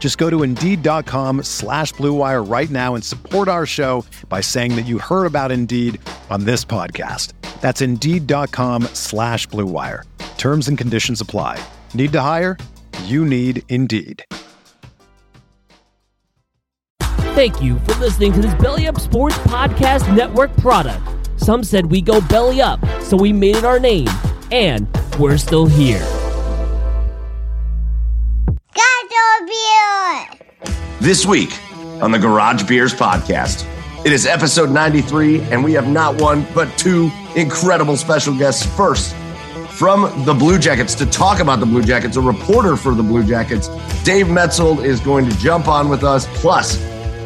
Just go to Indeed.com slash BlueWire right now and support our show by saying that you heard about Indeed on this podcast. That's Indeed.com slash BlueWire. Terms and conditions apply. Need to hire? You need Indeed. Thank you for listening to this Belly Up Sports Podcast Network product. Some said we go belly up, so we made it our name, and we're still here. This week on the Garage Beers podcast, it is episode 93, and we have not one but two incredible special guests. First, from the Blue Jackets to talk about the Blue Jackets, a reporter for the Blue Jackets, Dave Maetzold is going to jump on with us. Plus,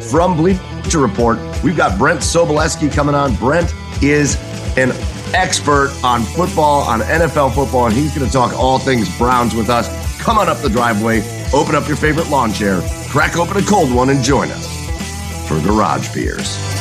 from Bleacher Report, we've got Brent Sobleski coming on. Brent is an expert on football, on NFL football, and he's going to talk all things Browns with us. Come on up the driveway, open up your favorite lawn chair, crack open a cold one, and join us for Garage Beers.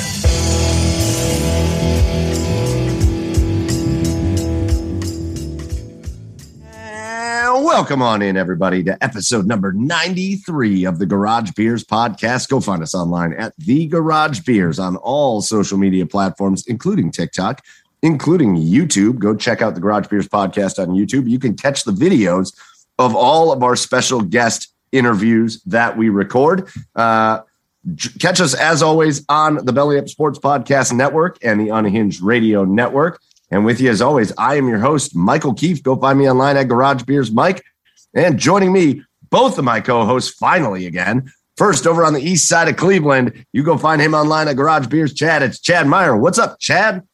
Welcome on in, everybody, to episode number 93 of the Garage Beers podcast. Go find us online at The Garage Beers on all social media platforms, including TikTok, including YouTube. Go check out the Garage Beers podcast on YouTube. You can catch the videos of all of our special guest interviews that we record. Uh, catch us as always on the Belly Up Sports Podcast Network and the Unhinged Radio Network. And with you as always, I am your host, Michael Keefe. Go find me online at Garage Beers Mike. And joining me, both of my co-hosts finally again. First, over on the east side of Cleveland, you go find him online at Garage Beers Chad. It's Chad Meyer. What's up, Chad?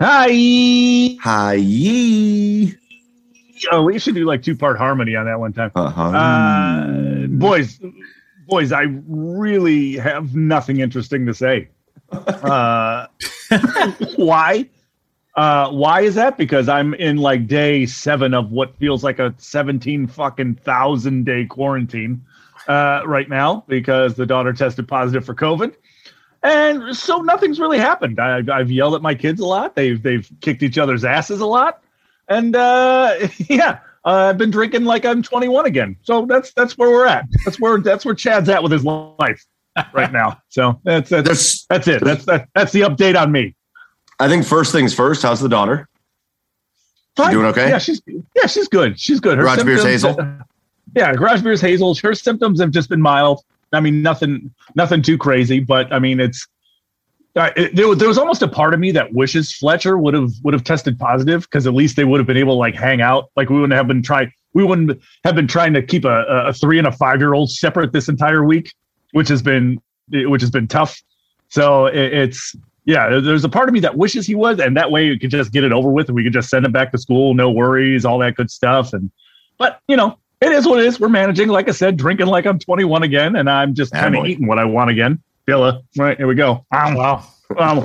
Hi. Hi. Oh, we should do like two part harmony on that one time. Uh-huh. Uh, boys, boys, I really have nothing interesting to say. Uh, why? Uh, why is that? Because I'm in like day seven of what feels like a 17 fucking thousand day quarantine uh, right now because the daughter tested positive for COVID. And so nothing's really happened. I, I've yelled at my kids a lot. They've they've kicked each other's asses a lot, and uh, yeah, uh, I've been drinking like I'm 21 again. So that's that's where we're at. That's where that's where Chad's at with his life right now. So that's that's There's, that's it. That's that, that's the update on me. I think first things first. How's the daughter? Fine. doing okay? Yeah, she's yeah, she's good. She's good. Her Garage Beers symptoms- Hazel? Yeah, Garage Beers Hazel. Her symptoms have just been mild. I mean, nothing, nothing too crazy, but I mean, it's it, there, was, there was almost a part of me that wishes Fletcher would have would have tested positive because at least they would have been able to like hang out. Like we wouldn't have been trying. We wouldn't have been trying to keep a, a three and a five year old separate this entire week, which has been which has been tough. So it, it's yeah. There's a part of me that wishes he was, and that way we could just get it over with, and we could just send him back to school, no worries, all that good stuff. And but you know, it is what it is. We're managing, like I said, drinking like I'm 21 again, and I'm just kind of eating what I want again. Billa, right here we go. Um, Wow. um,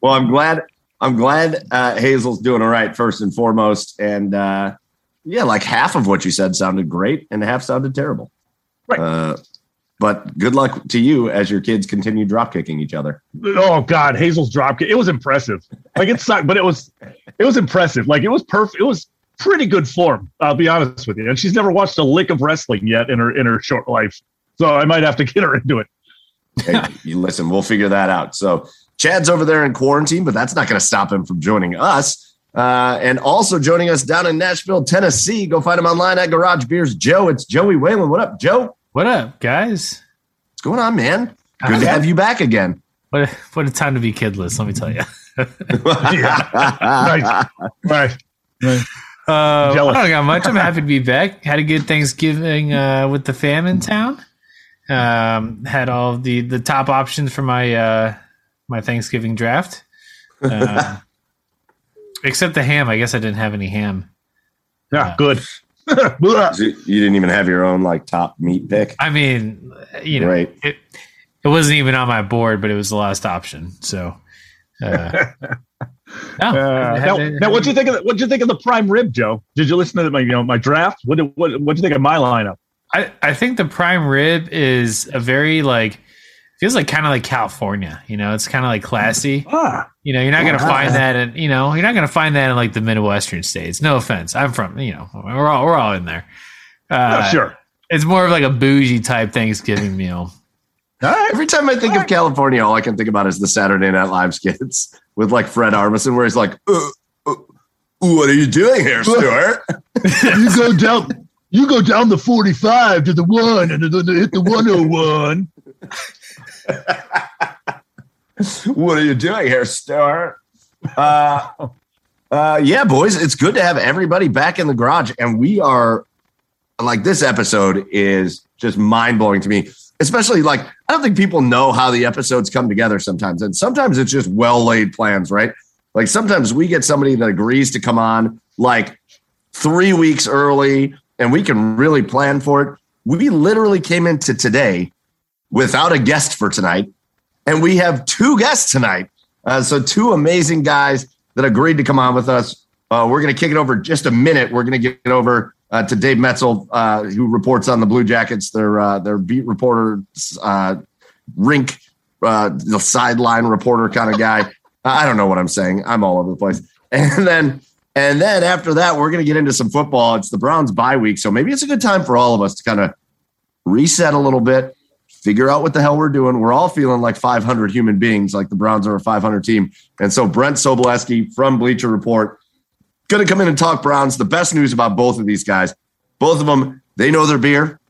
Well, I'm glad. I'm glad uh, Hazel's doing all right first and foremost. And uh, yeah, like half of what you said sounded great, and half sounded terrible. Right. Uh, but good luck to you as your kids continue drop kicking each other. oh God, Hazel's drop kick. It was impressive. Like it sucked, but it was it was impressive. Like it was perfect. It was pretty good form. I'll be honest with you. And she's never watched a lick of wrestling yet in her in her short life. So I might have to get her into it. Hey, you listen, we'll figure that out. So Chad's over there in quarantine, but that's not going to stop him from joining us. Uh, and also joining us down in Nashville, Tennessee. Go find him online at Garage Beers. Joe, it's Joey Whalen. What up, Joe? What up, guys? What's going on, man? Good to have you back again. What a, what a time to be kidless, let me tell you. Right, right. nice. Uh, I don't got much. I'm happy to be back. Had a good Thanksgiving uh, with the fam in town. Um, had all the the top options for my uh, my Thanksgiving draft. Uh, except the ham. I guess I didn't have any ham. Yeah, good. you didn't even have your own like top meat pick. I mean, you know, right. it, it wasn't even on my board, but it was the last option. So, uh, no, uh, now, now what do you think of the, what do you think of the prime rib, Joe? Did you listen to my you know my draft? What what what do you think of my lineup? I I think the prime rib is a very like feels like kind of like California. You know, it's kind of like classy. Ah, you know, you're not gonna find that, and you know, you're not gonna find that in like the Midwestern states. No offense, I'm from you know, we're all we're all in there. Uh, oh, sure, it's more of like a bougie type Thanksgiving meal. Every time I think of California, all I can think about is the Saturday Night Live skits with like Fred Armisen, where he's like, uh, uh, "What are you doing here, Stuart?" you go down, you go down the forty-five to the one, and then hit the one hundred one. what are you doing here, Stuart? Uh, uh, yeah, boys, it's good to have everybody back in the garage, and we are like this episode is just mind blowing to me especially like I don't think people know how the episodes come together sometimes. And sometimes it's just well laid plans, right? Like sometimes we get somebody that agrees to come on like three weeks early and we can really plan for it. We literally came into today without a guest for tonight, and we have two guests tonight. Uh, so, two amazing guys that agreed to come on with us. Uh, we're going to kick it over just a minute. We're going to get it over uh, to Dave Maetzold, uh, who reports on the Blue Jackets, their uh, their beat reporter, uh, rink, the sideline reporter kind of guy. I don't know what I'm saying. I'm all over the place. And then and then after that, we're going to get into some football. It's the Browns bye week, so maybe it's a good time for all of us to kind of reset a little bit, figure out what the hell we're doing. We're all feeling like 500 human beings, like the Browns are a 500 team. And so Brent Sobleski from Bleacher Report going to come in and talk Browns. The best news about both of these guys, both of them, they know their beer.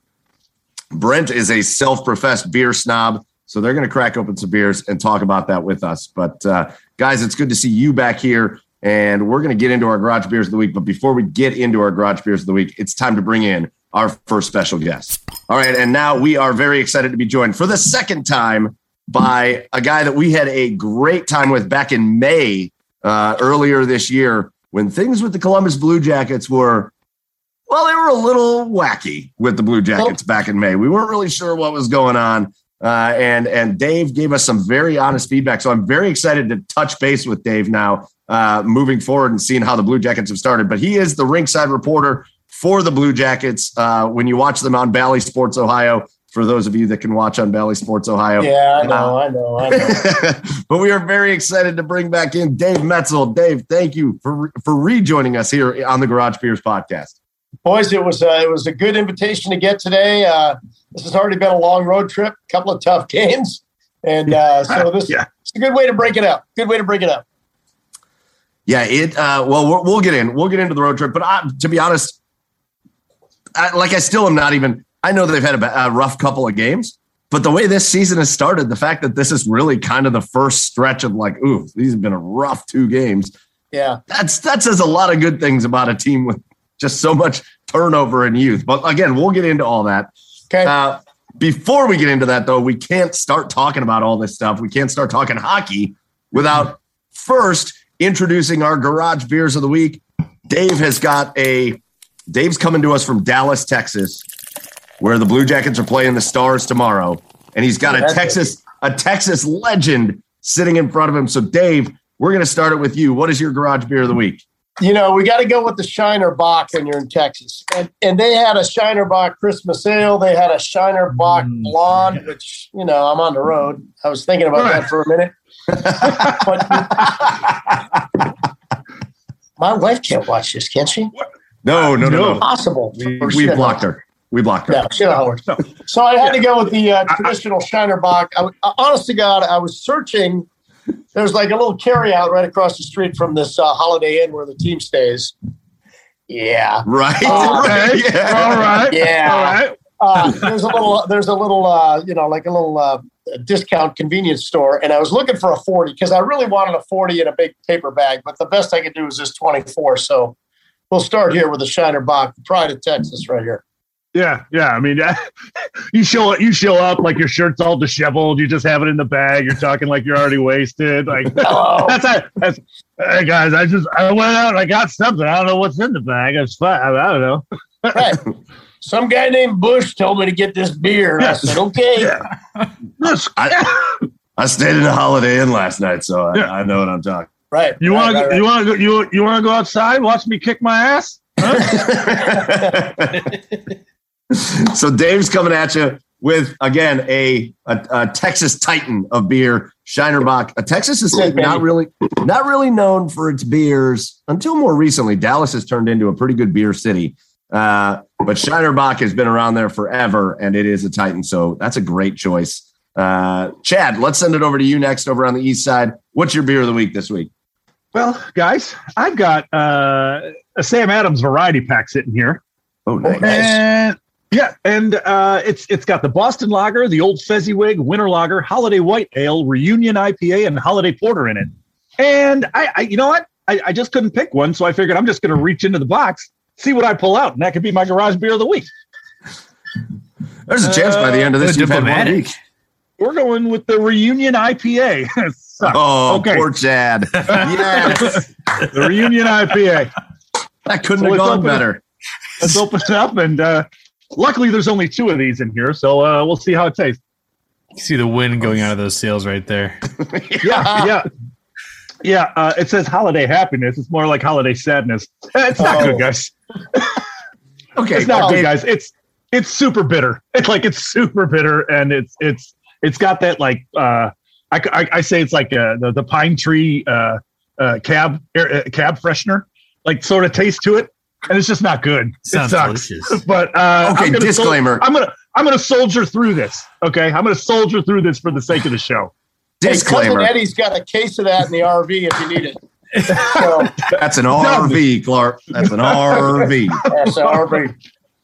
Brent is a self professed beer snob. So they're going to crack open some beers and talk about that with us. But uh, guys, it's good to see you back here. And we're going to get into our garage beers of the week. But before we get into our garage beers of the week, it's time to bring in our first special guest. All right. And now we are very excited to be joined for the second time by a guy that we had a great time with back in May uh, earlier this year when things with the Columbus Blue Jackets were, well, they were a little wacky with the Blue Jackets back in May. We weren't really sure what was going on. Uh, and and Dave gave us some very honest feedback. So I'm very excited to touch base with Dave now, uh, moving forward and seeing how the Blue Jackets have started. But he is the rinkside reporter for the Blue Jackets. Uh, when you watch them on Bally Sports Ohio, for those of you that can watch on Bally Sports Ohio. Yeah, I know, uh, I know, I know. but we are very excited to bring back in Dave Maetzold. Dave, thank you for for rejoining us here on the Garage Beers podcast. Boys, it was uh, it was a good invitation to get today. Uh, this has already been a long road trip, a couple of tough games, and uh, so this yeah. is a good way to break it up. Good way to break it up. Yeah, it. Uh, well, we'll, we'll get in. We'll get into the road trip, but I, to be honest, I, like I still am not even I know they've had a, a rough couple of games, but the way this season has started, the fact that this is really kind of the first stretch of like, ooh, these have been a rough two games. Yeah, that's that says a lot of good things about a team with just so much turnover and youth. But again, we'll get into all that. Okay. Uh, before we get into that, though, we can't start talking about all this stuff. We can't start talking hockey without first introducing our garage beers of the week. Dave has got a Dave's coming to us from Dallas, Texas where the Blue Jackets are playing the Stars tomorrow, and he's got a Texas a Texas legend sitting in front of him. So, Dave, we're going to start it with you. What is your garage beer of the week? You know, we got to go with the Shiner Bock when you're in Texas, and and they had a Shiner Bock Christmas ale. They had a Shiner Bock mm. Blonde, which you know I'm on the road. I was thinking about that for a minute. but my wife can't watch this, can she? No, no, no, no. Possible. We, we blocked her. We blocked her. No, she Howard. No. So I had yeah. to go with the uh, traditional Shiner Bock. I, honest to God, I was searching. There's like a little carryout right across the street from this uh, Holiday Inn where the team stays. Yeah. Right. Uh, right. Yeah. All right. Yeah. All right. uh, there's a little, there's a little, uh, you know, like a little uh, discount convenience store, and I was looking for a 40 because I really wanted a 40 in a big paper bag, but the best I could do was this 24. So we'll start here with the Shiner Bock, Pride of Texas, right here. Yeah, yeah. I mean, you show up, you show up like your shirt's all disheveled. You just have it in the bag. You're talking like you're already wasted. Like that's a, that's. Hey guys, I just I went out and I got something. I don't know what's in the bag. It's fine. I, I don't know. right. Some guy named Bush told me to get this beer. I said, okay. Yeah. I, I stayed in a Holiday Inn last night, so I, yeah. I know what I'm talking. Right. You right, want right, right. you want to go you you want to go outside? Watch me kick my ass. Huh? so Dave's coming at you with again a, a, a Texas Titan of beer, Shiner Bock. A Texas is not really not really known for its beers until more recently. Dallas has turned into a pretty good beer city. Uh, but Shiner Bock has been around there forever, and it is a Titan. So that's a great choice. Uh, Chad, let's send it over to you next over on the east side. What's your beer of the week this week? Well, guys, I've got uh, a Sam Adams variety pack sitting here. Oh, nice. And, yeah, and uh, it's it's got the Boston Lager, the Old Fezziwig, Winter Lager, Holiday White Ale, Reunion IPA, and Holiday Porter in it. And I, I you know what? I, I just couldn't pick one, so I figured I'm just going to reach into the box see what I pull out, and that could be my garage beer of the week. There's a chance by the end of this, uh, you've had one week. We're going with the Reunion IPA. oh, okay. poor Chad. yes, the Reunion IPA. That couldn't so have gone better. let's open it up, and uh, luckily, there's only two of these in here, so uh, we'll see how it tastes. You see the wind going out of those sails right there. yeah, yeah. Yeah, uh, it says holiday happiness. It's more like holiday sadness. It's not oh. good, guys. okay, it's not good, guys. It's it's super bitter. It's like it's super bitter, and it's it's it's got that like uh, I, I, I say it's like uh, the the pine tree uh, uh, cab air, uh, cab freshener like sort of taste to it, and it's just not good. Sounds it sucks. Delicious. But uh, okay, I'm disclaimer. Sol- I'm gonna I'm gonna soldier through this. Okay, I'm gonna soldier through this for the sake of the show. Disclaimer. Hey, Eddie's got a case of that in the RV if you need it. So, That's an RV, Clark. That's an RV. That's an RV.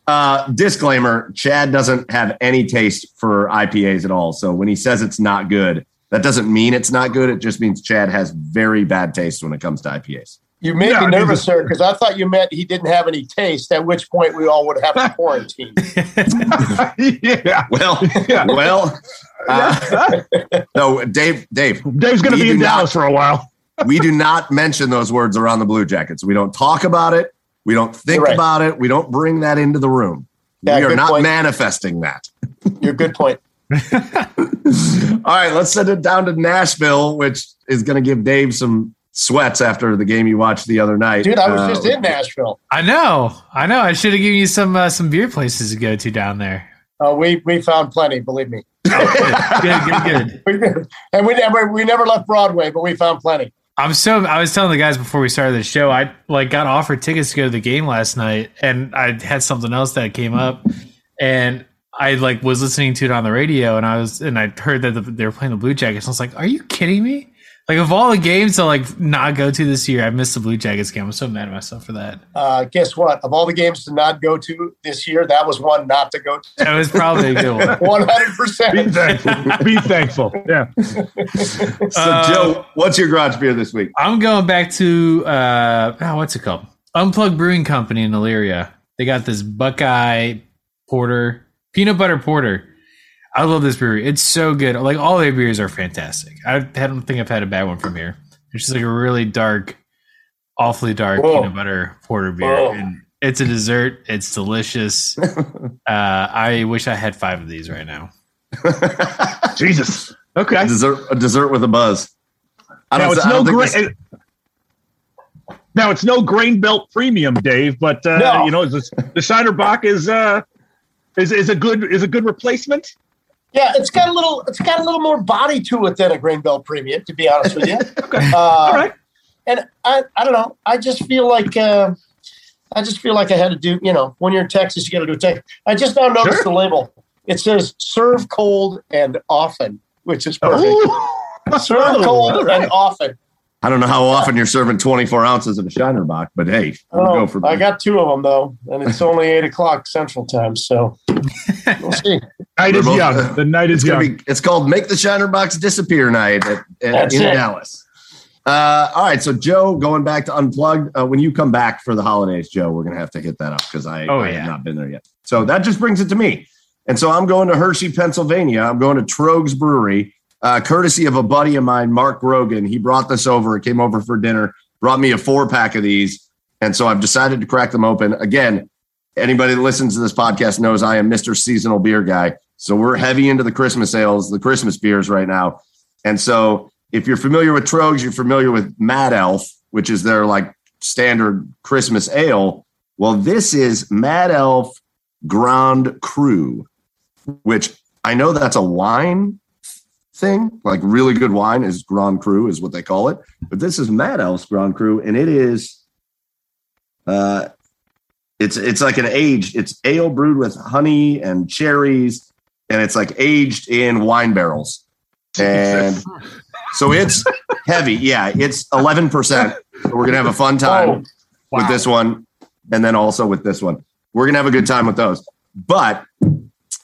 Uh, disclaimer: Chad doesn't have any taste for IPAs at all. So when he says it's not good, that doesn't mean it's not good. It just means Chad has very bad taste when it comes to IPAs. You made yeah, me nervous, sir, because I thought you meant he didn't have any taste. At which point we all would have to quarantine. yeah. Well. Yeah. Well. Uh, no, Dave. Dave. Dave's going to be in Dallas for a while. we do not mention those words around the Blue Jackets. We don't talk about it. We don't think right. about it. We don't bring that into the room. Yeah, we are not point. manifesting that. You're a good point. All right, let's send it down to Nashville, which is going to give Dave some sweats after the game you watched the other night. Dude, I was uh, just in Nashville. I know, I know. I should have given you some uh, some beer places to go to down there. Oh, we we found plenty. Believe me. Oh, good, good, good. good. and we never we never left Broadway, but we found plenty. I'm so I was telling the guys before we started the show, I like got offered tickets to go to the game last night, and I had something else that came up, and I like was listening to it on the radio, and I was and I heard that the, they were playing the Blue Jackets. I was like, "Are you kidding me?" Like of all the games to like not go to this year, I missed the Blue Jackets game. I'm so mad at myself for that. Uh, guess what? Of all the games to not go to this year, that was one not to go to. That was probably a good one. One hundred percent. Be thankful. Be thankful. Yeah. so, uh, Joe, what's your garage beer this week? I'm going back to uh, oh, what's it called? Unplugged Brewing Company in Elyria. They got this Buckeye Porter, peanut butter porter I love this brewery. It's so good. Like all their beers are fantastic. I don't think I've had a bad one from here. It's just like a really dark, awfully dark Whoa. peanut butter porter beer. Whoa. And it's a dessert. It's delicious. uh, I wish I had five of these right now. Jesus. Okay. A dessert, a dessert with a buzz. I now it's no grain. Now it's no grain belt premium, Dave, but uh, no. you know the, the Shiner Bock is uh, is is a good is a good replacement. Yeah, it's got a little it's got a little more body to it than a grain belt premium, to be honest with you. okay. Uh, All right. And I I don't know. I just feel like uh, I just feel like I had to do, you know, when you're in Texas, you got to do a Texas. I just now noticed sure. the label. It says serve cold and often, which is perfect. serve cold right. and often. I don't know how often you're serving 24 ounces of a Shiner Bock, but hey, we'll go for I got two of them though, and it's only eight o'clock Central Time, so we'll see. night is both, young. Uh, the night is it's young. Be, it's called "Make the Shiner Bocks Disappear" night at, at, in it. Dallas. Uh, all right, so Joe, going back to unplugged. Uh, when you come back for the holidays, Joe, we're gonna have to hit that up because I, oh, I yeah. have not been there yet. So that just brings it to me, and so I'm going to Hershey, Pennsylvania. I'm going to Tröegs Brewery uh, courtesy of a buddy of mine, Mark Rogan. He brought this over, came over for dinner, brought me a four pack of these. And so I've decided to crack them open. Again, anybody that listens to this podcast knows I am Mr. Seasonal Beer Guy. So we're heavy into the Christmas ales, the Christmas beers right now. And so if you're familiar with Tröegs, you're familiar with Mad Elf, which is their like standard Christmas ale. Well, this is Mad Elf Grand Cru, which I know that's a wine thing. Like really good wine is Grand Cru is what they call it. But this is Mad Elf's Grand Cru, and it is uh it's it's like an aged, it's ale brewed with honey and cherries, and it's like aged in wine barrels. And so it's heavy. Yeah, it's 11%. So we're gonna have a fun time oh, wow. with this one, and then also with this one. We're gonna have a good time with those. But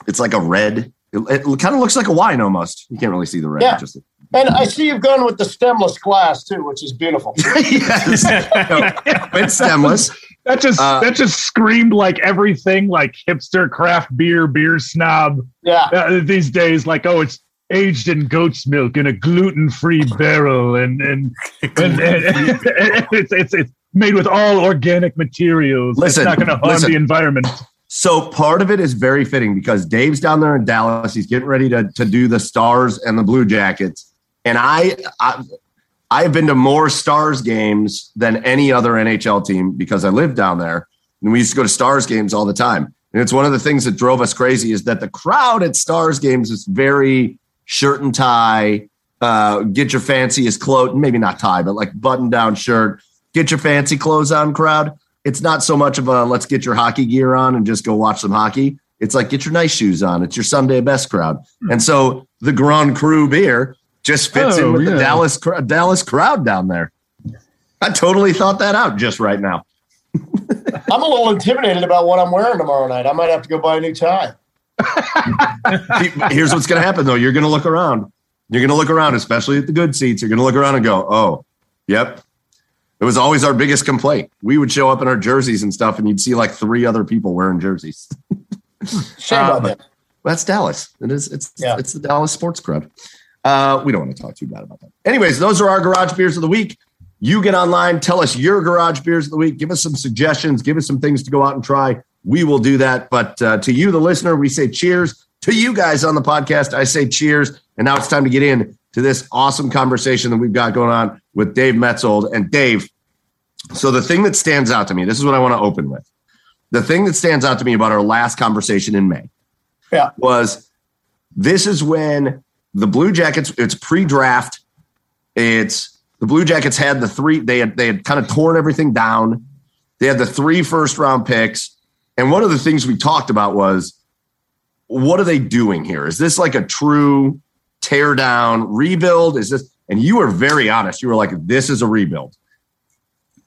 it's like a red it, it kind of looks like a wine almost. You can't really see the red. Yeah. Just, and I see you've gone with the stemless glass too, which is beautiful. yes, no, it's stemless. That just uh, that just screamed like everything like hipster craft beer, beer snob. Yeah. Uh, these days, like oh, it's aged in goat's milk in a gluten free barrel, and and, and, and, and it's, it's it's made with all organic materials. Listen, it's not going to harm listen. the environment. So part of it is very fitting because Dave's down there in Dallas. He's getting ready to, to do the Stars and the Blue Jackets. And I, I I've been to more Stars games than any other NHL team because I live down there. And we used to go to Stars games all the time. And it's one of the things that drove us crazy is that the crowd at Stars games is very shirt and tie, uh, get your fanciest clothes, maybe not tie, but like button down shirt, get your fancy clothes on crowd it's not so much of a let's get your hockey gear on and just go watch some hockey. It's like get your nice shoes on. It's your Sunday best crowd. Hmm. And so the Grand Cru beer just fits oh, in with yeah. the Dallas Dallas crowd down there. I totally thought that out just right now. I'm a little intimidated about what I'm wearing tomorrow night. I might have to go buy a new tie. Here's what's going to happen though. You're going to look around. You're going to look around, especially at the good seats. You're going to look around and go, "Oh, yep, it was always our biggest complaint. We would show up in our jerseys and stuff, and you'd see like three other people wearing jerseys. Shame uh, that. That's Dallas. It is. It's yeah. it's the Dallas sports crowd. Uh, we don't want to talk too bad about that. Anyways, those are our garage beers of the week. You get online, tell us your garage beers of the week. Give us some suggestions. Give us some things to go out and try. We will do that. But uh, to you, the listener, we say cheers. To you guys on the podcast, I say cheers. And now it's time to get in to this awesome conversation that we've got going on with Dave Maetzold. And Dave, so the thing that stands out to me, this is what I want to open with. The thing that stands out to me about our last conversation in May yeah. was this is when the Blue Jackets, it's pre-draft. It's the Blue Jackets had the three, they had they had kind of torn everything down. They had the three first round picks. And one of the things we talked about was what are they doing here? Is this like a true tear down, rebuild? Is this? And you were very honest. You were like, this is a rebuild.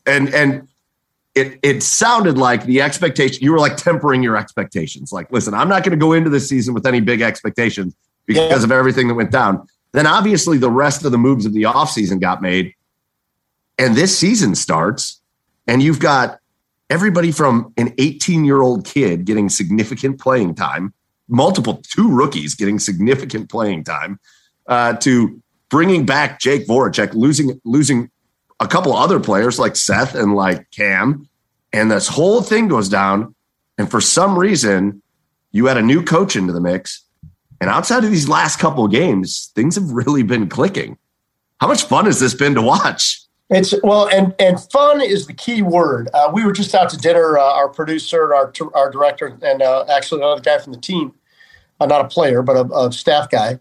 And and it it sounded like the expectation, you were like tempering your expectations. Like, listen, I'm not going to go into this season with any big expectations because yeah. of everything that went down. Then obviously the rest of the moves of the offseason got made. And this season starts, and you've got everybody from an 18 year old kid getting significant playing time multiple two rookies getting significant playing time uh, to bringing back Jake Voracek, losing losing a couple other players like Seth and like Cam, and this whole thing goes down. And for some reason, you had a new coach into the mix. And outside of these last couple of games, things have really been clicking. How much fun has this been to watch? It's well, and and fun is the key word. Uh, we were just out to dinner. Uh, our producer, our our director, and uh, actually another guy from the team, uh, not a player, but a, a, staff guy.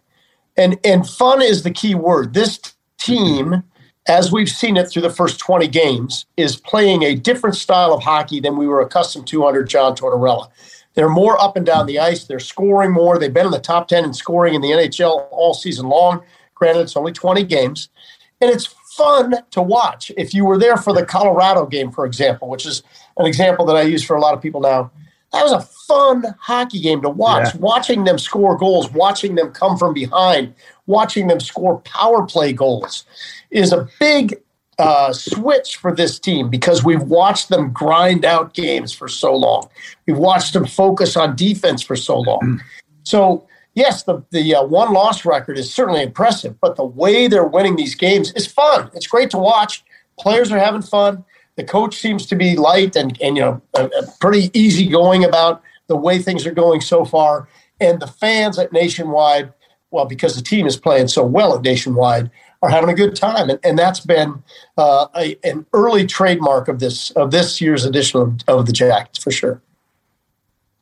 And and fun is the key word. This team, as we've seen it through the first twenty games, is playing a different style of hockey than we were accustomed to under John Tortorella. They're more up and down the ice. They're scoring more. They've been in the top ten in scoring in the NHL all season long. Granted, it's only twenty games and it's fun to watch. If you were there for the Colorado game, for example, which is an example that I use for a lot of people now, that was a fun hockey game to watch. Yeah. Watching them score goals, watching them come from behind, watching them score power play goals is a big uh, switch for this team because we've watched them grind out games for so long. We've watched them focus on defense for so long. So, yes, the, the uh, one loss record is certainly impressive, but the way they're winning these games is fun. It's great to watch. Players are having fun. The coach seems to be light and, and you know, uh, pretty easygoing about the way things are going so far. And the fans at Nationwide, well, because the team is playing so well at Nationwide, are having a good time, and, and that's been uh, a, an early trademark of this of this year's edition of, of the Jackets for sure.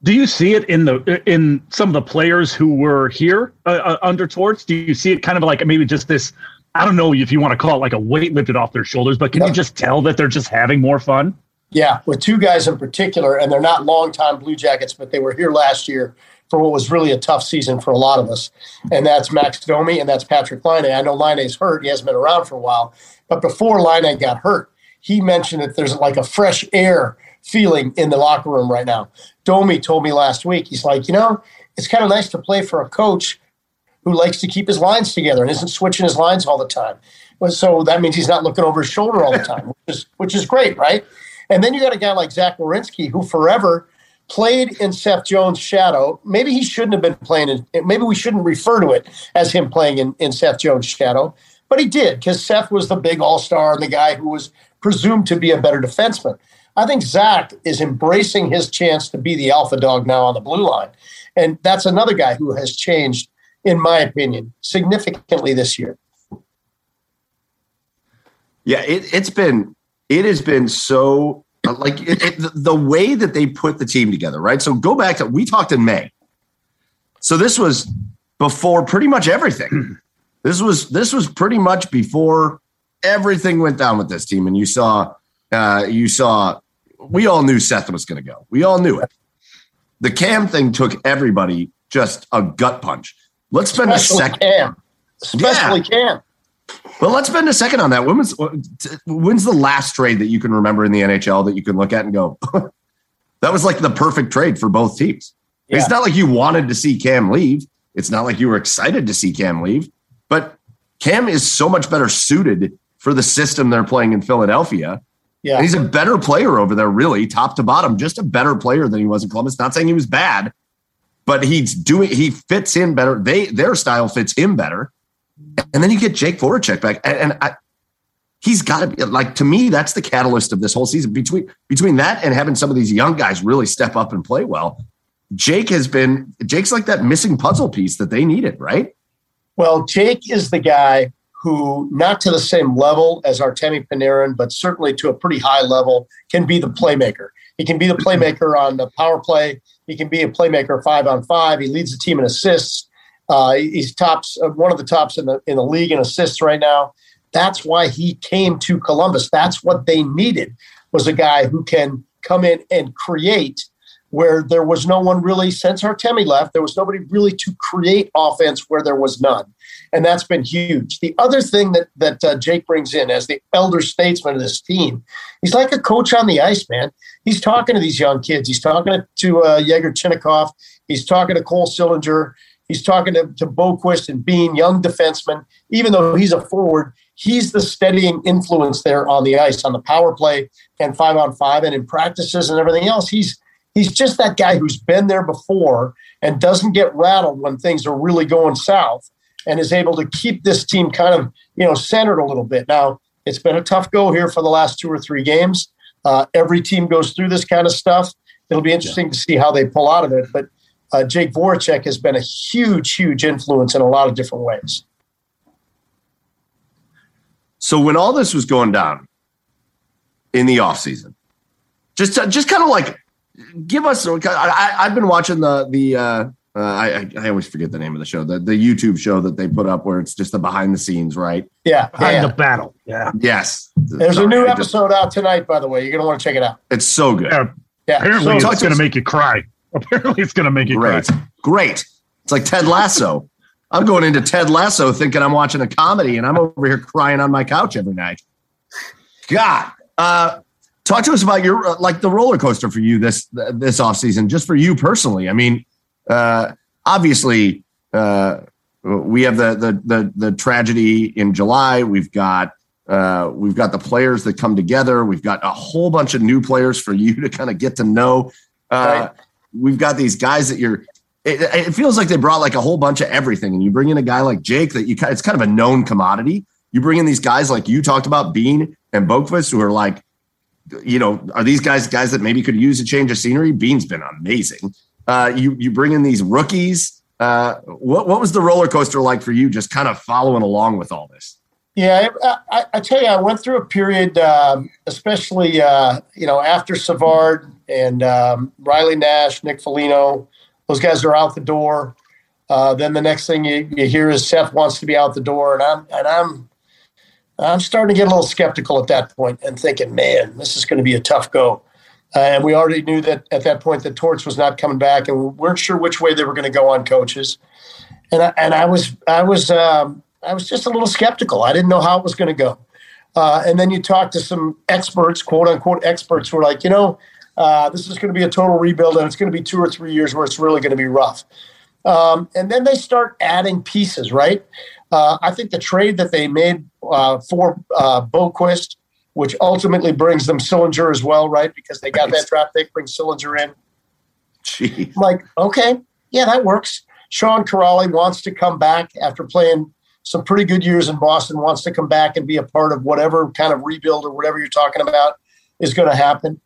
Do you see it in the in some of the players who were here uh, uh, under Torts? Do you see it kind of like maybe just this? I don't know if you want to call it like a weight lifted off their shoulders, but can you just tell that they're just having more fun? Yeah, with two guys in particular, and they're not longtime Blue Jackets, but they were here last year for what was really a tough season for a lot of us. And that's Max Domi and that's Patrick Laine. I know Laine's hurt. He hasn't been around for a while. But before Laine got hurt, he mentioned that there's like a fresh air feeling in the locker room right now. Domi told me last week, he's like, you know, it's kind of nice to play for a coach who likes to keep his lines together and isn't switching his lines all the time. So that means he's not looking over his shoulder all the time, which is which is great, right? And then you got a guy like Zach Werenski who forever played in Seth Jones' shadow. Maybe he shouldn't have been playing in, maybe we shouldn't refer to it as him playing in, in Seth Jones' shadow, but he did because Seth was the big all star and the guy who was presumed to be a better defenseman. I think Zach is embracing his chance to be the alpha dog now on the blue line. And that's another guy who has changed, in my opinion, significantly this year. Yeah, it, it's been, it has been so like it, it, the way that they put the team together, right? So go back to we talked in May. So this was before pretty much everything. This was this was pretty much before everything went down with this team, and you saw uh, you saw we all knew Seth was going to go. We all knew it. The Cam thing took everybody just a gut punch. Let's spend especially a second. Cam. Especially yeah. Cam. Well, let's spend a second on that. When was, when's the last trade that you can remember in the NHL that you can look at and go, that was like the perfect trade for both teams? Yeah. It's not like you wanted to see Cam leave. It's not like you were excited to see Cam leave, but Cam is so much better suited for the system they're playing in Philadelphia. Yeah. And he's a better player over there, really, top to bottom, just a better player than he was in Columbus. Not saying he was bad, but he's doing he fits in better. They their style fits him better. And then you get Jake Voracek back, and, and I, he's got to be like to me. That's the catalyst of this whole season. Between between that and having some of these young guys really step up and play well, Jake has been Jake's like that missing puzzle piece that they needed, right? Well, Jake is the guy who, not to the same level as Artemi Panarin, but certainly to a pretty high level, can be the playmaker. He can be the playmaker on the power play. He can be a playmaker five on five. He leads the team in assists. Uh, he's tops uh, one of the tops in the in the league in assists right now. That's why he came to Columbus. That's what they needed was a guy who can come in and create where there was no one really since Artemi left. There was nobody really to create offense where there was none, and that's been huge. The other thing that that uh, Jake brings in as the elder statesman of this team, he's like a coach on the ice, man. He's talking to these young kids. He's talking to uh, Yegor Chinakhov. He's talking to Cole Sillinger. He's talking to, to Boqvist and Bean, young defensemen. Even though he's a forward, he's the steadying influence there on the ice, on the power play and five on five, and in practices and everything else. He's he's just that guy who's been there before and doesn't get rattled when things are really going south, and is able to keep this team kind of you know centered a little bit. Now it's been a tough go here for the last two or three games. Uh, every team goes through this kind of stuff. It'll be interesting yeah. to see how they pull out of it, but uh, Jake Voracek has been a huge, huge influence in a lot of different ways. So when all this was going down in the offseason, just just kind of like give us. I, have been watching the the. Uh, uh, I, I always forget the name of the show, the, the YouTube show that they put up where it's just the behind the scenes, right? Yeah. Behind yeah. the battle. Yeah. Yes. There's Sorry, a new episode just, out tonight, by the way. You're going to want to check it out. It's so good. Yeah. yeah. Apparently, so, it's going to make you cry. Apparently, it's going to make you great. cry. Great. It's like Ted Lasso. I'm going into Ted Lasso thinking I'm watching a comedy, and I'm over here crying on my couch every night. God, uh, talk to us about your uh, like the roller coaster for you this this off season, just for you personally. I mean, uh, obviously, uh, we have the, the the the tragedy in July. We've got uh, we've got the players that come together. We've got a whole bunch of new players for you to kind of get to know. Uh, right. We've got these guys that you're. It, it, feels like they brought like a whole bunch of everything, and you bring in a guy like Jake that you it's kind of a known commodity. You bring in these guys like you talked about Bean and Boqvist, who are like, you know, are these guys guys that maybe could use a change of scenery? Bean's been amazing. Uh, you you bring in these rookies uh, what what was the roller coaster like for you, just kind of following along with all this? Yeah, I, I, tell you, I went through a period, um, especially uh, you know after Savard and um, Riley Nash, Nick Foligno, those guys are out the door. Uh, then the next thing you, you hear is Seth wants to be out the door, and I'm and I'm I'm starting to get a little skeptical at that point and thinking, man, this is going to be a tough go. Uh, and we already knew that at that point that Torts was not coming back, and we weren't sure which way they were going to go on coaches. And I, and I was I was um, I was just a little skeptical. I didn't know how it was going to go. Uh, and then you talk to some experts, quote unquote experts, who are like, you know, uh, this is going to be a total rebuild, and it's going to be two or three years where it's really going to be rough. Um, and then they start adding pieces, right? Uh, I think the trade that they made uh, for uh, Boqvist which ultimately brings them Sillinger as well, right? Because they got that draft pick, bring Sillinger in. Jeez. Like, okay, yeah, that works. Sean Kuraly wants to come back after playing some pretty good years in Boston, wants to come back and be a part of whatever kind of rebuild or whatever you're talking about is going to happen.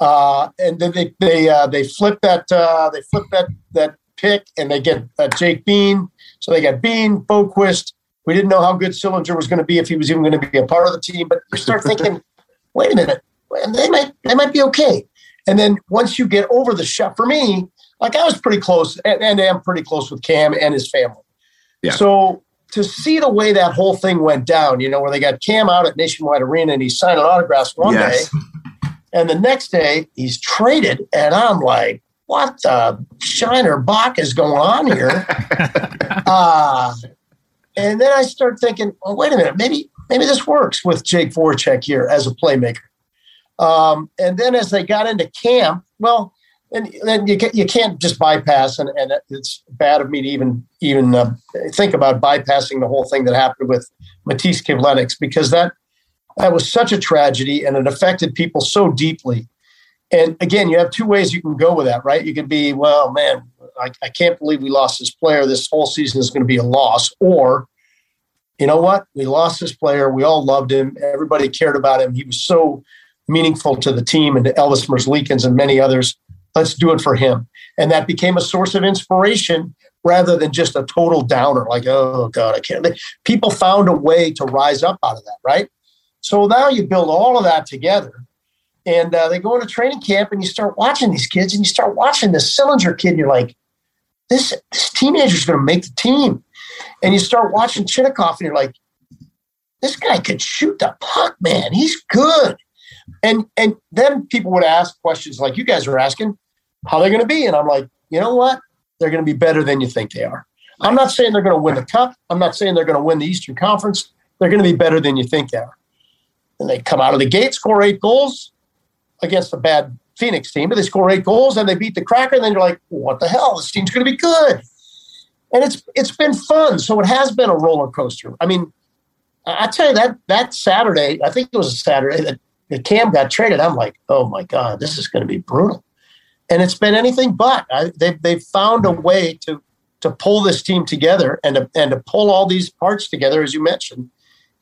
Uh, and then they they uh, they flip that uh, they flip that that pick and they get uh, Jake Bean. So they got Bean, Boqvist, we didn't know how good Sillinger was going to be if he was even going to be a part of the team. But you start thinking, wait a minute, they might they might be okay. And then once you get over the shot, for me, like I was pretty close, and, and I'm pretty close with Cam and his family. Yeah. So to see the way that whole thing went down, you know, where they got Cam out at Nationwide Arena and he's signing autographs one yes. day, and the next day he's traded, and I'm like, what the Shiner Bock is going on here? uh, and then I start thinking, well, wait a minute, maybe maybe this works with Jake Voracek here as a playmaker. Um, and then as they got into camp, well, and then you, you can't just bypass, and, and it's bad of me to even even uh, think about bypassing the whole thing that happened with Matiss Kivlenieks because that that was such a tragedy and it affected people so deeply. And again, you have two ways you can go with that, right? You could be, well, man, I, I can't believe we lost this player. This whole season is going to be a loss. Or, you know what? We lost this player. We all loved him. Everybody cared about him. He was so meaningful to the team and to Elvis Merzlikins and many others. Let's do it for him. And that became a source of inspiration rather than just a total downer, like, oh God, I can't. People found a way to rise up out of that, right? So now you build all of that together and uh, they go into training camp and you start watching these kids and you start watching this Sillinger kid and you're like, this, this teenager's going to make the team. And you start watching Chinakhov and you're like, this guy could shoot the puck, man. He's good. And and then people would ask questions like you guys are asking, how they're going to be. And I'm like, you know what? They're going to be better than you think they are. I'm not saying they're going to win the cup. I'm not saying they're going to win the Eastern Conference. They're going to be better than you think they are. And they come out of the gate, score eight goals, against a bad Phoenix team, but they score eight goals and they beat the Kraken. And then you're like, what the hell? This team's going to be good. And it's it's been fun. So it has been a roller coaster. I mean, I tell you that that Saturday, I think it was a Saturday that, that Cam got traded. I'm like, oh my god, this is going to be brutal. And it's been anything but. I, they've they've found a way to to pull this team together and to, and to pull all these parts together, as you mentioned,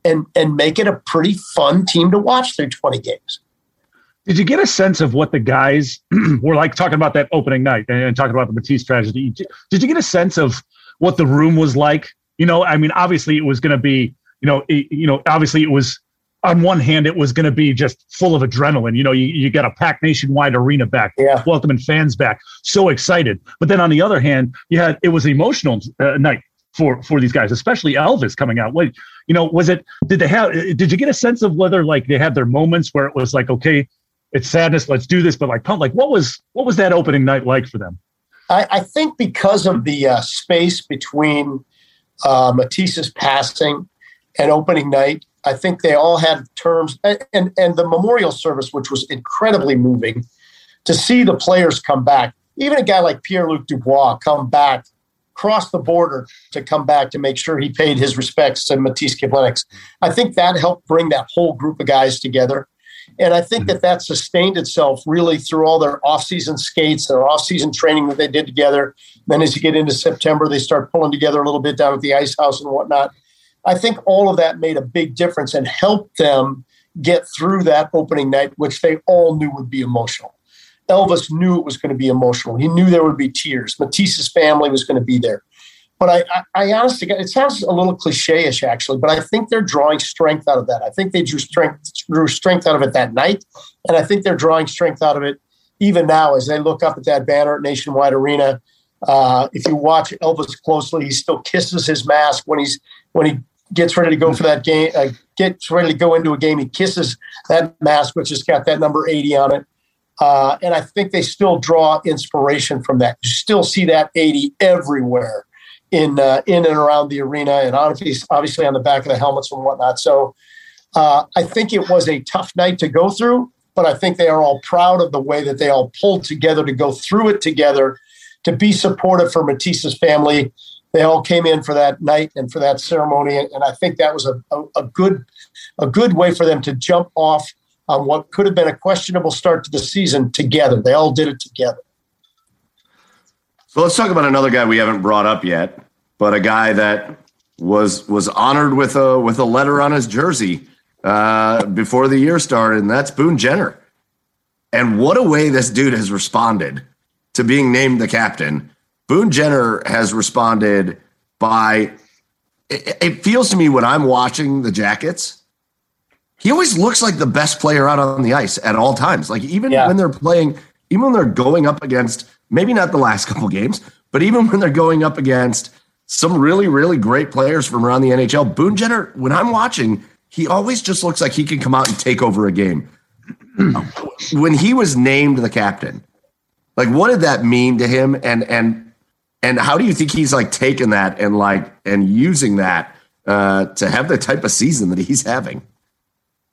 and and make it a pretty fun team to watch through 20 games. Did you get a sense of what the guys were like talking about that opening night and talking about the Matiss tragedy? Did you get a sense of what the room was like? You know, I mean, obviously it was going to be, you know, it, you know, obviously it was on one hand, it was going to be just full of adrenaline. You know, you, you got a packed nationwide arena back, yeah. welcoming fans back, so excited. But then on the other hand, you had it was an emotional uh, night for for these guys, especially Elvis coming out. What you know, was it? Did they have? Did you get a sense of whether like they had their moments where it was like, okay, it's sadness. Let's do this. But like, like what was what was that opening night like for them? I, I think because of the uh, space between uh, Matiss's passing, and opening night. I think they all had terms, and, and, and the memorial service, which was incredibly moving, to see the players come back. Even a guy like Pierre Luc Dubois come back, cross the border to come back to make sure he paid his respects to Matiss Kivlenieks. I think that helped bring that whole group of guys together. And I think that that sustained itself really through all their off-season skates, their off-season training that they did together. Then as you get into September, they start pulling together a little bit down at the ice house and whatnot. I think all of that made a big difference and helped them get through that opening night, which they all knew would be emotional. Elvis knew it was going to be emotional. He knew there would be tears. Matiss's family was going to be there. But I, I, I honestly, it sounds a little cliche-ish actually, but I think they're drawing strength out of that. I think they drew strength, drew strength out of it that night, and I think they're drawing strength out of it even now as they look up at that banner at Nationwide Arena. Uh, if you watch Elvis closely, he still kisses his mask when he's when he gets ready to go for that game, uh, gets ready to go into a game. He kisses that mask, which has got that number 80 on it. Uh, and I think they still draw inspiration from that. You still see that 80 everywhere in uh, in and around the arena, and obviously, obviously on the back of the helmets and whatnot. So uh, I think it was a tough night to go through, but I think they are all proud of the way that they all pulled together to go through it together, to be supportive for Matiss's family they all came in for that night and for that ceremony, and I think that was a, a, a good a good way for them to jump off on what could have been a questionable start to the season together. They all did it together. So let's talk about another guy we haven't brought up yet, but a guy that was was honored with a with a letter on his jersey uh, before the year started, and that's Boone Jenner. And what a way this dude has responded to being named the captain. Boone Jenner has responded by it, it, feels to me when I'm watching the Jackets, he always looks like the best player out on the ice at all times. Like even yeah. when they're playing, even when they're going up against maybe not the last couple games, but even when they're going up against some really, really great players from around the NHL, Boone Jenner, when I'm watching, he always just looks like he can come out and take over a game. when he was named the captain, like what did that mean to him? And and and how do you think he's like taking that and like and using that uh, to have the type of season that he's having?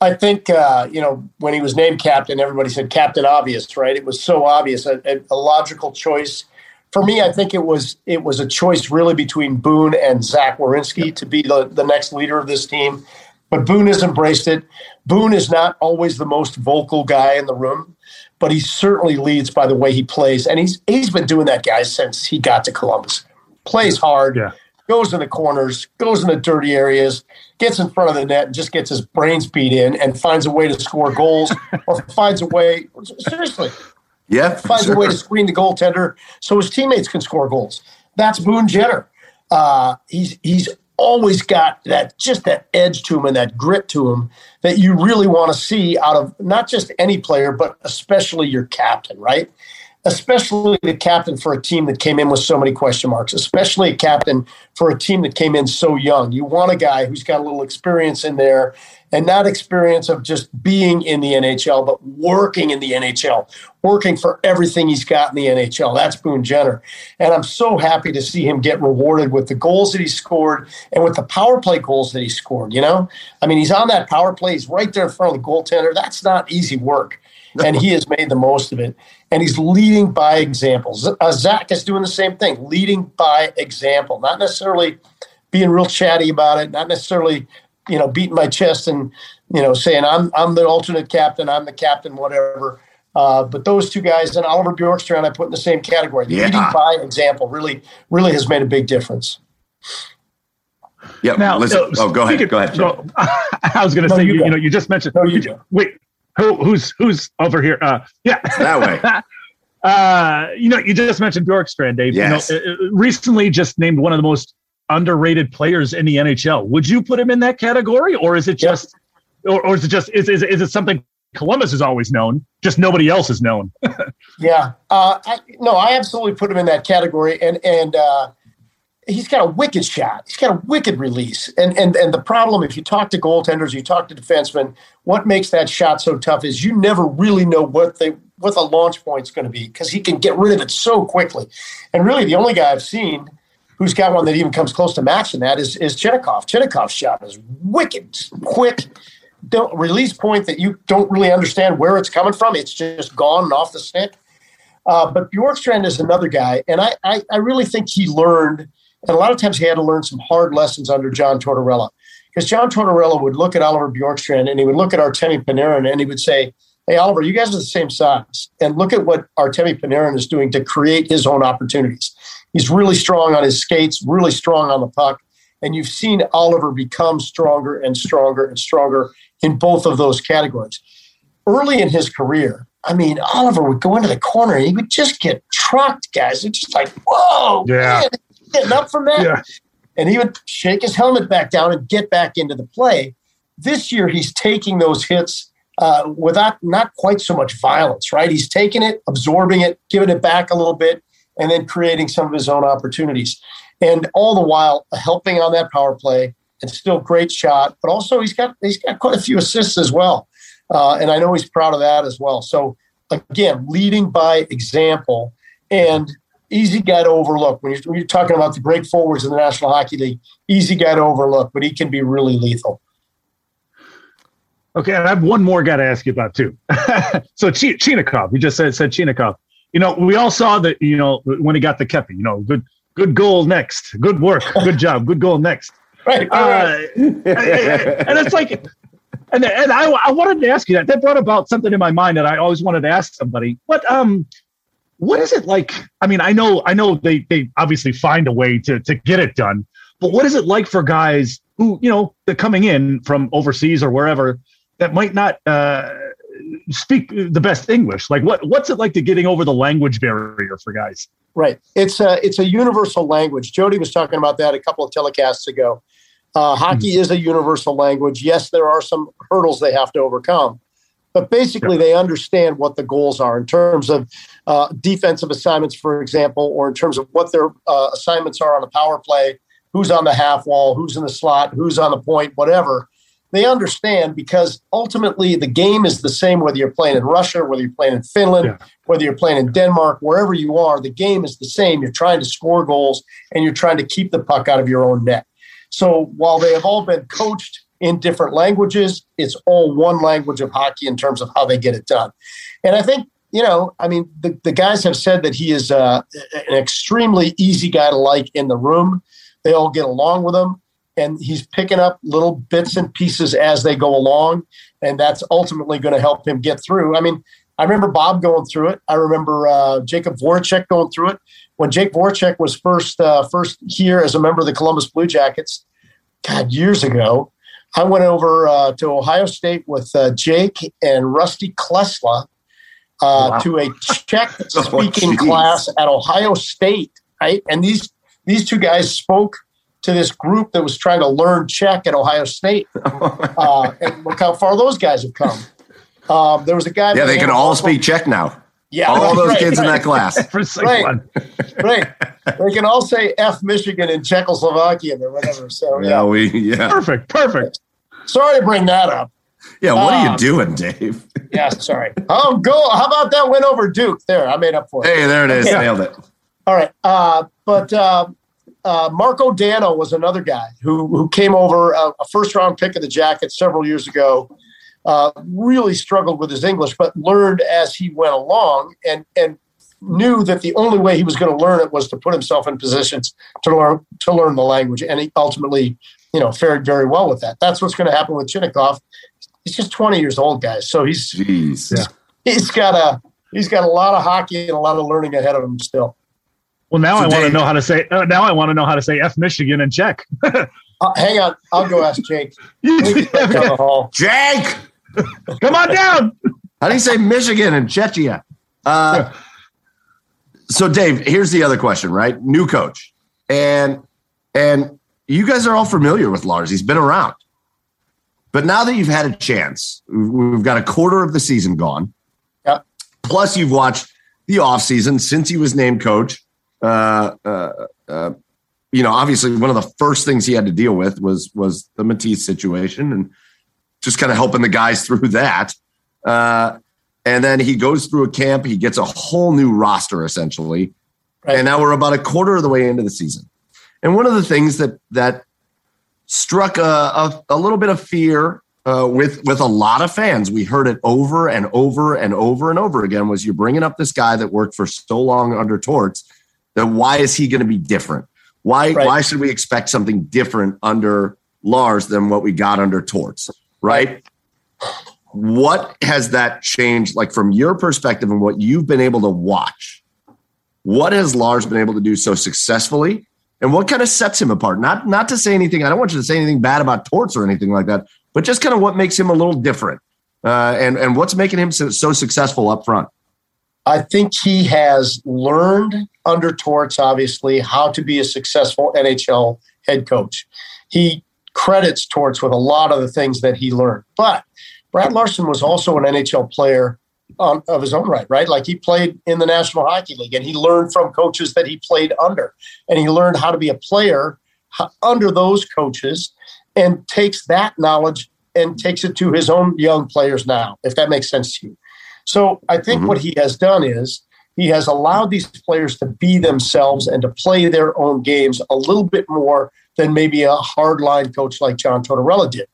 I think uh, you know when he was named captain, everybody said Captain Obvious, right? It was so obvious, a, a, logical choice. For me, I think it was it was a choice really between Boone and Zach Werenski to be the, the next leader of this team. But Boone has embraced it. Boone is not always the most vocal guy in the room, but he certainly leads by the way he plays. And he's he's been doing that, guys, since he got to Columbus. Plays hard, yeah. Goes in the corners, goes in the dirty areas, gets in front of the net, and just gets his brains beat in and finds a way to score goals or finds a way seriously. Yeah. Finds sure. a way to screen the goaltender so his teammates can score goals. That's Boone Jenner. Uh, he's he's always got that just that edge to him and that grit to him that you really want to see out of not just any player, but especially your captain, right? Especially the captain for a team that came in with so many question marks, especially a captain for a team that came in so young. You want a guy who's got a little experience in there and not experience of just being in the NHL, but working in the NHL, working for everything he's got in the NHL. That's Boone Jenner. And I'm so happy to see him get rewarded with the goals that he scored and with the power play goals that he scored. You know, I mean, he's on that power play, he's right there in front of the goaltender. That's not easy work. And he has made the most of it. And he's leading by example. Uh, Zach is doing the same thing, leading by example, not necessarily being real chatty about it, not necessarily you know, beating my chest and, you know, saying I'm I'm the alternate captain, I'm the captain, whatever. Uh, but those two guys and Oliver Bjorkstrand, I put in the same category. The yeah. leading by example really, really has made a big difference. Yeah. Now, listen. Uh, oh, go ahead. Go ahead. No, I was going to no, say, you, you, know, you just mentioned. No, you wait, who, who's who's over here? Uh, yeah, that way. uh, you know, you just mentioned Bjorkstrand, Dave. Yes. You know, uh, uh, recently just named one of the most underrated players in the NHL. Would you put him in that category, or is it just, or, or is it just is, is is it something Columbus has always known, just nobody else has known? yeah, uh, I, no, I absolutely put him in that category, and and uh, he's got a wicked shot. He's got a wicked release, and and and the problem, if you talk to goaltenders, you talk to defensemen, what makes that shot so tough is you never really know what they what the launch point's going to be because he can get rid of it so quickly. And really, the only guy I've seen who's got one that even comes close to matching that is is Chinakhov. Chinakhov's shot is wicked, quick, don't release point that you don't really understand where it's coming from. It's just gone off the stick. Uh, but Bjorkstrand is another guy, and I, I, I really think he learned, and a lot of times he had to learn some hard lessons under John Tortorella, because John Tortorella would look at Oliver Bjorkstrand and he would look at Artemi Panarin and he would say, "Hey Oliver, you guys are the same size, and look at what Artemi Panarin is doing to create his own opportunities. He's really strong on his skates, really strong on the puck." And you've seen Oliver become stronger and stronger and stronger in both of those categories. Early in his career, I mean, Oliver would go into the corner and he would just get trucked, guys. It's just like, whoa, yeah. man, getting up from that. Yeah. And he would shake his helmet back down and get back into the play. This year, he's taking those hits uh, without not quite so much violence, right? He's taking it, absorbing it, giving it back a little bit, and then creating some of his own opportunities. And all the while helping on that power play, and still great shot, but also he's got he's got quite a few assists as well, uh, and I know he's proud of that as well. So again, leading by example and easy guy to overlook when you're, when you're talking about the great forwards in the National Hockey League. Easy guy to overlook, but he can be really lethal. Okay, and I have one more guy to ask you about too. so Ch- Chinakhov, you just said said Chinakhov. You know, we all saw that. You know, when he got the Kepi, you know, good good goal next, good work, good job, good goal next. Right. Uh, and it's like, and and I I wanted to ask you that. That brought about something in my mind that I always wanted to ask somebody. What um, what is it like? I mean, I know I know they they obviously find a way to to get it done, but what is it like for guys who you know they're coming in from overseas or wherever that might not uh, speak the best English. Like, what what's it like to getting over the language barrier for guys? Right. It's a it's a universal language. Jody was talking about that a couple of telecasts ago. Uh, hockey mm-hmm. is a universal language. Yes, there are some hurdles they have to overcome, but basically they understand what the goals are in terms of uh, defensive assignments, for example, or in terms of what their uh, assignments are on a power play, who's on the half wall, who's in the slot, who's on the point, whatever they understand because ultimately the game is the same whether you're playing in Russia, whether you're playing in Finland, yeah. whether you're playing in Denmark, wherever you are, the game is the same. You're trying to score goals and you're trying to keep the puck out of your own net. So while they have all been coached in different languages, it's all one language of hockey in terms of how they get it done. And I think, you know, I mean, the, the guys have said that he is uh, an extremely easy guy to like in the room. They all get along with him and he's picking up little bits and pieces as they go along, and that's ultimately going to help him get through. I mean, I remember Bob going through it. I remember uh, Jakub Voracek going through it when Jake Voracek was first uh, first here as a member of the Columbus Blue Jackets. God, years ago, I went over uh, to Ohio State with uh, Jake and Rusty Klesla uh, wow. to a Czech speaking oh, class at Ohio State. Right, and these these two guys spoke to this group that was trying to learn Czech at Ohio State. uh, and look how far those guys have come. Um, there was a guy. Yeah, they can all speak Czech now. Yeah, all those right, kids right. in that class. right, right. They can all say "F Michigan" in Czechoslovakian or whatever. So yeah, yeah. we yeah, perfect, perfect. Sorry to bring that up. Yeah, what um, are you um, doing, Dave? yeah, sorry. Oh, go. How about that win over Duke? There, I made up for it. Hey, there it is. Okay. Nailed it. All right, uh, but um, uh, Marko Dano was another guy who who came over uh, a first round pick of the Jackets several years ago. Uh, really struggled with his English, but learned as he went along, and and knew that the only way he was going to learn it was to put himself in positions to learn to learn the language, and he ultimately, you know, fared very well with that. That's what's going to happen with Chinakhov. He's just 20 years old, guys, so he's Jeez. Yeah, he's got a he's got a lot of hockey and a lot of learning ahead of him still. Well, now so I want to know how to say. Uh, now I want to know how to say "f Michigan" in Czech. uh, hang on, I'll go ask Jake. Jake, come on down. How do you say Michigan in Czechia? Uh, so, Dave, here's the other question. Right, new coach, and and you guys are all familiar with Lars. He's been around, but now that you've had a chance, we've got a quarter of the season gone. Yep. Plus, you've watched the offseason since he was named coach uh, uh, uh, you know, obviously one of the first things he had to deal with was was the Matiss situation and just kind of helping the guys through that. Uh, and then he goes through a camp. He gets a whole new roster essentially, right. and now we're about a quarter of the way into the season. And one of the things that that struck a, a, a little bit of fear uh, with with a lot of fans. We heard it over and over and over and over again. Was you're bringing up this guy that worked for so long under Torts? That why is he going to be different? Why right. why should we expect something different under Lars than what we got under Torts? Right. What has that changed? Like from your perspective and what you've been able to watch, what has Lars been able to do so successfully? And what kind of sets him apart? Not not to say anything. I don't want you to say anything bad about Torts or anything like that but just kind of what makes him a little different uh, and, and what's making him so, so successful up front. I think he has learned under Torts, obviously, how to be a successful NHL head coach. He credits Torts with a lot of the things that he learned. But Brad Larsen was also an NHL player um, of his own right, right? Like he played in the National Hockey League and he learned from coaches that he played under. And he learned how to be a player under those coaches and takes that knowledge and takes it to his own young players now, if that makes sense to you. So I think mm-hmm. what he has done is he has allowed these players to be themselves and to play their own games a little bit more than maybe a hardline coach like John Tortorella did.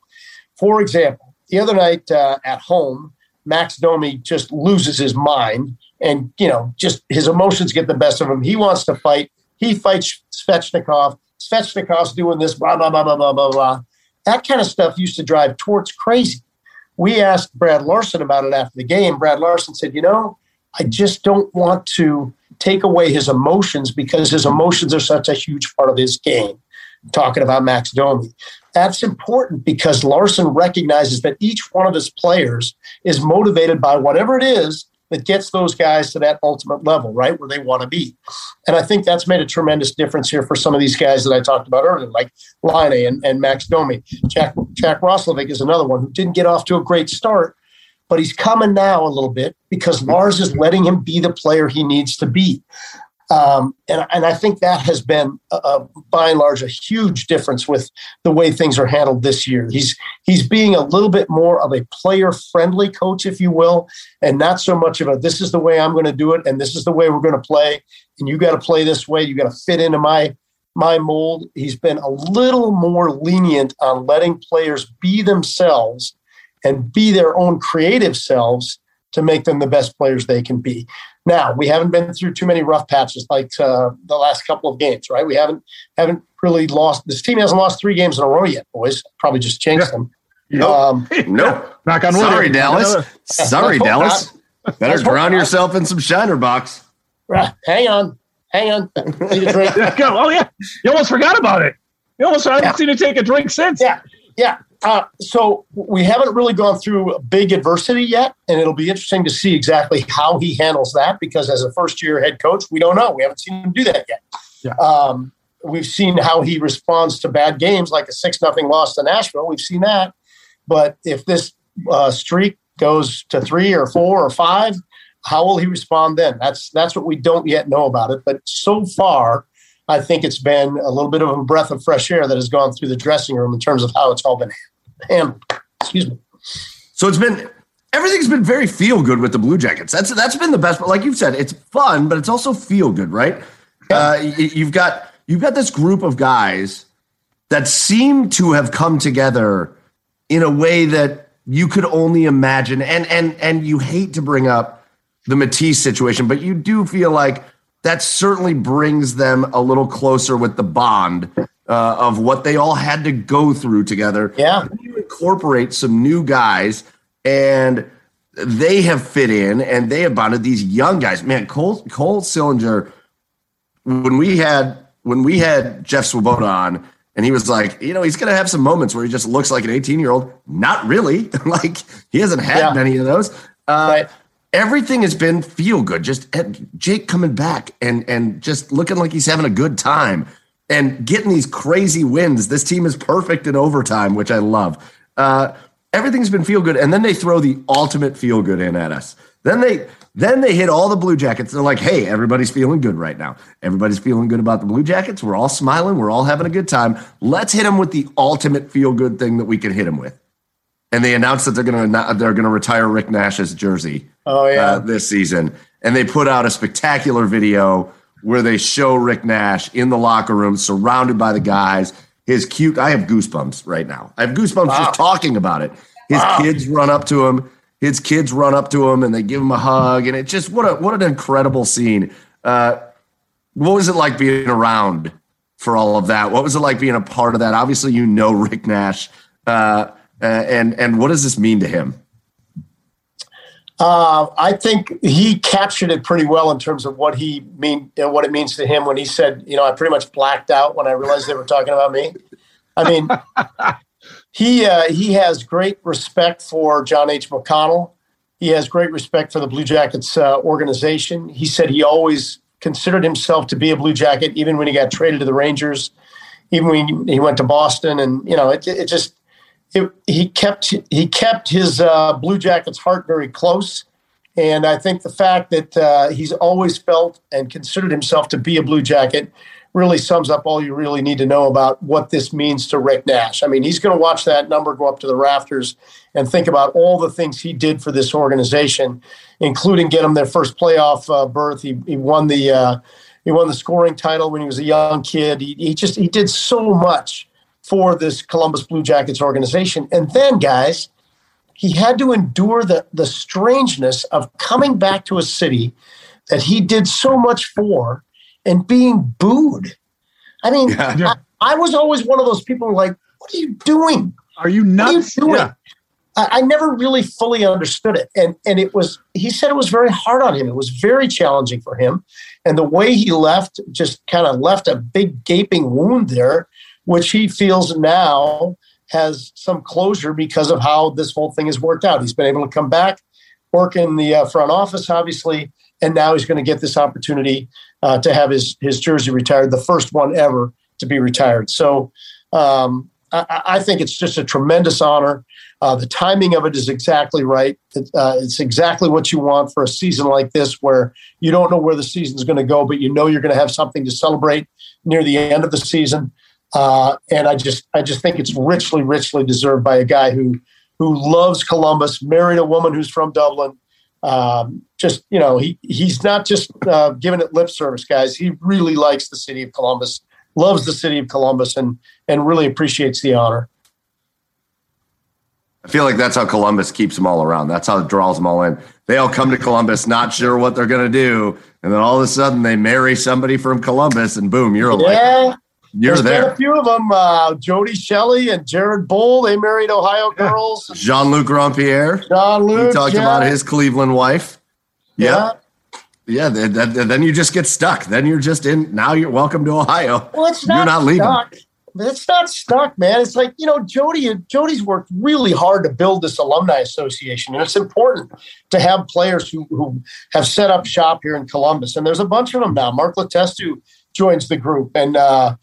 For example, the other night uh, at home, Max Domi just loses his mind and, you know, just his emotions get the best of him. He wants to fight. He fights Svechnikov. Svechnikov's doing this, blah, blah, blah, blah, blah, blah, blah. That kind of stuff used to drive Torts crazy. We asked Brad Larsen about it after the game. Brad Larsen said, You know, I just don't want to take away his emotions because his emotions are such a huge part of his game. Talking about Max Domi. That's important because Larsen recognizes that each one of his players is motivated by whatever it is that gets those guys to that ultimate level, right, where they want to be. And I think that's made a tremendous difference here for some of these guys that I talked about earlier, like Laine and, and Max Domi. Jack, Jack Roslovic is another one who didn't get off to a great start, but he's coming now a little bit because Lars is letting him be the player he needs to be. Um, and, and I think that has been, uh, by and large, a huge difference with the way things are handled this year. He's he's being a little bit more of a player-friendly coach, if you will, and not so much of a "this is the way I'm going to do it" and "this is the way we're going to play," and you got to play this way. You got to fit into my my mold. He's been a little more lenient on letting players be themselves and be their own creative selves to make them the best players they can be. Now we haven't been through too many rough patches like uh, the last couple of games, right? We haven't haven't really lost. This team hasn't lost three games in a row yet, boys. Probably just changed yeah. them. Nope. Um, nope. Knock on wood. Sorry, Dallas. Sorry, Dallas. Better drown yourself in some Shiner Bock. Right. Hang on. Hang on. Need a drink. oh yeah. You almost forgot about it. You almost I haven't yeah. seen you take a drink since. Yeah. Yeah. Uh, so we haven't really gone through big adversity yet, and it'll be interesting to see exactly how he handles that. Because as a first-year head coach, we don't know. We haven't seen him do that yet. Yeah. Um, we've seen how he responds to bad games, like a six nothing loss to Nashville. We've seen that. But if this uh, streak goes to three or four or five, how will he respond then? That's that's what we don't yet know about it. But so far, I think it's been a little bit of a breath of fresh air that has gone through the dressing room in terms of how it's all been handled. Excuse me. So it's been everything's been very feel good with the Blue Jackets. That's that's been the best. But like you've said, it's fun, but it's also feel good, right? Yeah. Uh, you've got you've got this group of guys that seem to have come together in a way that you could only imagine. And and and you hate to bring up the Matiss situation, but you do feel like that certainly brings them a little closer with the bond uh, of what they all had to go through together. Yeah. You incorporate some new guys and they have fit in and they have bonded these young guys. Man, Cole Cole Sillinger, when we had when we had Jeff Swoboda on, and he was like, you know, he's gonna have some moments where he just looks like an 18 year old. Not really. like he hasn't had yeah. many of those. Uh, right everything has been feel good. Just Jake coming back and and just looking like he's having a good time and getting these crazy wins. This team is perfect in overtime, which I love. Uh, everything's been feel good, and then they throw the ultimate feel good in at us. Then they then they hit all the Blue Jackets. They're like, "Hey, everybody's feeling good right now. Everybody's feeling good about the Blue Jackets. We're all smiling. We're all having a good time. Let's hit them with the ultimate feel good thing that we can hit them with." And they announced that they're going to they're going to retire Rick Nash's jersey. Oh yeah, uh, this season, and they put out a spectacular video where they show Rick Nash in the locker room, surrounded by the guys. His cute, I have goosebumps right now. I have goosebumps wow. just talking about it. His wow. kids run up to him. His kids run up to him and they give him a hug, and it just what a what an incredible scene. Uh, what was it like being around for all of that? What was it like being a part of that? Obviously, you know Rick Nash, uh, uh, and and what does this mean to him? Uh, I think he captured it pretty well in terms of what he mean, you know, what it means to him when he said, you know, I pretty much blacked out when I realized they were talking about me. I mean, he uh, he has great respect for John H. McConnell. He has great respect for the Blue Jackets uh, organization. He said he always considered himself to be a Blue Jacket, even when he got traded to the Rangers, even when he went to Boston, and you know, it, it just it, he kept he kept his uh, Blue Jackets heart very close, and I think the fact that uh, he's always felt and considered himself to be a Blue Jacket really sums up all you really need to know about what this means to Rick Nash. I mean, he's going to watch that number go up to the rafters and think about all the things he did for this organization, including get them their first playoff uh, berth. He, he won the uh, he won the scoring title when he was a young kid. He, he just he did so much for this Columbus Blue Jackets organization. And then, guys, he had to endure the, the strangeness of coming back to a city that he did so much for and being booed. I mean, yeah. I, I, was always one of those people like, what are you doing? Are you nuts? Are you doing? Yeah. I, I never really fully understood it. And and it was he said it was very hard on him. It was very challenging for him. And the way he left just kind of left a big gaping wound there which he feels now has some closure because of how this whole thing has worked out. He's been able to come back, work in the uh, front office, obviously, and now he's going to get this opportunity uh, to have his his jersey retired, the first one ever to be retired. So um, I, I, think it's just a tremendous honor. Uh, the timing of it is exactly right. It, uh, it's exactly what you want for a season like this, where you don't know where the season's going to go, but you know you're going to have something to celebrate near the end of the season. Uh, and I just I just think it's richly, richly deserved by a guy who who loves Columbus, married a woman who's from Dublin. Um, just you know, he he's not just uh, giving it lip service, guys. He really likes the city of Columbus, loves the city of Columbus, and and really appreciates the honor. I feel like that's how Columbus keeps them all around. That's how it draws them all in. They all come to Columbus, not sure what they're going to do, and then all of a sudden they marry somebody from Columbus, and boom, you're yeah. like, you're There's there. A few of them. Uh, Jody Shelley and Jared Boll. They married Ohio yeah. girls. Jean Luc Grandpierre. Jean Luc. He talked yeah. about his Cleveland wife. Yeah. Yeah. Then, then, then, you just get stuck. Then you're just in. Now you're welcome to Ohio. Well, it's not. You're not leaving. Stuck. It's not stuck, man. It's like you know, Jody. Jody's worked really hard to build this alumni association, and it's important to have players who who have set up shop here in Columbus. And there's a bunch of them now. Mark Letestu joins the group, and uh,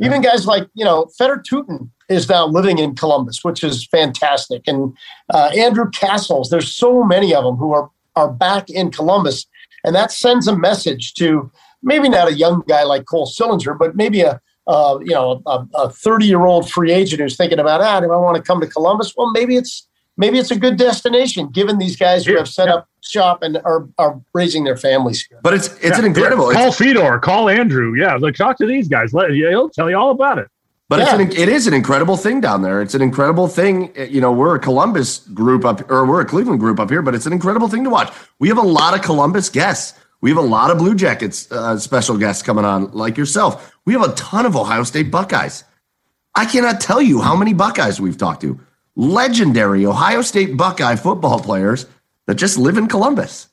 even guys like, you know, Fedor Tyutin is now living in Columbus, which is fantastic. And uh, Andrew Cassels, there's so many of them who are, are back in Columbus. And that sends a message to maybe not a young guy like Cole Sillinger, but maybe a, uh, you know, a 30 year old free agent who's thinking about, ah, do I want to come to Columbus? Well, maybe it's maybe it's a good destination given these guys who have set yeah. up shop and are, are raising their families here. But it's it's yeah, an incredible. Yeah. Call Fedor, call Andrew. Yeah, like talk to these guys. Let he'll tell you all about it. But yeah. it's an, it is an incredible thing down there. It's an incredible thing. You know, we're a Columbus group up, or we're a Cleveland group up here, but it's an incredible thing to watch. We have a lot of Columbus guests. We have a lot of Blue Jackets uh, special guests coming on, like yourself. We have a ton of Ohio State Buckeyes. I cannot tell you how many Buckeyes we've talked to legendary Ohio State Buckeye football players that just live in Columbus.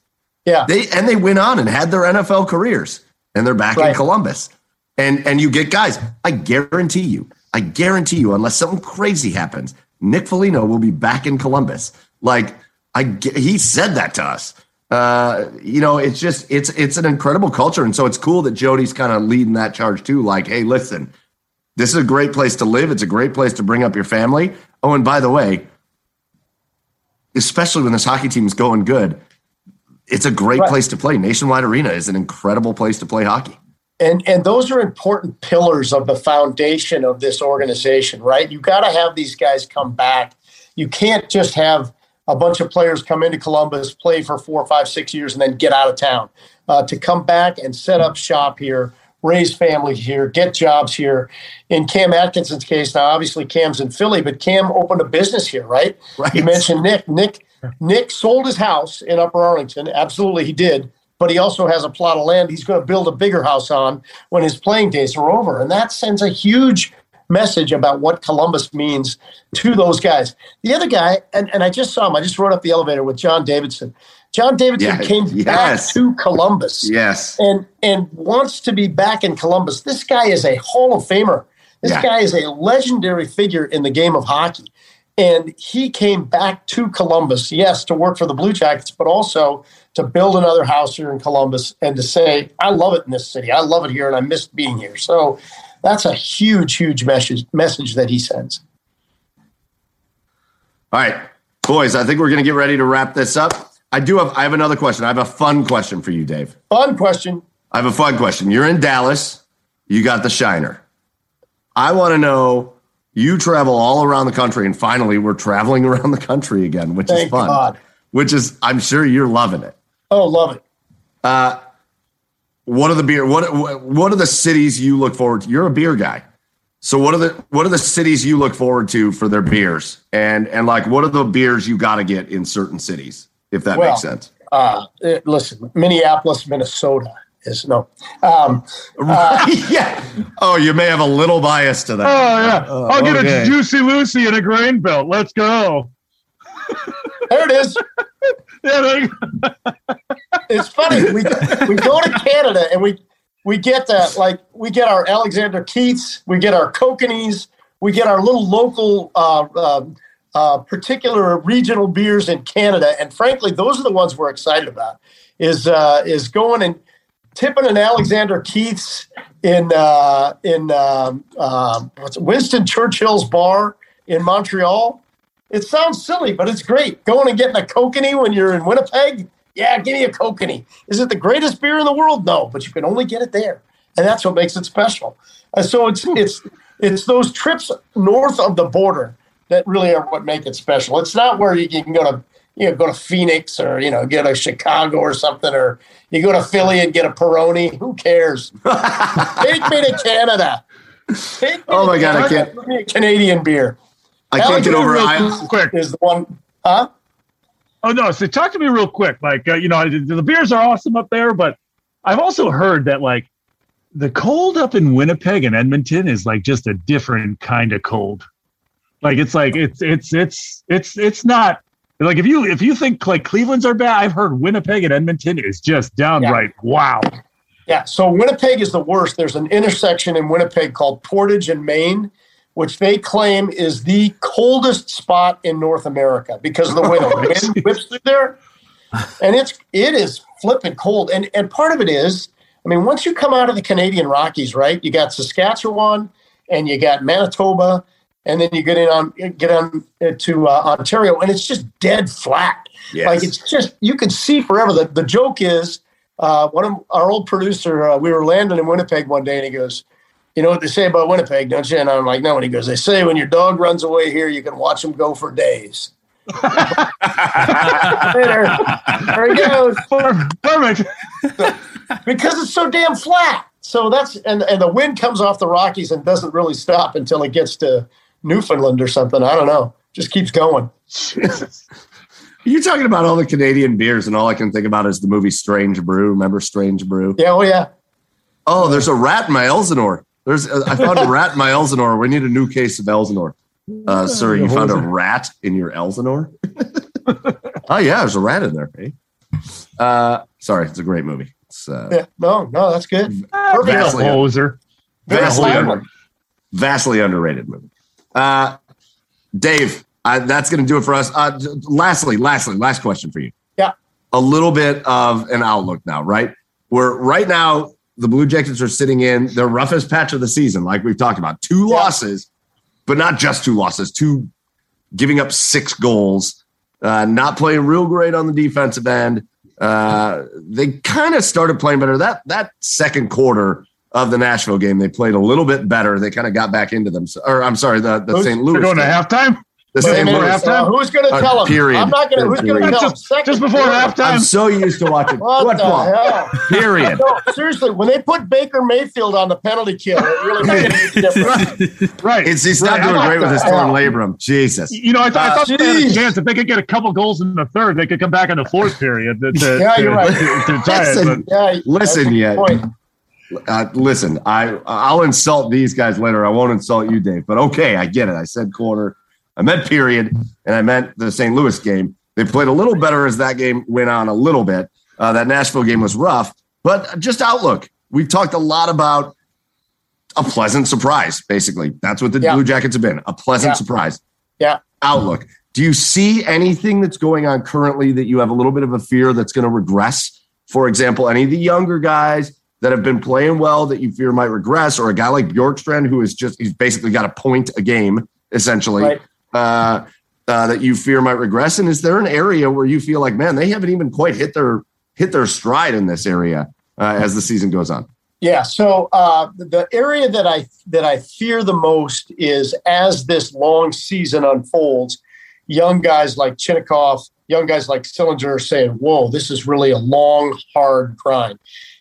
Yeah. They and they went on and had their NFL careers and they're back right. in Columbus. And and you get guys, I guarantee you, I guarantee you, unless something crazy happens, Nick Foligno will be back in Columbus. Like I he said that to us. Uh, you know, it's just it's it's an incredible culture. And so it's cool that Jody's kind of leading that charge too. Like, hey, listen, this is a great place to live. It's a great place to bring up your family. Oh, and by the way, especially when this hockey team is going good, it's a great right. place to play. Nationwide Arena is an incredible place to play hockey. And and those are important pillars of the foundation of this organization, right? You got to have these guys come back. You can't just have a bunch of players come into Columbus, play for four, five, six years, and then get out of town. Uh, to come back and set up shop here, raise families here, get jobs here. In Cam Atkinson's case, now obviously Cam's in Philly, but Cam opened a business here, right? Right. You mentioned Nick. Nick Nick sold his house in Upper Arlington. Absolutely, he did. But he also has a plot of land he's going to build a bigger house on when his playing days are over. And that sends a huge message about what Columbus means to those guys. The other guy, and, and I just saw him, I just rode up the elevator with John Davidson. John Davidson came yes. back to Columbus Yes. and and wants to be back in Columbus. This guy is a Hall of Famer. This Yeah. guy is a legendary figure in the game of hockey. And he came back to Columbus, yes, to work for the Blue Jackets, but also to build another house here in Columbus and to say, I love it in this city. I love it here and I miss being here. So that's a huge, huge message message that he sends. All right, boys, I think we're going to get ready to wrap this up. I do have I have another question. I have a fun question for you, Dave. Fun question. I have a fun question. You're in Dallas. You got the Shiner. I want to know. You travel all around the country, and finally, we're traveling around the country again, which is fun. God. Which is, I'm sure you're loving it. Oh, love it. Uh, what are the beer? What What are the cities you look forward to? You're a beer guy, so what are the What are the cities you look forward to for their beers? And and like, what are the beers you got to get in certain cities? If that Well, makes sense. Uh, eh, listen, Minneapolis, Minnesota is no. Um, yeah. Oh, you may have a little bias to that. Oh yeah, I'll get a juicy Lucy and a grain belt. Let's go. there it is. Yeah, there you go. it's funny. We, we go to Canada and we we get uh, like we get our Alexander Keiths, we get our Kokanees, we get our little local uh, uh, uh, particular regional beers in Canada, and frankly, those are the ones we're excited about. Is uh, is going and tipping an Alexander Keiths in uh, in um, um, Winston Churchill's bar in Montreal. It sounds silly, but it's great. Going and getting a kokanee when you're in Winnipeg. Yeah, give me a kokanee. Is it the greatest beer in the world? No, but you can only get it there, and that's what makes it special. And so it's it's it's those trips north of the border that really are what make it special. It's not where you can go to you know go to Phoenix or you know get a Chicago or something, or you go to Philly and get a Peroni. Who cares? Take me to Canada. Take me Oh to my God, I can't- Give me a Canadian beer I can't get over. real quick. is the one. Huh? Oh no! So talk to me real quick. Like uh, you know, the, the beers are awesome up there, but I've also heard that like the cold up in Winnipeg and Edmonton is like just a different kind of cold. Like it's like it's it's it's it's it's not like if you if you think like Cleveland's are bad, I've heard Winnipeg and Edmonton is just downright wow. Yeah. So Winnipeg is the worst. There's an intersection in Winnipeg called Portage and Main, which they claim is the coldest spot in North America because of the way the wind whips through there. And it's it is flipping cold. And and part of it is, I mean, once you come out of the Canadian Rockies, right? You got Saskatchewan and you got Manitoba, and then you get in on get on to uh, Ontario, and it's just dead flat. Yes. Like it's just you can see forever. The the joke is uh, one of our old producer. Uh, we were landing in Winnipeg one day, and he goes, "You know what they say about Winnipeg, don't you?" And I'm like, "No." And he goes, "They say when your dog runs away here, you can watch him go for days." there, there he goes. Perfect. because it's so damn flat. So that's and and the wind comes off the Rockies and doesn't really stop until it gets to Newfoundland or something. I don't know. Just keeps going. you're talking about all the Canadian beers, and all I can think about is the movie Strange Brew. Remember Strange Brew? Yeah. Oh yeah. Oh, there's a rat in my Elsinore. There's I found a rat in my Elsinore. We need a new case of Elsinore. Uh, sir, you found a rat in your Elsinore? oh yeah, there's a rat in there. eh? Uh, sorry, it's a great movie. It's uh, Yeah. No. No. That's good. You're Vastly- hoser. vastly, under, vastly underrated movie. Uh, Dave, I, that's going to do it for us. Uh, lastly, lastly, last question for you. Yeah. A little bit of an outlook now, right? Where right now the Blue Jackets are sitting in their roughest patch of the season, like we've talked about, two Yeah. losses, but not just two losses, two giving up six goals, uh, not playing real great on the defensive end. Uh, they kind of started playing better. That that second quarter of the Nashville game, they played a little bit better. They kind of got back into them. Or I'm sorry, the, the Those- St. They're Louis. going to halftime. The But St. Louis. halftime? Uh, who's going to Uh, tell him? period. I'm not going to. Who's going to Period. tell him? Just- Second Just before halftime. I'm so used to watching What the football. hell? Period. No, seriously, when they put Baker Mayfield on the penalty kill, it really made a difference. Right. It's, he's not Right. doing great with his about torn that? labrum. Jesus. You know, I, th- I Uh, thought they had a chance if they could get a couple goals in the third, they could come back in the fourth period. To, to, Yeah, you're right. To, to tie it, Listen, but- Yeah, Listen, that's a yeah. Uh, listen, I I'll insult these guys later. I won't insult you, Dave. But okay, I get it. I said quarter. I meant period, and I meant the St. Louis game. They played a little better as that game went on a little bit. Uh, that Nashville game was rough, but just outlook. We've talked a lot about a pleasant surprise. Basically, that's what the Yeah. Blue Jackets have been. A pleasant Yeah. surprise. Yeah. Outlook. Do you see anything that's going on currently that you have a little bit of a fear that's going to regress? For example, any of the younger guys that have been playing well that you fear might regress, or a guy like Bjorkstrand who is just he's basically got a point a game essentially Right. uh, uh, that you fear might regress. And is there an area where you feel like, man, they haven't even quite hit their hit their stride in this area uh, as the season goes on? Yeah. So uh, the area that I that I fear the most is as this long season unfolds, young guys like Chinakhov, young guys like Sillinger are saying, "Whoa, this is really a long, hard grind."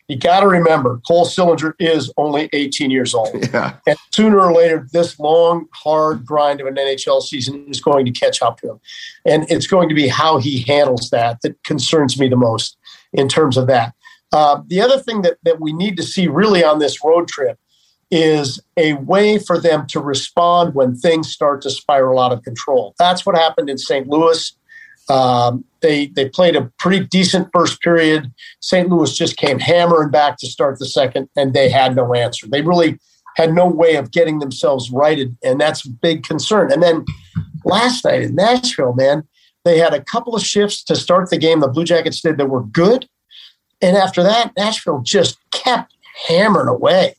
You got to remember, Cole Sillinger is only 18 years old. Yeah, And sooner or later, this long, hard grind of an NHL season is going to catch up to him. And it's going to be how he handles that that concerns me the most in terms of that. Uh, the other thing that, that we need to see really on this road trip is a way for them to respond when things start to spiral out of control. That's what happened in St. Louis. Um, they they played a pretty decent first period. St. Louis just came hammering back to start the second, and they had no answer. They really had no way of getting themselves righted, and that's a big concern. And then last night in Nashville, man, they had a couple of shifts to start the game. The Blue Jackets did that were good, and after that, Nashville just kept hammering away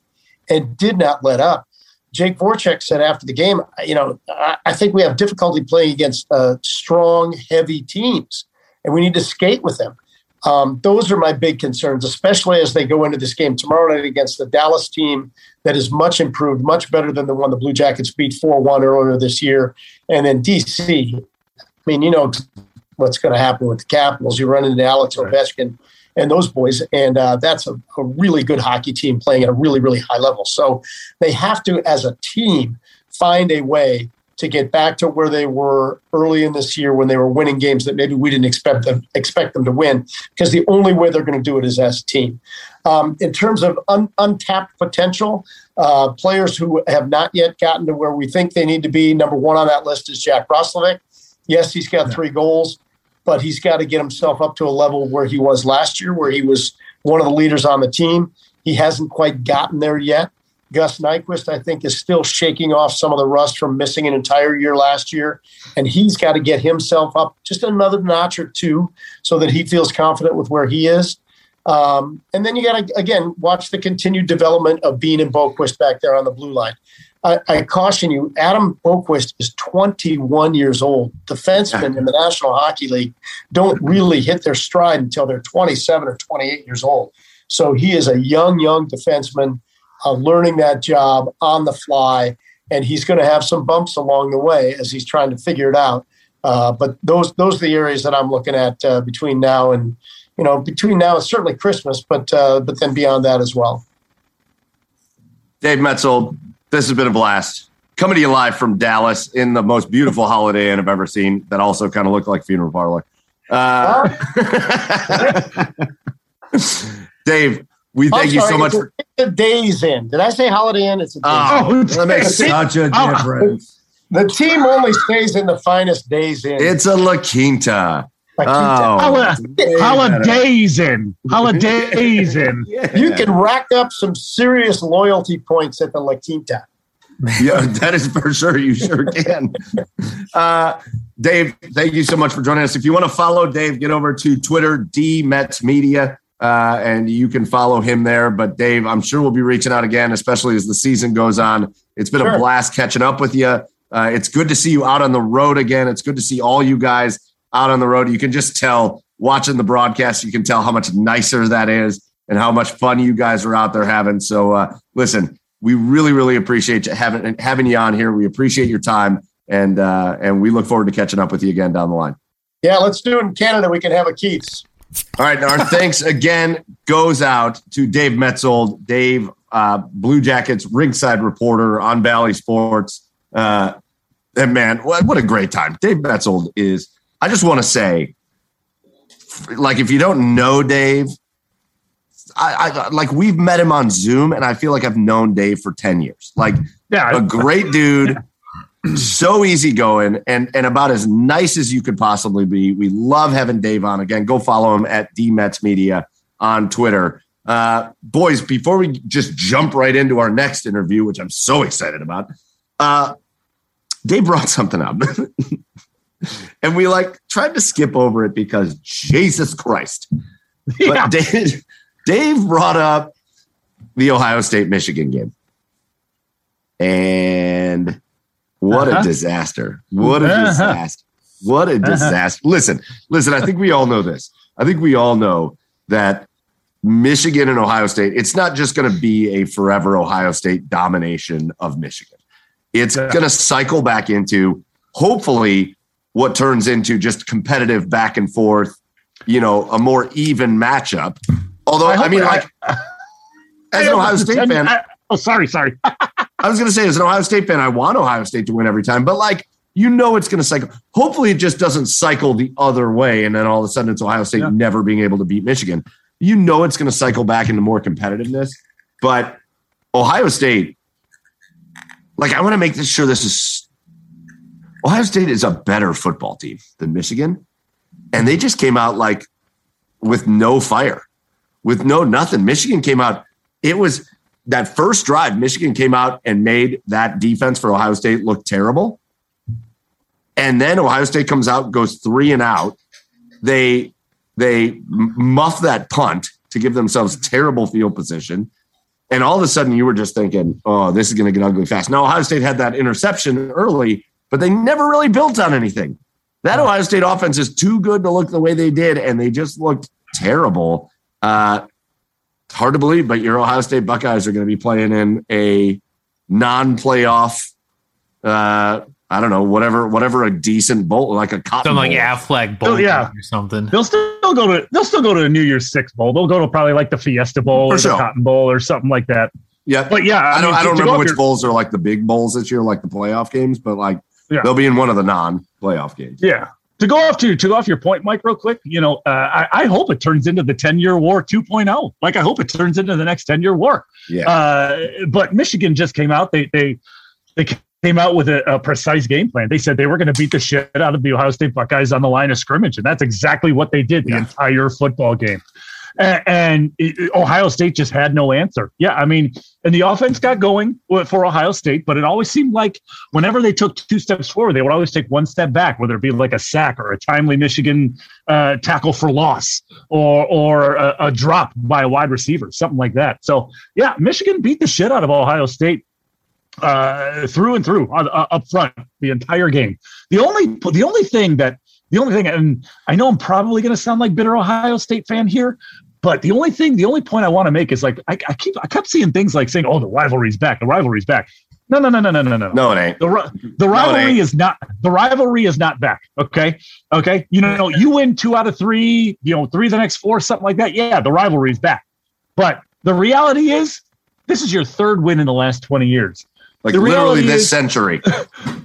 and did not let up. Jake Voracek said after the game, you know, I, think we have difficulty playing against uh, strong, heavy teams, and we need to skate with them. Um, those are my big concerns, especially as they go into this game tomorrow night against the Dallas team that is much improved, much better than the one the Blue Jackets beat 4 1 earlier this year. And then DC, I mean, you know what's going to happen with the Capitals. You run into Alex Ovechkin and those boys, and uh, that's a, a really good hockey team playing at a really, really high level. So they have to, as a team, find a way to get back to where they were early in this year when they were winning games that maybe we didn't expect them expect them to win because the only way they're going to do it is as a team. Um, in terms of un, untapped potential, uh, players who have not yet gotten to where we think they need to be. Number one on that list is Jack Roslovic. Yes, he's got three goals, but he's got to get himself up to a level where he was last year, where he was one of the leaders on the team. He hasn't quite gotten there yet. Gus Nyquist, I think, is still shaking off some of the rust from missing an entire year last year. And he's got to get himself up just another notch or two so that he feels confident with where he is. Um, and then you got to, again, watch the continued development of Bean and Boqvist back there on the blue line. I, I caution you, Adam Boqvist is 21 years old. Defensemen in the National Hockey League don't really hit their stride until they're 27 or 28 years old. So he is a young, young defenseman uh, learning that job on the fly, and he's going to have some bumps along the way as he's trying to figure it out. Uh, but those those are the areas that I'm looking at uh, between now and you know between now and certainly Christmas, but uh, but then beyond that as well. Dave Maetzold, this has been a blast. Coming to you live from Dallas in the most beautiful Holiday Inn I've ever seen. That also kind of looked like funeral parlor. Uh, Dave, we thank I'm you so much it's for. a, it's Days in. Did I say Holiday Inn? It's a Days Oh, Inn. that makes such a Oh. difference. The team only stays in the finest Days Inn. It's a La Quinta. Like, Oh, Holi- it's way better. Holidays in. Holidays in. Yeah. you can rack up some serious loyalty points at the La Quinta. yeah, that is for sure. You sure can. Uh, Dave, thank you so much for joining us. If you want to follow Dave, get over to Twitter, D Mets Media, uh, and you can follow him there. But Dave, I'm sure we'll be reaching out again, especially as the season goes on. It's been a blast catching up with you. Uh, it's good to see you out on the road again. It's good to see all you guys out on the road. You can just tell watching the broadcast, you can tell how much nicer that is and how much fun you guys are out there having. So, uh, listen, we really, really appreciate you having having you on here. We appreciate your time. and uh, and we look forward to catching up with you again down the line. Yeah, let's do it in Canada. We can have a Keith's. All right, our thanks again goes out to Dave Maetzold, Dave uh, Blue Jackets Rinkside reporter on Bally Sports. Uh, and man, what, what a great time! Dave Maetzold is. I just want to say, like, if you don't know Dave, I, I like we've met him on Zoom, and I feel like I've known Dave for ten years. Like, Yeah. a great dude, so easygoing, and and about as nice as you could possibly be. We love having Dave on again. Go follow him at DMets Media on Twitter. Uh, boys, before we just jump right into our next interview, which I'm so excited about, uh, Dave brought something up. and we like tried to skip over it because Jesus Christ. Yeah. But Dave, Dave brought up the Ohio State Michigan game. And what Uh-huh. a disaster. What a Uh-huh. disaster. What a disaster. Listen, listen, I think we all know this. I think we all know that Michigan and Ohio State, it's not just going to be a forever Ohio State domination of Michigan. It's Yeah. going to cycle back into hopefully what turns into just competitive back and forth, you know, a more even matchup. Although, I, hope- mean, like, as an Ohio State fan, I- oh, sorry, sorry. I was going to say, as an Ohio State fan, I want Ohio State to win every time, but like, you know, it's going to cycle. Hopefully, it just doesn't cycle the other way, and then all of a sudden, it's Ohio State Yeah. never being able to beat Michigan. You know, it's going to cycle back into more competitiveness, but Ohio State, like, I want to make this sure this is Ohio State is a better football team than Michigan, and they just came out like with no fire, with no nothing. Michigan came out. It was that first drive, Michigan came out and made that defense for Ohio State look terrible. And then Ohio State comes out, goes three and out. They they muff that punt to give themselves terrible field position. And all of a sudden, you were just thinking, "Oh, this is going to get ugly fast." Now, Ohio State had that interception early, but they never really built on anything. That Ohio State offense is too good to look the way they did, and they just looked terrible. Uh, hard to believe, but your Ohio State Buckeyes are going to be playing in a non-playoff. Uh, I don't know, whatever, whatever a decent bowl, like a cotton Something like bowl. Aflac Bowl Oh, yeah. or something. They'll still go to they'll still go to a New Year's Six bowl. They'll go to probably like the Fiesta Bowl For or sure. the Cotton Bowl or something like that. Yeah, But yeah, I don't, mean, I don't remember which your- bowls are like the big bowls this year, like the playoff games, but like Yeah. they'll be in one of the non-playoff games. Yeah. To go off to to go off your point, Mike, real quick. You know, uh, I, I hope it turns into the ten year war 2.0. Like I hope it turns into the next ten year war. Yeah, Uh, but Michigan just came out. They they they came out with a, a precise game plan. They said they were going to beat the shit out of the Ohio State Buckeyes on the line of scrimmage, and that's exactly what they did the Yeah. entire football game. And, Ohio State just had no answer. Yeah, I mean, and the offense got going for Ohio State, but it always seemed like whenever they took two steps forward, they would always take one step back, whether it be like a sack or a timely Michigan uh, tackle for loss or or a, a drop by a wide receiver, something like that. So yeah, Michigan beat the shit out of Ohio State uh, through and through uh, up front the entire game. The only the only thing that the only thing, and I know I'm probably going to sound like bitter Ohio State fan here, but the only thing, the only point I want to make is like I, I keep I kept seeing things like saying, "Oh, the rivalry's back, the rivalry's back." No, no, no, no, no, no, no. no, it ain't. The, the rivalry is not the rivalry is not back. Okay, okay. You know, you win two out of three. You know, three of the next four, something like that. Yeah, the rivalry is back. But the reality is, this is your third win in the last twenty years. Like The literally this is- century.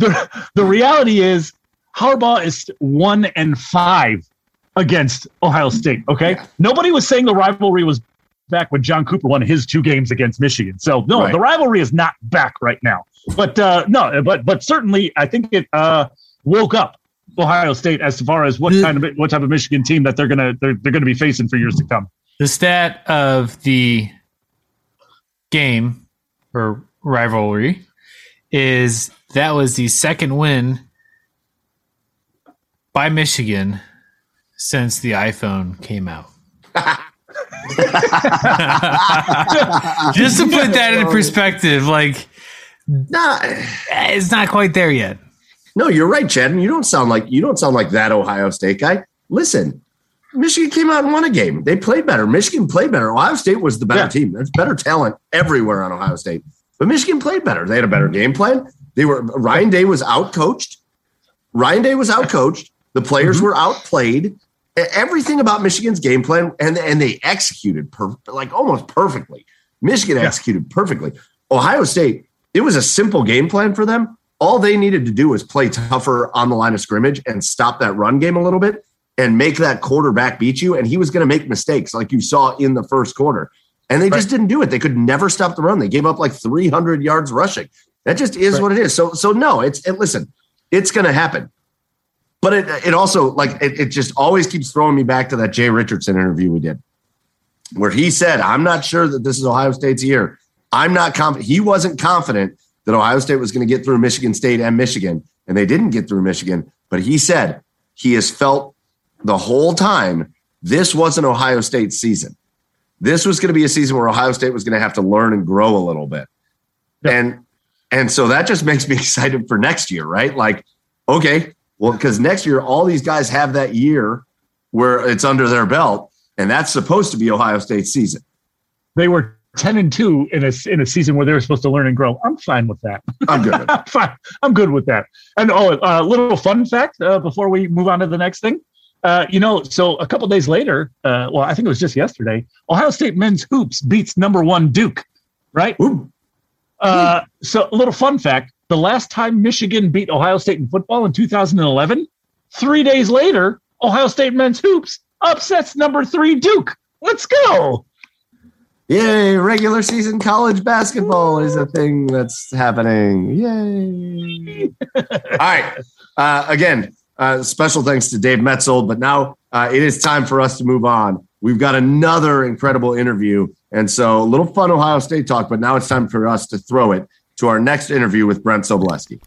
The the reality is, Harbaugh is one and five against Ohio State. Okay, nobody was saying the rivalry was back when John Cooper won his two games against Michigan. So no, Right. the rivalry is not back right now. But uh, no, but but certainly, I think it uh, woke up Ohio State as far as what kind of what type of Michigan team that they're gonna they're, they're gonna be facing for years to come. The stat of the game or rivalry is that was the second win by Michigan since the iPhone came out. Just to put that in perspective, like nah, it's not quite there yet. no, you're right, Chad. You don't sound like you don't sound like that Ohio State guy. Listen, Michigan came out and won a game. They played better. Michigan played better. Ohio State was the better Yeah. team. There's better talent everywhere on Ohio State. But Michigan played better. They had a better game plan. They were Ryan Day was out coached. Ryan Day was out coached. The players mm-hmm. were outplayed. Everything about Michigan's game plan, and and they executed per, like almost perfectly. Michigan yeah. executed perfectly. Ohio State, it was a simple game plan for them. All they needed to do was play tougher on the line of scrimmage and stop that run game a little bit and make that quarterback beat you. And he was going to make mistakes like you saw in the first quarter. And they right. just didn't do it. They could never stop the run. They gave up like 300 yards rushing. That just is right. what it is. So, so no, it's, it, listen, it's going to happen. But it, it also like, it, it just always keeps throwing me back to that Jay Richardson interview we did where he said, I'm not sure that this is Ohio State's year. I'm not confident. He wasn't confident that Ohio State was going to get through Michigan State and Michigan, and they didn't get through Michigan. But he said he has felt the whole time this wasn't Ohio State's season. This was going to be a season where Ohio State was going to have to learn and grow a little bit. Yeah. And and so that just makes me excited for next year, right? Like, okay, well, because next year all these guys have that year where it's under their belt, and that's supposed to be Ohio State's season. They were 10 and 2 in a, in a season where they were supposed to learn and grow. I'm fine with that. I'm good. I'm fine. I'm good with that. And oh, a uh, little fun fact uh, before we move on to the next thing. Uh, you know, so a couple days later, uh, well, I think it was just yesterday, Ohio State men's hoops beats number one Duke, right? Uh, so a little fun fact: the last time Michigan beat Ohio State in football in 2011, three days later, Ohio State men's hoops upsets number three Duke. Let's go! Yay! Regular season college basketball is a thing that's happening. Yay! All right. Uh, again, uh, special thanks to Dave Maetzold. But now uh, it is time for us to move on. We've got another incredible interview. And so a little fun Ohio State talk, but now it's time for us to throw it to our next interview with Brent Sobleski.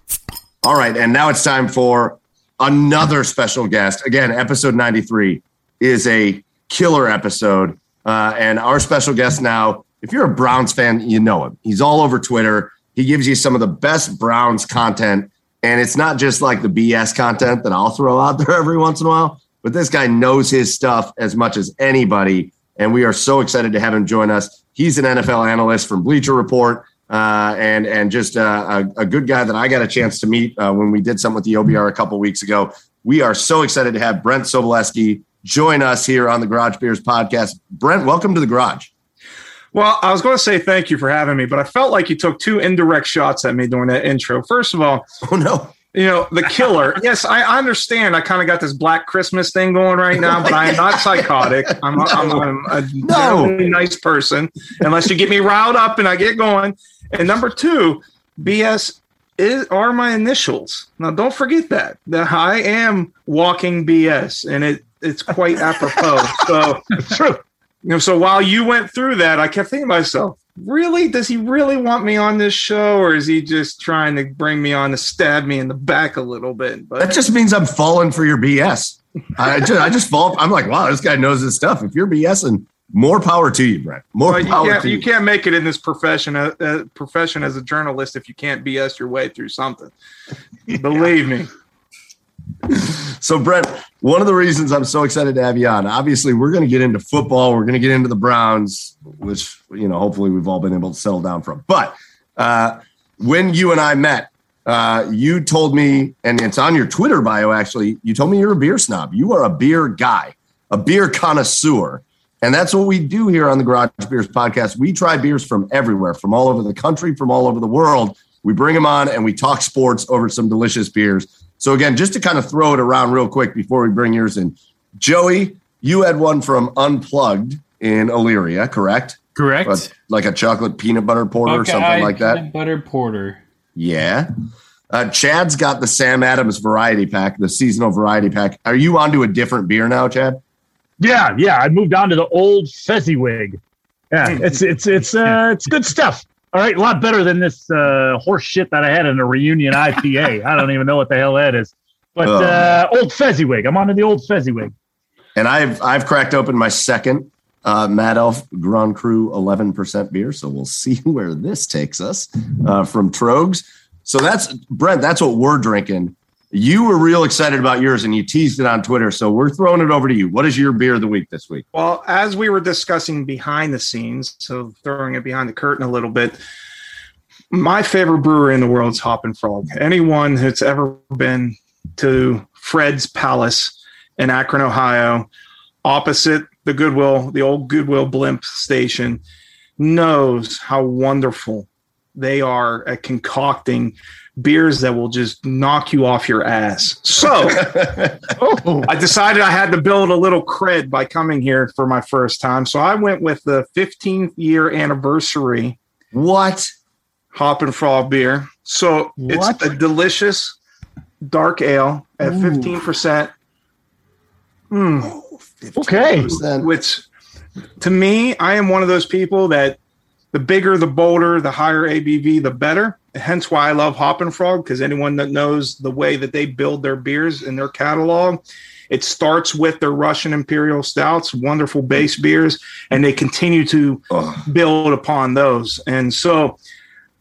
All right. And now it's time for another special guest. Again, episode 93 is a killer episode. Uh, and our special guest now, if you're a Browns fan, you know him. He's all over Twitter. He gives you some of the best Browns content and it's not just like the BS content that I'll throw out there every once in a while, but this guy knows his stuff as much as anybody. And we are so excited to have him join us. He's an NFL analyst from Bleacher Report. Uh, and and just uh, a, a, good guy that I got a chance to meet uh, when we did something with the OBR a couple weeks ago. We are so excited to have Brent Sobleski join us here on the Garage Beers podcast. Brent, welcome to the Garage. Well, I was going to say thank you for having me, but I felt like you took two indirect shots at me during that intro. First of all, oh no, you know the killer. yes, I understand. I kind of got this Black Christmas thing going right now, but I am not psychotic. I'm, no. I'm, I'm a no. nice person, unless you get me riled up and I get going. And number two, BS is are my initials. Now, don't forget that that I am walking BS, and it it's quite apropos. So true you know, so while you went through that, I kept thinking to myself, really? Does he really want me on this show, or is he just trying to bring me on to stab me in the back a little bit? But that just means I'm falling for your BS. I just, I just fall. I'm like, wow, this guy knows his stuff. If you're BSing, more power to you, Brent. More well, you power can't, to you. You can't make it in this profession, uh, uh, profession as a journalist if you can't BS your way through something. Believe me so, Brent, one of the reasons I'm so excited to have you on, obviously, we're going to get into football. We're going to get into the Browns, which, you know, hopefully we've all been able to settle down from. But uh, when you and I met, uh, you told me, and it's on your Twitter bio, actually, you told me you're a beer snob. You are a beer guy, a beer connoisseur. And that's what we do here on the Garage Beers podcast. We try beers from everywhere, from all over the country, from all over the world. We bring them on and we talk sports over some delicious beers. So again, just to kind of throw it around real quick before we bring yours in, Joey, you had one from Unplugged in Elyria, correct? Correct. like a chocolate peanut butter porter or something like that. Peanut butter porter. Yeah. Uh, Chad's got the Sam Adams variety pack, the seasonal variety pack. Are you onto a different beer now, Chad? Yeah, yeah. I moved on to the old Fezziwig. Yeah, it's it's it's uh it's good stuff. All right, a lot better than this uh, horse shit that I had in a reunion IPA. I don't even know what the hell that is. But oh, uh, old Fezziwig. I'm on to the old Fezziwig. And I've I've cracked open my second uh, Mad Elf Grand Cru 11% beer. So we'll see where this takes us uh, from Troegs. So that's Brent. That's what we're drinking. You were real excited about yours and you teased it on Twitter. So we're throwing it over to you. What is your beer of the week this week? Well, as we were discussing behind the scenes, so throwing it behind the curtain a little bit, my favorite brewery in the world is Hoppin' Frog. Anyone that's ever been to Fred's Palace in Akron, Ohio, opposite the Goodyear, the old Goodyear blimp station, knows how wonderful they are at concocting beers that will just knock you off your ass. So I decided I had to build a little cred by coming here for my first time. So I went with the 15th year anniversary What? Hoppin' Frog beer. So What? it's a delicious dark ale at 15%. Mm, Okay. which to me, I am one of those people that the bigger, the bolder, the higher ABV, the better. Hence why I love Hoppin' Frog because anyone that knows the way that they build their beers in their catalog, it starts with their Russian Imperial Stouts, wonderful base beers, and they continue to build upon those. And so,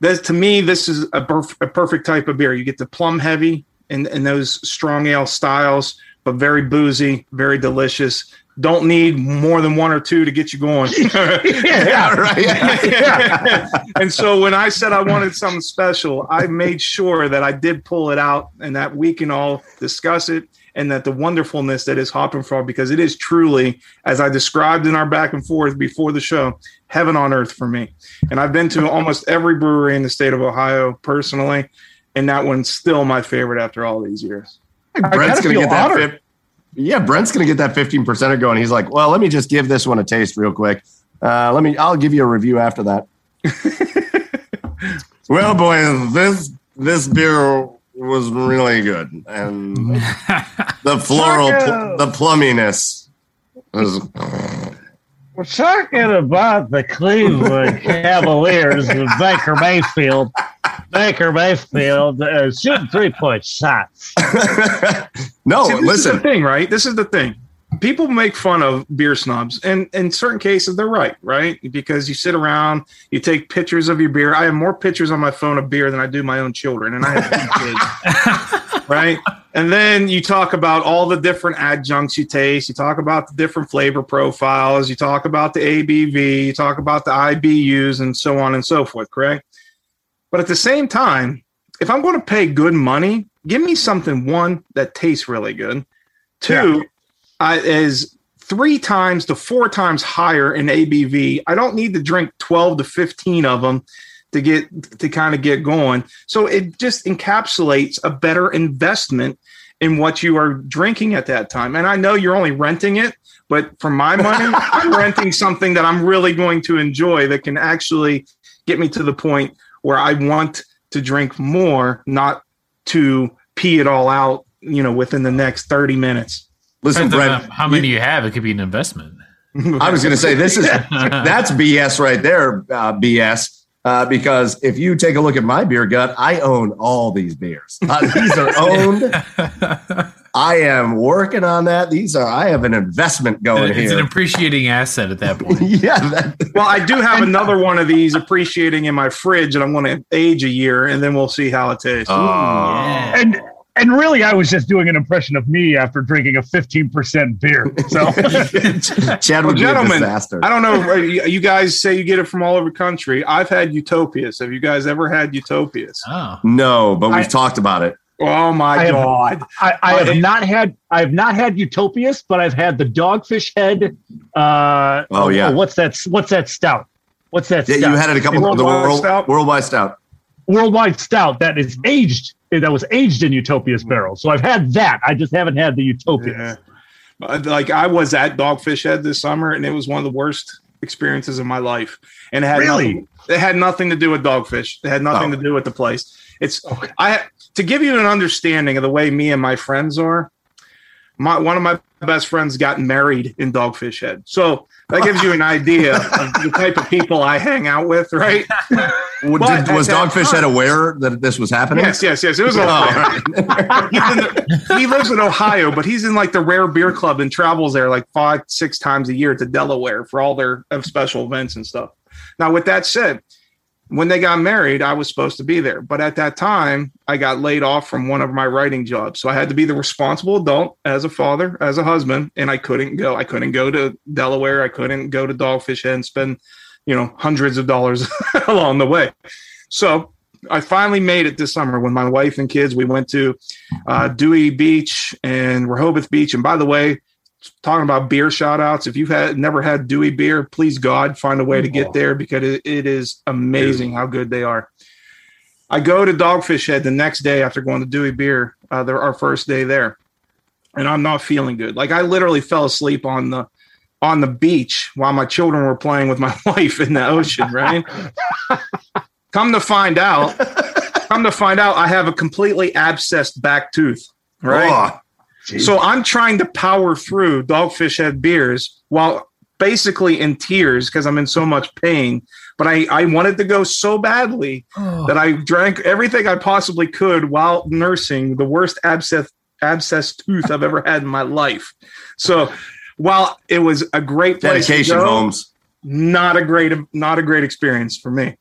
this, to me, this is a, perf- a perfect type of beer. You get the plum heavy in, in those strong ale styles, but very boozy, very delicious. Don't need more than one or two to get you going. Yeah, right. and so when I said I wanted something special, I made sure that I did pull it out and that we can all discuss it and that the wonderfulness that is Hoppin' Frog, because it is truly, as I described in our back and forth before the show, heaven on earth for me. And I've been to almost every brewery in the state of Ohio personally, and that one's still my favorite after all these years. Brent's kinda gonna get that. Honored. fif- yeah, Brent's gonna get that fifteen percent going. He's like, well, let me just give this one a taste real quick. Uh, let me. I'll give you a review after that. well, boys, this this beer was really good, and the floral, pl- the plumminess was. We're talking about the Cleveland Cavaliers with Baker Mayfield. Baker Mayfield uh, shooting three point shots. no, See, this is the thing, right? This is the thing. People make fun of beer snobs, and in certain cases, they're right, right? Because you sit around, you take pictures of your beer. I have more pictures on my phone of beer than I do my own children, and I have kids, right? And then you talk about all the different adjuncts you taste. You talk about the different flavor profiles. You talk about the ABV. You talk about the IBUs, and so on and so forth. Correct. But at the same time, if I'm going to pay good money, give me something one that tastes really good. Two uh, is three times to four times higher in ABV. I don't need to drink 12 to 15 of them to get to kind of get going. So it just encapsulates a better investment in what you are drinking at that time. And I know you're only renting it, but for my money, I'm renting something that I'm really going to enjoy that can actually get me to the point where I want to drink more, not to pee it all out, you know, within the next 30 minutes. Listen, Depends on Brent. how many you have, it could be an investment. I was going to say this is that's BS right there, uh, BS. Uh, because if you take a look at my beer gut, I own all these beers. Uh, these are owned. I am working on that. These are. I have an investment going it's here. It's an appreciating asset at that point. yeah, that, Well, I do have another one of these appreciating in my fridge, and I'm going to age a year, and then we'll see how it tastes. Yeah. And and really, I was just doing an impression of me after drinking a 15% beer. So Chad would Well, be a gentlemen, disaster. I don't know. uh, You you guys say you get it from all over the country. I've had Utopias. Have you guys ever had Utopias? Oh. No, but we've I- talked about it. Oh my I have- god! I, I have not had I have not had Utopias, but I've had the Dogfish Head. Uh, Oh, yeah. what's that? What's that stout? What's that? Yeah, stout? you had it a couple of the Worldwide world, Stout? worldwide stout. worldwide stout that is aged. That was aged in Utopia's barrel. So I've had that. I just haven't had the Utopias. Yeah. Like I was at Dogfish Head this summer, and it was one of the worst experiences of my life. And it had Really? nothing, it had nothing to do with Dogfish. It had nothing Oh. to do with the place. It's I to give you an understanding of the way me and my friends are. My one of my best friends got married in Dogfish Head, so that gives you an idea of the type of people I hang out with, right? Did- was Dogfish Head aware that this was happening? Yes, yes, yes. It was Oh, a. He's the- he lives in Ohio, but he's in like the rare beer club and travels there like five, six times a year to Delaware for all their special events and stuff. Now, with that said, when they got married, I was supposed to be there, but at that time, I got laid off from one of my writing jobs, so I had to be the responsible adult as a father, as a husband, and I couldn't go. I couldn't go to Delaware. I couldn't go to Dogfish Head and spend, you know, hundreds of dollars along the way. So I finally made it this summer with my wife and kids. We went to uh, Dewey Beach and Rehoboth Beach. And by the way, talking about beer shout outs, if you've had never had Dewey beer, please God find a way to get there because it, it is amazing how good they are. I go to Dogfish Head the next day after going to Dewey Beer, uh, our first day there, and I'm not feeling good. Like I literally fell asleep on the on the beach while my children were playing with my wife in the ocean. Right? come to find out, come to find out, I have a completely abscessed back tooth. Right. Oh, so I'm trying to power through Dogfish Head beers while basically in tears because I'm in so much pain but I, I wanted to go so badly oh. that I drank everything I possibly could while nursing the worst abscess abscess tooth I've ever had in my life. So while it was a great place dedication, go, Holmes, not a great not a great experience for me.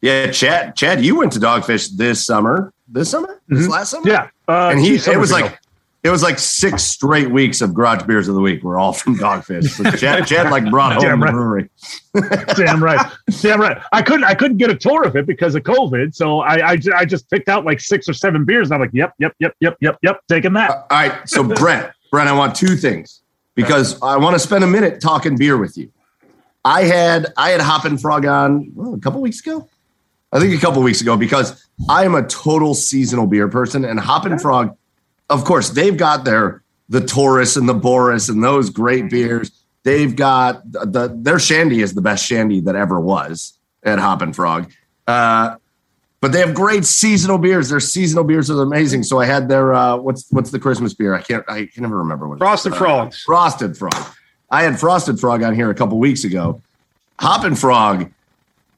Yeah, Chad, Chad, you went to Dogfish this summer. This summer, this mm-hmm. last summer, yeah. Uh, and he it was ago. like it was like six straight weeks of garage beers of the week. We're all from Dogfish. So Chad, Chad like brought home Damn right. the brewery. Damn right. Damn right. I couldn't I couldn't get a tour of it because of COVID. So I I, I just picked out like six or seven beers. And I'm like, yep, yep, yep, yep, yep, yep, taking that. Uh, all right. So Brent, Brent, I want two things because I want to spend a minute talking beer with you. I had I had Hoppin' Frog on well, a couple weeks ago. I think a couple weeks ago because I am a total seasonal beer person and Hoppin' Frog of course, they've got their the Taurus and the Boris and those great beers. They've got the their shandy is the best shandy that ever was at Hoppin' Frog. Uh, but they have great seasonal beers. Their seasonal beers are amazing. So I had their uh, what's what's the Christmas beer? I can't I can never remember what Frosted Frog. Frosted Frog. I had Frosted Frog on here a couple weeks ago. Hoppin' Frog,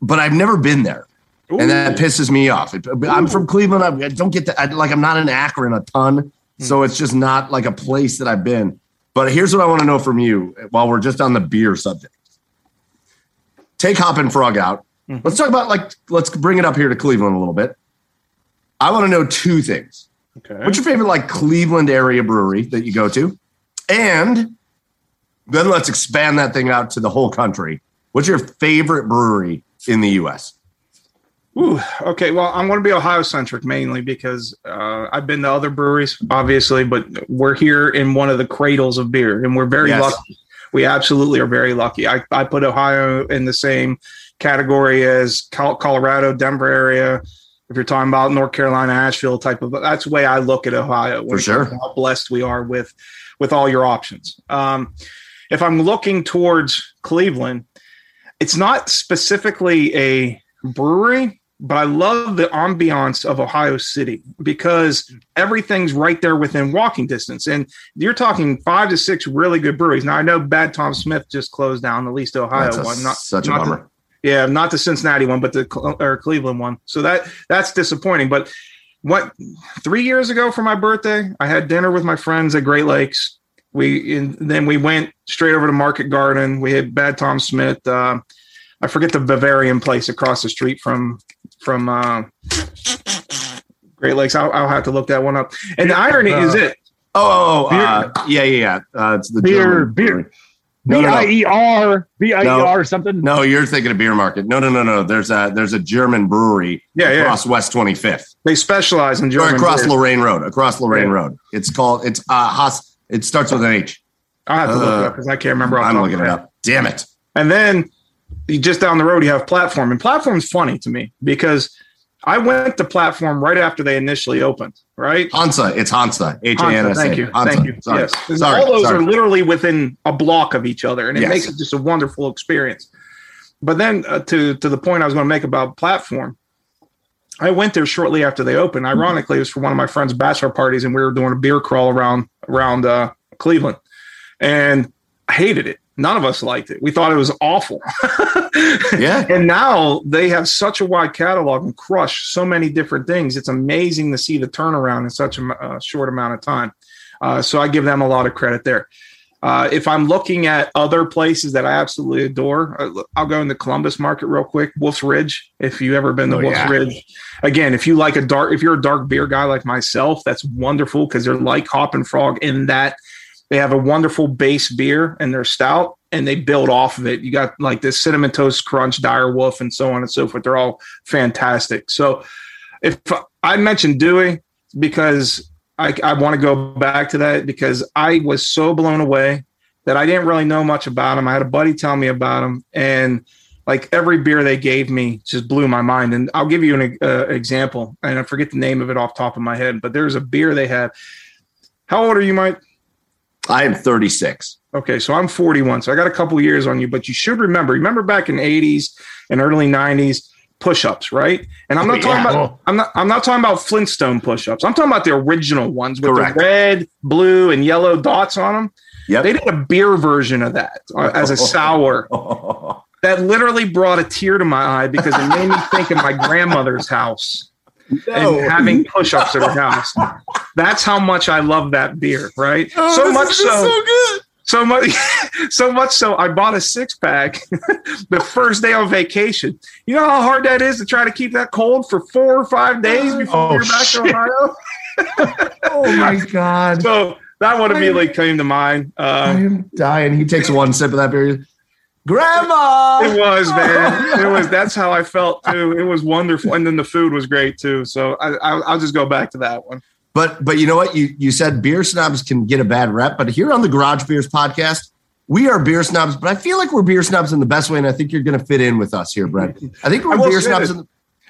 but I've never been there. Ooh. And that pisses me off. I'm from Cleveland. I don't get that. Like I'm not in Akron a ton. So it's just not like a place that I've been. But here's what I want to know from you while we're just on the beer subject. Take Hoppin' Frog out. Mm-hmm. Let's talk about like let's bring it up here to Cleveland a little bit. I want to know two things. Okay. What's your favorite like Cleveland area brewery that you go to? And then let's expand that thing out to the whole country. What's your favorite brewery in the US? Ooh, okay. Well, I'm going to be Ohio centric mainly because uh, I've been to other breweries, obviously, but we're here in one of the cradles of beer, and we're very yes. lucky. We absolutely are very lucky. I, I put Ohio in the same category as Colorado, Denver area. If you're talking about North Carolina, Asheville type of, that's the way I look at Ohio. For sure, how blessed we are with with all your options. Um, if I'm looking towards Cleveland, it's not specifically a brewery but I love the ambiance of Ohio City because everything's right there within walking distance. And you're talking five to six really good breweries. Now I know Bad Tom Smith just closed down the least Ohio a, one. Not such not a bummer. The, yeah, not the Cincinnati one, but the or Cleveland one. So that that's disappointing. But what three years ago for my birthday, I had dinner with my friends at Great Lakes. We and then we went straight over to Market Garden. We had Bad Tom Smith. Uh, I forget the Bavarian place across the street from from uh, Great Lakes. I'll, I'll, have to look that one up. And the irony uh, is it. Oh, oh, oh uh, yeah, yeah, yeah. Uh, it's the beer, German beer. B I E R B I E R or something. No, you're thinking of beer market. No, no, no, no. There's a there's a German brewery yeah, across yeah. West 25th. They specialize in German. Or across beers. Lorain Road. Across Lorain yeah. Road. It's called it's uh Haas. It starts with an H. I have to uh, look it up because I can't remember. I'm looking it up. Damn it. And then just down the road you have platform and platform's funny to me because I went to platform right after they initially opened, right? Hansa, it's Hansa. H A N S A. Thank you. Hansa. Thank you. Sorry. Yes. Sorry. All those Sorry. are literally within a block of each other, and it yes. makes it just a wonderful experience. But then uh, to to the point I was going to make about platform, I went there shortly after they opened. Ironically, it was for one of my friend's bachelor parties, and we were doing a beer crawl around around uh, Cleveland, and I hated it. None of us liked it. We thought it was awful. yeah. And now they have such a wide catalog and crush so many different things. It's amazing to see the turnaround in such a uh, short amount of time. Uh, so I give them a lot of credit there. Uh, if I'm looking at other places that I absolutely adore, uh, I'll go in the Columbus market real quick. Wolf's Ridge. If you ever been to oh, Wolf's yeah. Ridge, again, if you like a dark, if you're a dark beer guy like myself, that's wonderful because they're like Hoppin' Frog in that they have a wonderful base beer and their stout, and they build off of it. You got like this cinnamon toast crunch, dire wolf, and so on and so forth. They're all fantastic. So if I mentioned Dewey because I, I want to go back to that because I was so blown away that I didn't really know much about him. I had a buddy tell me about him, and like every beer they gave me just blew my mind. And I'll give you an uh, example, and I forget the name of it off top of my head, but there's a beer they have. How old are you, Mike? I am 36. Okay, so I'm 41, so I got a couple years on you, but you should remember. Remember back in 80s and early 90s, push-ups, right? And I'm not oh, talking yeah. about I'm not I'm not talking about Flintstone push-ups. I'm talking about the original ones with Correct. the red, blue, and yellow dots on them. Yeah, they did a beer version of that uh, as a sour. that literally brought a tear to my eye because it made me think of my grandmother's house no. and having push-ups at her house. That's how much I love that beer, right? Oh, so much so, so good. So much, so much so, I bought a six pack the first day on vacation. You know how hard that is to try to keep that cold for four or five days before oh, you're back shit. to Ohio. oh my god! So that one immediately came to mind. Uh, I am dying. He takes one sip of that beer. Grandma. It was, man. It was. That's how I felt too. It was wonderful, and then the food was great too. So I, I, will just go back to that one. But but you know what? You you said beer snobs can get a bad rep, but here on the Garage Beers podcast, we are beer snobs. But I feel like we're beer snobs in the best way, and I think you're going to fit in with us here, Brent. I think we're I beer snobs. The-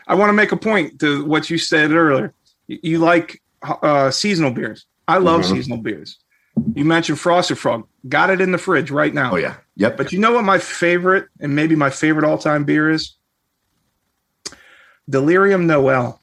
I want to make a point to what you said earlier. You, you like uh, seasonal beers. I love mm-hmm. seasonal beers. You mentioned Frosted Frog. Got it in the fridge right now. Oh yeah. Yep. But you know what my favorite and maybe my favorite all-time beer is? Delirium Noel.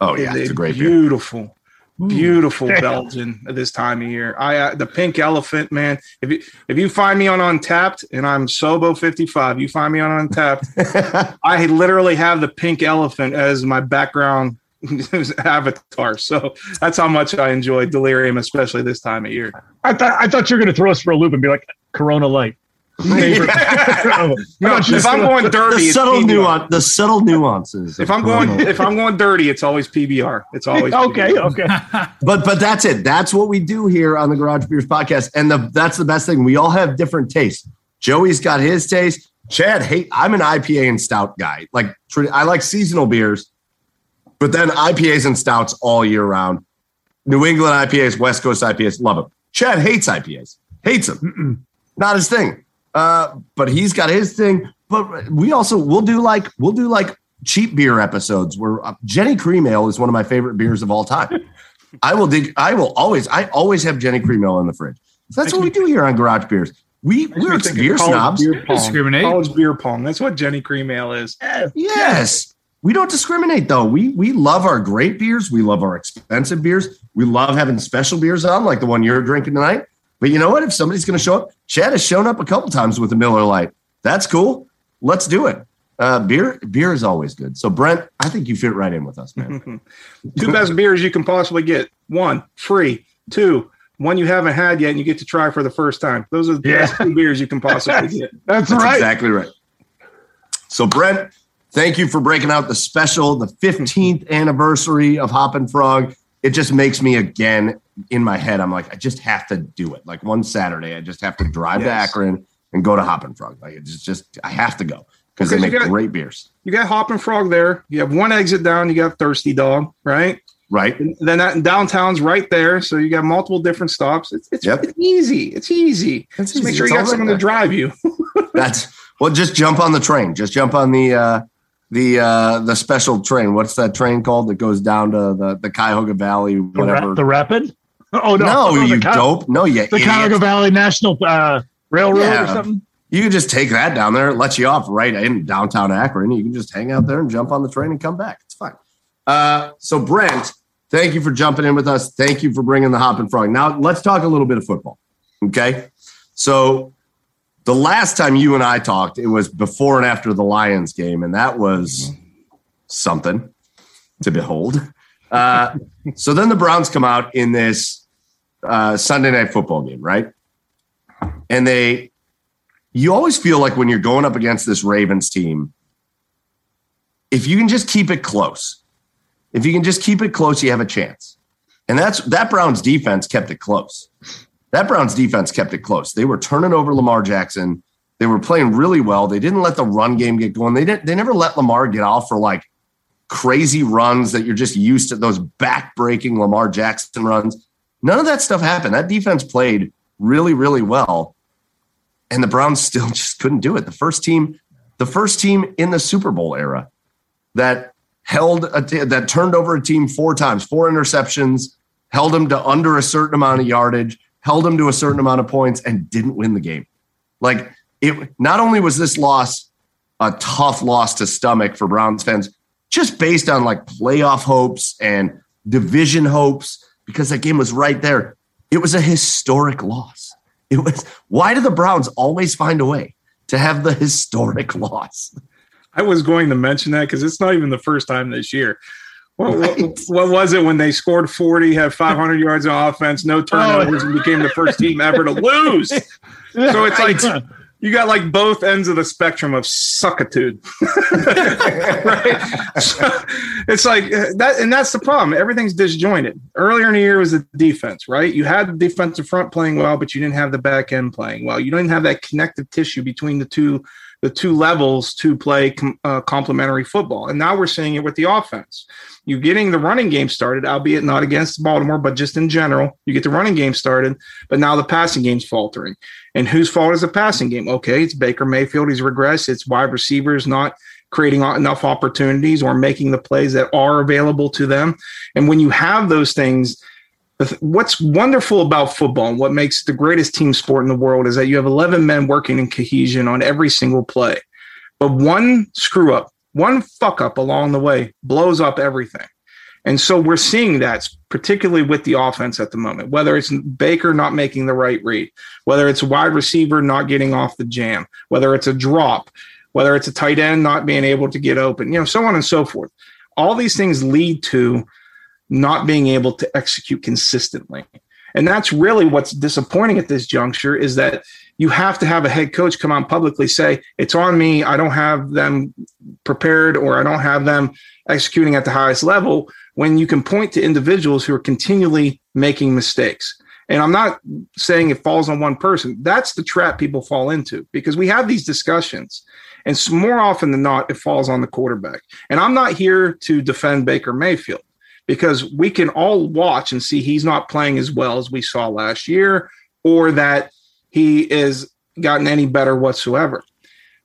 Oh yeah, it's a great beautiful, beer. beautiful Belgian at this time of year. I uh, the pink elephant, man. If you if you find me on Untappd and I'm Sobo 55, you find me on Untappd. I literally have the pink elephant as my background avatar. So that's how much I enjoy Delirium, especially this time of year. I thought I thought you were going to throw us for a loop and be like Corona Light. no, if I'm going dirty, the subtle nuance, the subtle nuances. If I'm going, if I'm going dirty, it's always PBR. It's always okay, PBR. okay. but but that's it. That's what we do here on the Garage Beers podcast, and the that's the best thing. We all have different tastes. Joey's got his taste. Chad, hey, I'm an IPA and stout guy. Like I like seasonal beers. But then IPAs and stouts all year round. New England IPAs, West Coast IPAs, love them. Chad hates IPAs, hates them. Mm-mm. Not his thing. Uh, but he's got his thing. But we also we'll do like we'll do like cheap beer episodes where uh, Genny Cream Ale is one of my favorite beers of all time. I will dig. I will always. I always have Genny Cream Ale in the fridge. So that's what we do here on Garage Beers. We we're beer snobs. Beer Discriminate. College beer pong. That's what Genny Cream Ale is. Yes. We don't discriminate though. We we love our great beers. We love our expensive beers. We love having special beers on, like the one you're drinking tonight. But you know what? If somebody's going to show up, Chad has shown up a couple times with a Miller Lite. That's cool. Let's do it. Uh, beer beer is always good. So Brent, I think you fit right in with us, man. Two best beers you can possibly get. One, free. Two, one you haven't had yet and you get to try for the first time. Those are the yeah. best two beers you can possibly get. That's, That's right. Exactly right. So Brent, Thank you for breaking out the special, the 15th anniversary of Hoppin' Frog. It just makes me again in my head. I'm like, I just have to do it. Like one Saturday, I just have to drive yes. to Akron and go to Hoppin' Frog. Like it's just, I have to go because they make got, great beers. You got Hoppin' Frog there. You have one exit down. You got Thirsty Dog, right? Right. And then that downtown's right there. So you got multiple different stops. It's, it's, yep. it's easy. It's easy. It's just easy. make sure it's you got someone to drive you. That's well, just jump on the train. Just jump on the, uh, the uh the special train. What's that train called that goes down to the the Cuyahoga Valley? Whatever. The, the Rapid. Oh no! No, oh, you Ky- dope. No, you the idiot. Cuyahoga Valley National uh, Railroad yeah. or something. You can just take that down there. It lets you off right in downtown Akron. You can just hang out there and jump on the train and come back. It's fine. Uh, so Brent, thank you for jumping in with us. Thank you for bringing the hoppin' frog. Now let's talk a little bit of football. Okay, so the last time you and I talked, it was before and after the Lions game, and that was something to behold. Uh, so then the Browns come out in this uh, Sunday night football game, right? And they, you always feel like when you're going up against this Ravens team, if you can just keep it close, if you can just keep it close, you have a chance. And that's that Browns defense kept it close that Browns defense kept it close. They were turning over Lamar Jackson They were playing really well. They didn't let the run game get going. They didn't. They never let Lamar get off for like crazy runs that you're just used to. Those back-breaking Lamar Jackson runs. None of that stuff happened. That defense played really, really well, and the Browns still just couldn't do it. The first team, the first team in the Super Bowl era that held a that turned over a team four times, four interceptions, held them to under a certain amount of yardage, held them to a certain amount of points, and didn't win the game. Like it, not only was this loss a tough loss to stomach for Browns fans, just based on like playoff hopes and division hopes, because that game was right there. It was a historic loss. It was why do the Browns always find a way to have the historic loss? I was going to mention that because it's not even the first time this year. What, right. what, what, was it when they scored 40, had 500 yards of offense, no oh. turnovers, and became the first team ever to lose? So it's like you got like both ends of the spectrum of suckitude. right? So it's like uh, that, and that's the problem. Everything's disjointed. Earlier in the year was the defense, right? You had the defensive front playing well, but you didn't have the back end playing well. You didn't have that connective tissue between the two the two levels to play com- uh, complementary football. And now we're seeing it with the offense. You're getting the running game started, albeit not against Baltimore, but just in general. You get the running game started, but now the passing game's faltering. And whose fault is the passing game? Okay, it's Baker Mayfield. He's regressed. It's wide receivers not creating enough opportunities or making the plays that are available to them. And when you have those things, what's wonderful about football and what makes the greatest team sport in the world is that you have 11 men working in cohesion on every single play. But one screw up, one fuck up along the way blows up everything. And so we're seeing that, particularly with the offense at the moment, whether it's Baker not making the right read, whether it's wide receiver not getting off the jam, whether it's a drop, whether it's a tight end not being able to get open, you know, so on and so forth. All these things lead to not being able to execute consistently. And that's really what's disappointing at this juncture is that you have to have a head coach come out publicly say, it's on me. I don't have them prepared or I don't have them executing at the highest level when you can point to individuals who are continually making mistakes. And I'm not saying it falls on one person. That's the trap people fall into because we have these discussions. And more often than not, it falls on the quarterback. And I'm not here to defend Baker Mayfield because we can all watch and see he's not playing as well as we saw last year or that he is gotten any better whatsoever.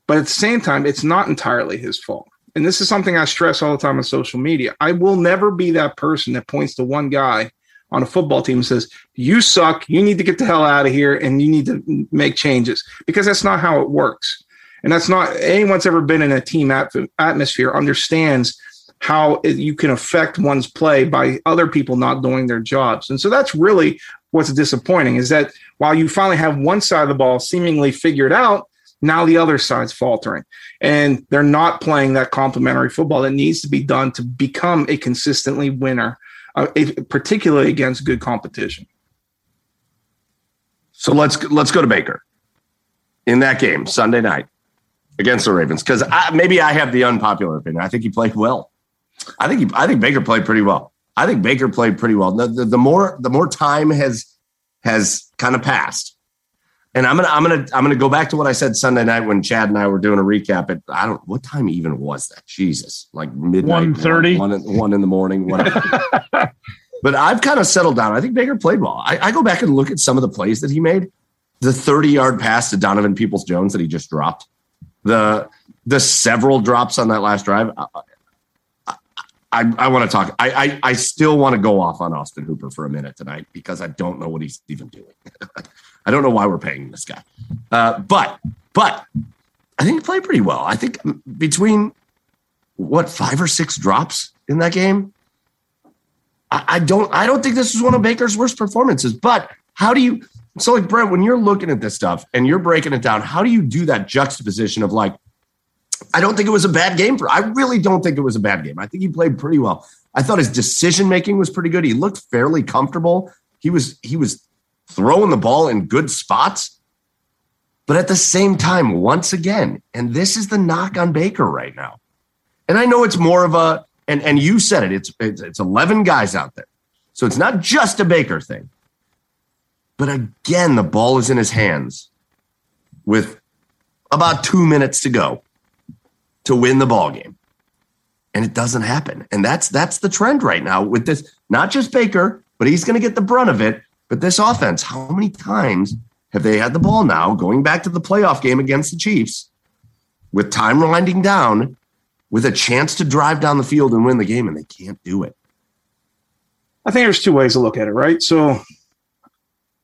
But at the same time, it's not entirely his fault and this is something I stress all the time on social media. I will never be that person that points to one guy on a football team and says, You suck. You need to get the hell out of here and you need to make changes because that's not how it works. And that's not anyone's ever been in a team atmosphere understands how you can affect one's play by other people not doing their jobs. And so that's really what's disappointing is that while you finally have one side of the ball seemingly figured out, now the other side's faltering and they're not playing that complementary football that needs to be done to become a consistently winner, uh, particularly against good competition. So let's let's go to Baker in that game Sunday night against the Ravens because maybe I have the unpopular opinion. I think he played well. I think he, I think Baker played pretty well. I think Baker played pretty well. The, the, the more the more time has has kind of passed, and I'm gonna I'm gonna I'm gonna go back to what I said Sunday night when Chad and I were doing a recap. At I don't what time even was that? Jesus, like midnight, one thirty, one, one in the morning, whatever. but I've kind of settled down. I think Baker played well. I, I, go back and look at some of the plays that he made. The 30 yard pass to Donovan Peoples Jones that he just dropped. The the several drops on that last drive. I, I, want to talk. I, I, I still want to go off on Austin Hooper for a minute tonight because I don't know what he's even doing. I don't know why we're paying this guy. Uh, but but I think he played pretty well. I think between what five or six drops in that game, I, I don't I don't think this was one of Baker's worst performances. But how do you so like Brent, when you're looking at this stuff and you're breaking it down, how do you do that juxtaposition of like, I don't think it was a bad game for I really don't think it was a bad game. I think he played pretty well. I thought his decision making was pretty good. He looked fairly comfortable. He was he was throwing the ball in good spots. But at the same time, once again, and this is the knock on Baker right now. And I know it's more of a, and, and you said it, it's, it's, it's 11 guys out there. So it's not just a Baker thing. But again, the ball is in his hands with about two minutes to go to win the ball game. And it doesn't happen. And that's that's the trend right now with this, not just Baker, but he's going to get the brunt of it. But this offense, how many times have they had the ball now going back to the playoff game against the Chiefs with time winding down with a chance to drive down the field and win the game and they can't do it? I think there's two ways to look at it, right? So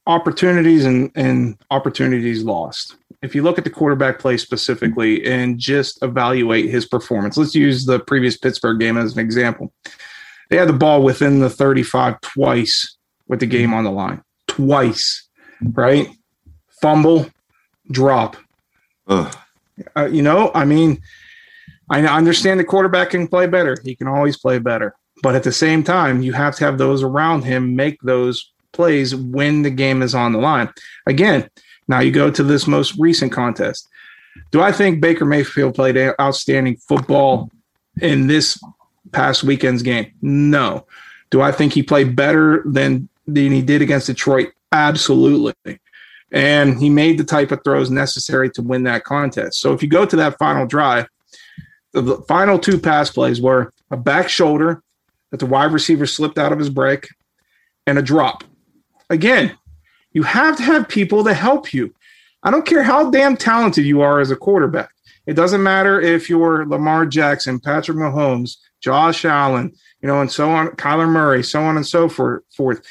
opportunities and, and opportunities lost. If you look at the quarterback play specifically and just evaluate his performance, let's use the previous Pittsburgh game as an example. They had the ball within the 35 twice with the game on the line. Twice, right? Fumble, drop. Uh, you know, I mean, I understand the quarterback can play better. He can always play better. But at the same time, you have to have those around him make those plays when the game is on the line. Again, now you go to this most recent contest. Do I think Baker Mayfield played outstanding football in this past weekend's game? No. Do I think he played better than, than he did against Detroit? Absolutely. And he made the type of throws necessary to win that contest. So if you go to that final drive, the final two pass plays were a back shoulder that the wide receiver slipped out of his break, and a drop. Again, you have to have people to help you. I don't care how damn talented you are as a quarterback. It doesn't matter if you're Lamar Jackson, Patrick Mahomes, Josh Allen, you know, and so on, Kyler Murray, so on and so forth.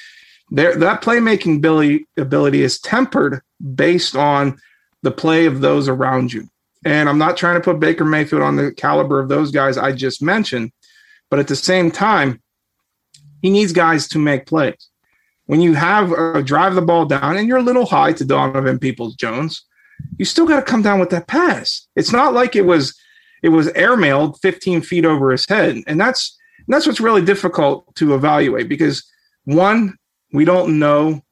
There, that playmaking ability, ability is tempered based on the play of those around you. And I'm not trying to put Baker Mayfield on the caliber of those guys I just mentioned, but at the same time, he needs guys to make plays. When you have a drive the ball down and you're a little high to Donovan Peoples Jones, you still got to come down with that pass. It's not like it was it was airmailed 15 feet over his head, and that's that's what's really difficult to evaluate because one, we don't know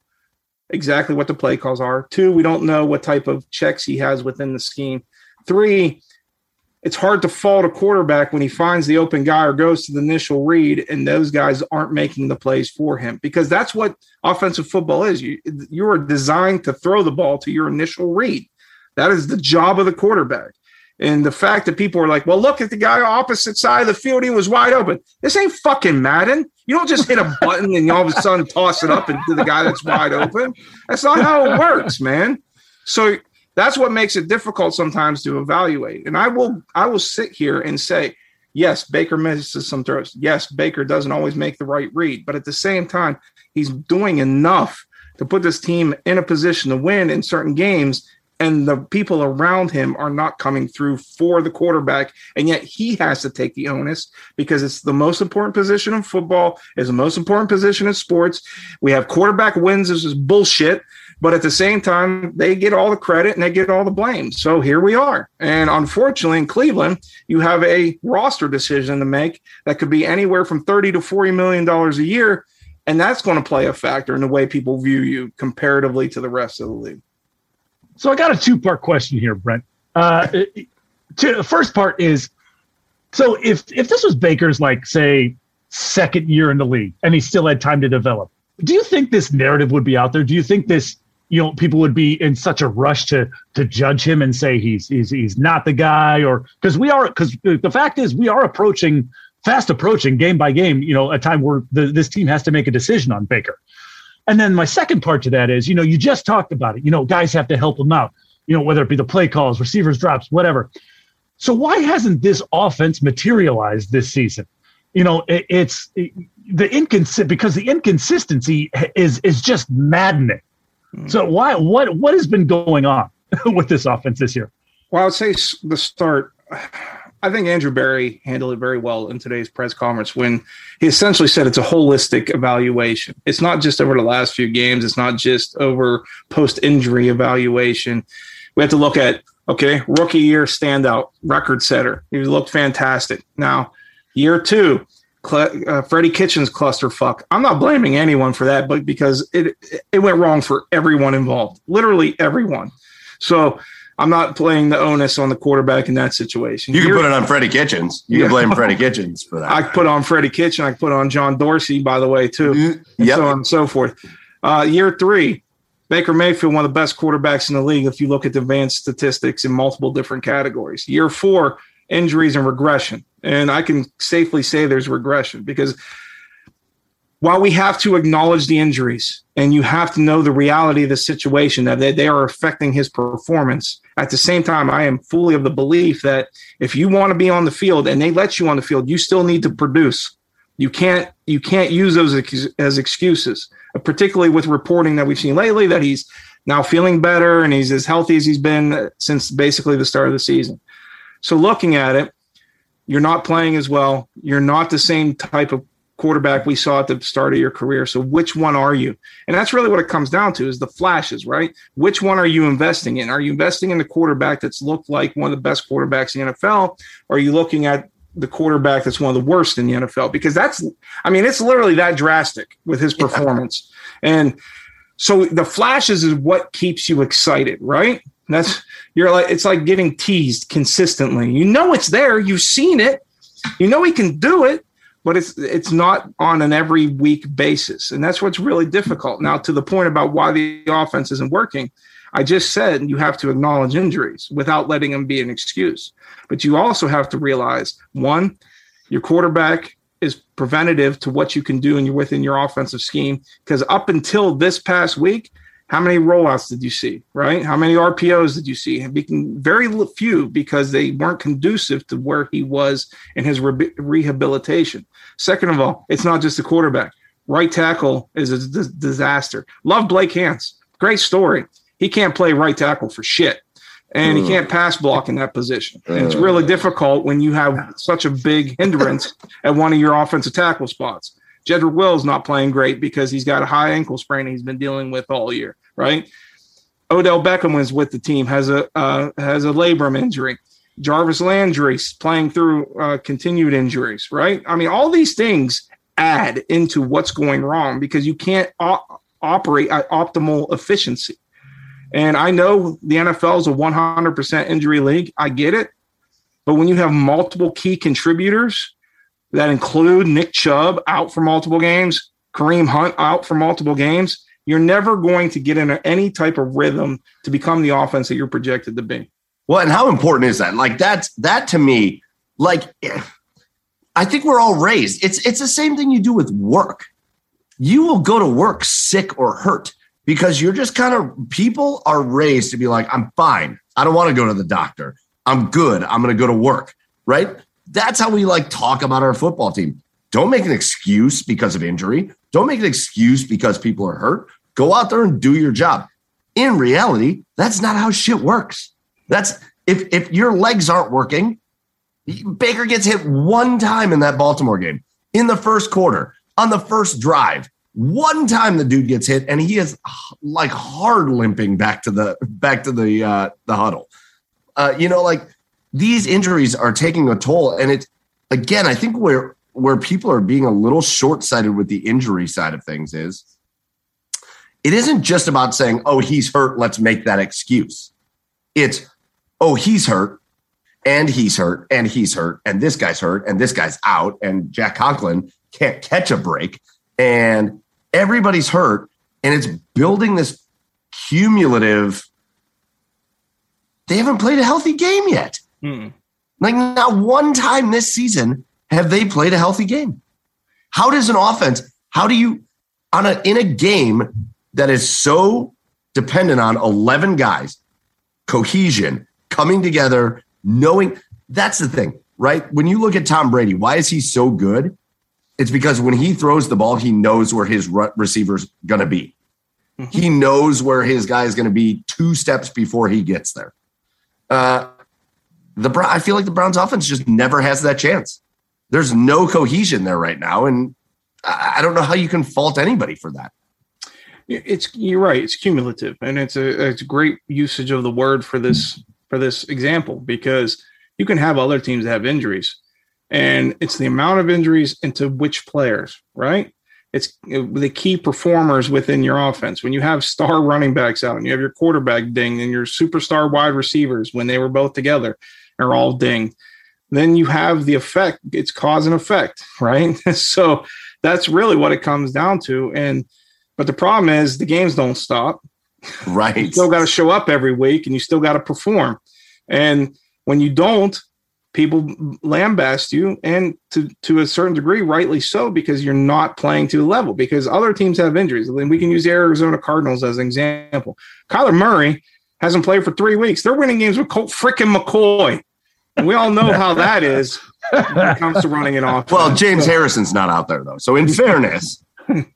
exactly what the play calls are. Two, we don't know what type of checks he has within the scheme. Three, it's hard to fault a quarterback when he finds the open guy or goes to the initial read and those guys aren't making the plays for him because that's what offensive football is. You you are designed to throw the ball to your initial read. That is the job of the quarterback. And the fact that people are like, well, look at the guy opposite side of the field, he was wide open. This ain't fucking Madden. You don't just hit a button and all of a sudden toss it up into the guy that's wide open. That's not how it works, man. So that's what makes it difficult sometimes to evaluate. And I will I will sit here and say, yes, Baker misses some throws. Yes, Baker doesn't always make the right read, but at the same time, he's doing enough to put this team in a position to win in certain games. And the people around him are not coming through for the quarterback. And yet he has to take the onus because it's the most important position in football. Is the most important position in sports. We have quarterback wins. This is bullshit but at the same time, they get all the credit and they get all the blame. So here we are. And unfortunately, in Cleveland, you have a roster decision to make that could be anywhere from 30 to 40 million dollars a year. And that's going to play a factor in the way people view you comparatively to the rest of the league. So I got a two part question here, Brent. Uh, to, the first part is so if if this was Baker's like say second year in the league and he still had time to develop, do you think this narrative would be out there? Do you think this you know people would be in such a rush to to judge him and say he's he's he's not the guy or because we are because the fact is we are approaching fast approaching game by game you know a time where the, this team has to make a decision on Baker. And then my second part to that is you know you just talked about it you know guys have to help him out you know whether it be the play calls receivers drops whatever. So why hasn't this offense materialized this season? You know it, it's it, the inconsistent because the inconsistency is is just maddening so why what what has been going on with this offense this year? Well, I would say the start. I think Andrew Berry handled it very well in today's press conference when he essentially said it's a holistic evaluation. It's not just over the last few games. It's not just over post injury evaluation. We have to look at okay, rookie year standout, record setter. He looked fantastic. Now, year two, uh, Freddie Kitchens clusterfuck. I'm not blaming anyone for that, but because it it went wrong for everyone involved, literally everyone. So I'm not playing the onus on the quarterback in that situation. You can put it on Freddie Kitchens. You yeah. can blame Freddie Kitchens for that. I put on Freddie Kitchen. I put on John Dorsey, by the way, too. Mm-hmm. Yep. And so on and so forth. Uh, year three, Baker Mayfield, one of the best quarterbacks in the league, if you look at the advanced statistics in multiple different categories. Year four, injuries and regression. And I can safely say there's regression because while we have to acknowledge the injuries and you have to know the reality of the situation that they, they are affecting his performance at the same time i am fully of the belief that if you want to be on the field and they let you on the field you still need to produce. You can't you can't use those as excuses uh, particularly with reporting that we've seen lately that he's now feeling better and he's as healthy as he's been since basically the start of the season. So looking at it you're not playing as well you're not the same type of quarterback we saw at the start of your career. So which one are you? And that's really what it comes down to is the flashes, right? Which one are you investing in? Are you investing in the quarterback that's looked like one of the best quarterbacks in the NFL? Or are you looking at the quarterback that's one of the worst in the NFL? Because that's, I mean, it's literally that drastic with his performance. Yeah. And so the flashes is what keeps you excited, right? That's you're like it's like getting teased consistently. You know it's there, you've seen it, you know he can do it, but it's it's not on an every week basis. And that's what's really difficult. Now to the point about why the offense isn't working i just said you have to acknowledge injuries without letting them be an excuse. But you also have to realize one your quarterback is preventative to what you can do and you're within your offensive scheme. Because up until this past week how many rollouts did you see right? How many rpos did you see? Very few because they weren't conducive to where he was in his re- rehabilitation. Second of all it's not just the quarterback. Right tackle is a d- disaster. Love blake hance great story. He can't play right tackle for shit and he mm. can't pass block in that position. And it's mm. really difficult when you have such a big hindrance at one of your offensive tackle spots. Jedrick Wills not playing great because he's got a high ankle sprain he's been dealing with all year right? Odell Beckham was with the team, has a uh, has a labrum injury. Jarvis Landry playing through uh, continued injuries, right? I mean, all these things add into what's going wrong because you can't op- operate at optimal efficiency. And I know the NFL is a 100% injury league. I get it. But when you have multiple key contributors that include Nick Chubb out for multiple games, Kareem Hunt out for multiple games, you're never going to get in any type of rhythm to become the offense that you're projected to be. Well, and how important is that? Like that's that to me, like I think we're all raised. It's it's the same thing you do with work. You will go to work sick or hurt because you're just kind of people are raised to be like, I'm fine. I don't want to go to the doctor. I'm good. I'm going to go to work. Right. That's how we like talk about our football team. Don't make an excuse because of injury. Don't make an excuse because people are hurt. Go out there and do your job. In reality, that's not how shit works. That's if if your legs aren't working, Baker gets hit one time in that Baltimore game in the first quarter on the first drive. One time the dude gets hit and he is like hard limping back to the back to the uh, the huddle. Uh, you know, like these injuries are taking a toll, and it again. I think we're where people are being a little short sighted with the injury side of things is it isn't just about saying, oh, he's hurt, let's make that excuse. It's, oh, he's hurt, and he's hurt, and he's hurt, and this guy's hurt, and this guy's out, and Jack Conklin can't catch a break, and everybody's hurt, and it's building this cumulative. They haven't played a healthy game yet. Mm. Like, not one time this season have they played a healthy game? How does an offense, how do you on a in a game that is so dependent on 11 guys, cohesion, coming together, knowing that's the thing, right? When you look at Tom Brady, why is he so good? It's because when he throws the ball, he knows where his receiver's going to be. Mm-hmm. He knows where his guy is going to be two steps before he gets there. Uh, the I feel like the Browns offense just never has that chance there's no cohesion there right now. And I don't know how you can fault anybody for that. It's you're right. It's cumulative, and it's a it's great usage of the word for this for this example because you can have other teams that have injuries, and it's the amount of injuries into which players, right? It's the key performers within your offense. When you have star running backs out, and you have your quarterback ding, and your superstar wide receivers when they were both together are all ding then you have the effect. It's cause and effect, right? so that's really what it comes down to. And but the problem is the games don't stop. Right. You still got to show up every week and you still got to perform. And when you don't, people lambast you and to to a certain degree rightly so because you're not playing to the level because other teams have injuries and we can use the arizona cardinals as an example kyler murray hasn't played for three weeks they're winning games with colt freaking mccoy and we all know how that is when it comes to running it off Well, James Harrison's not out there though. So in fairness,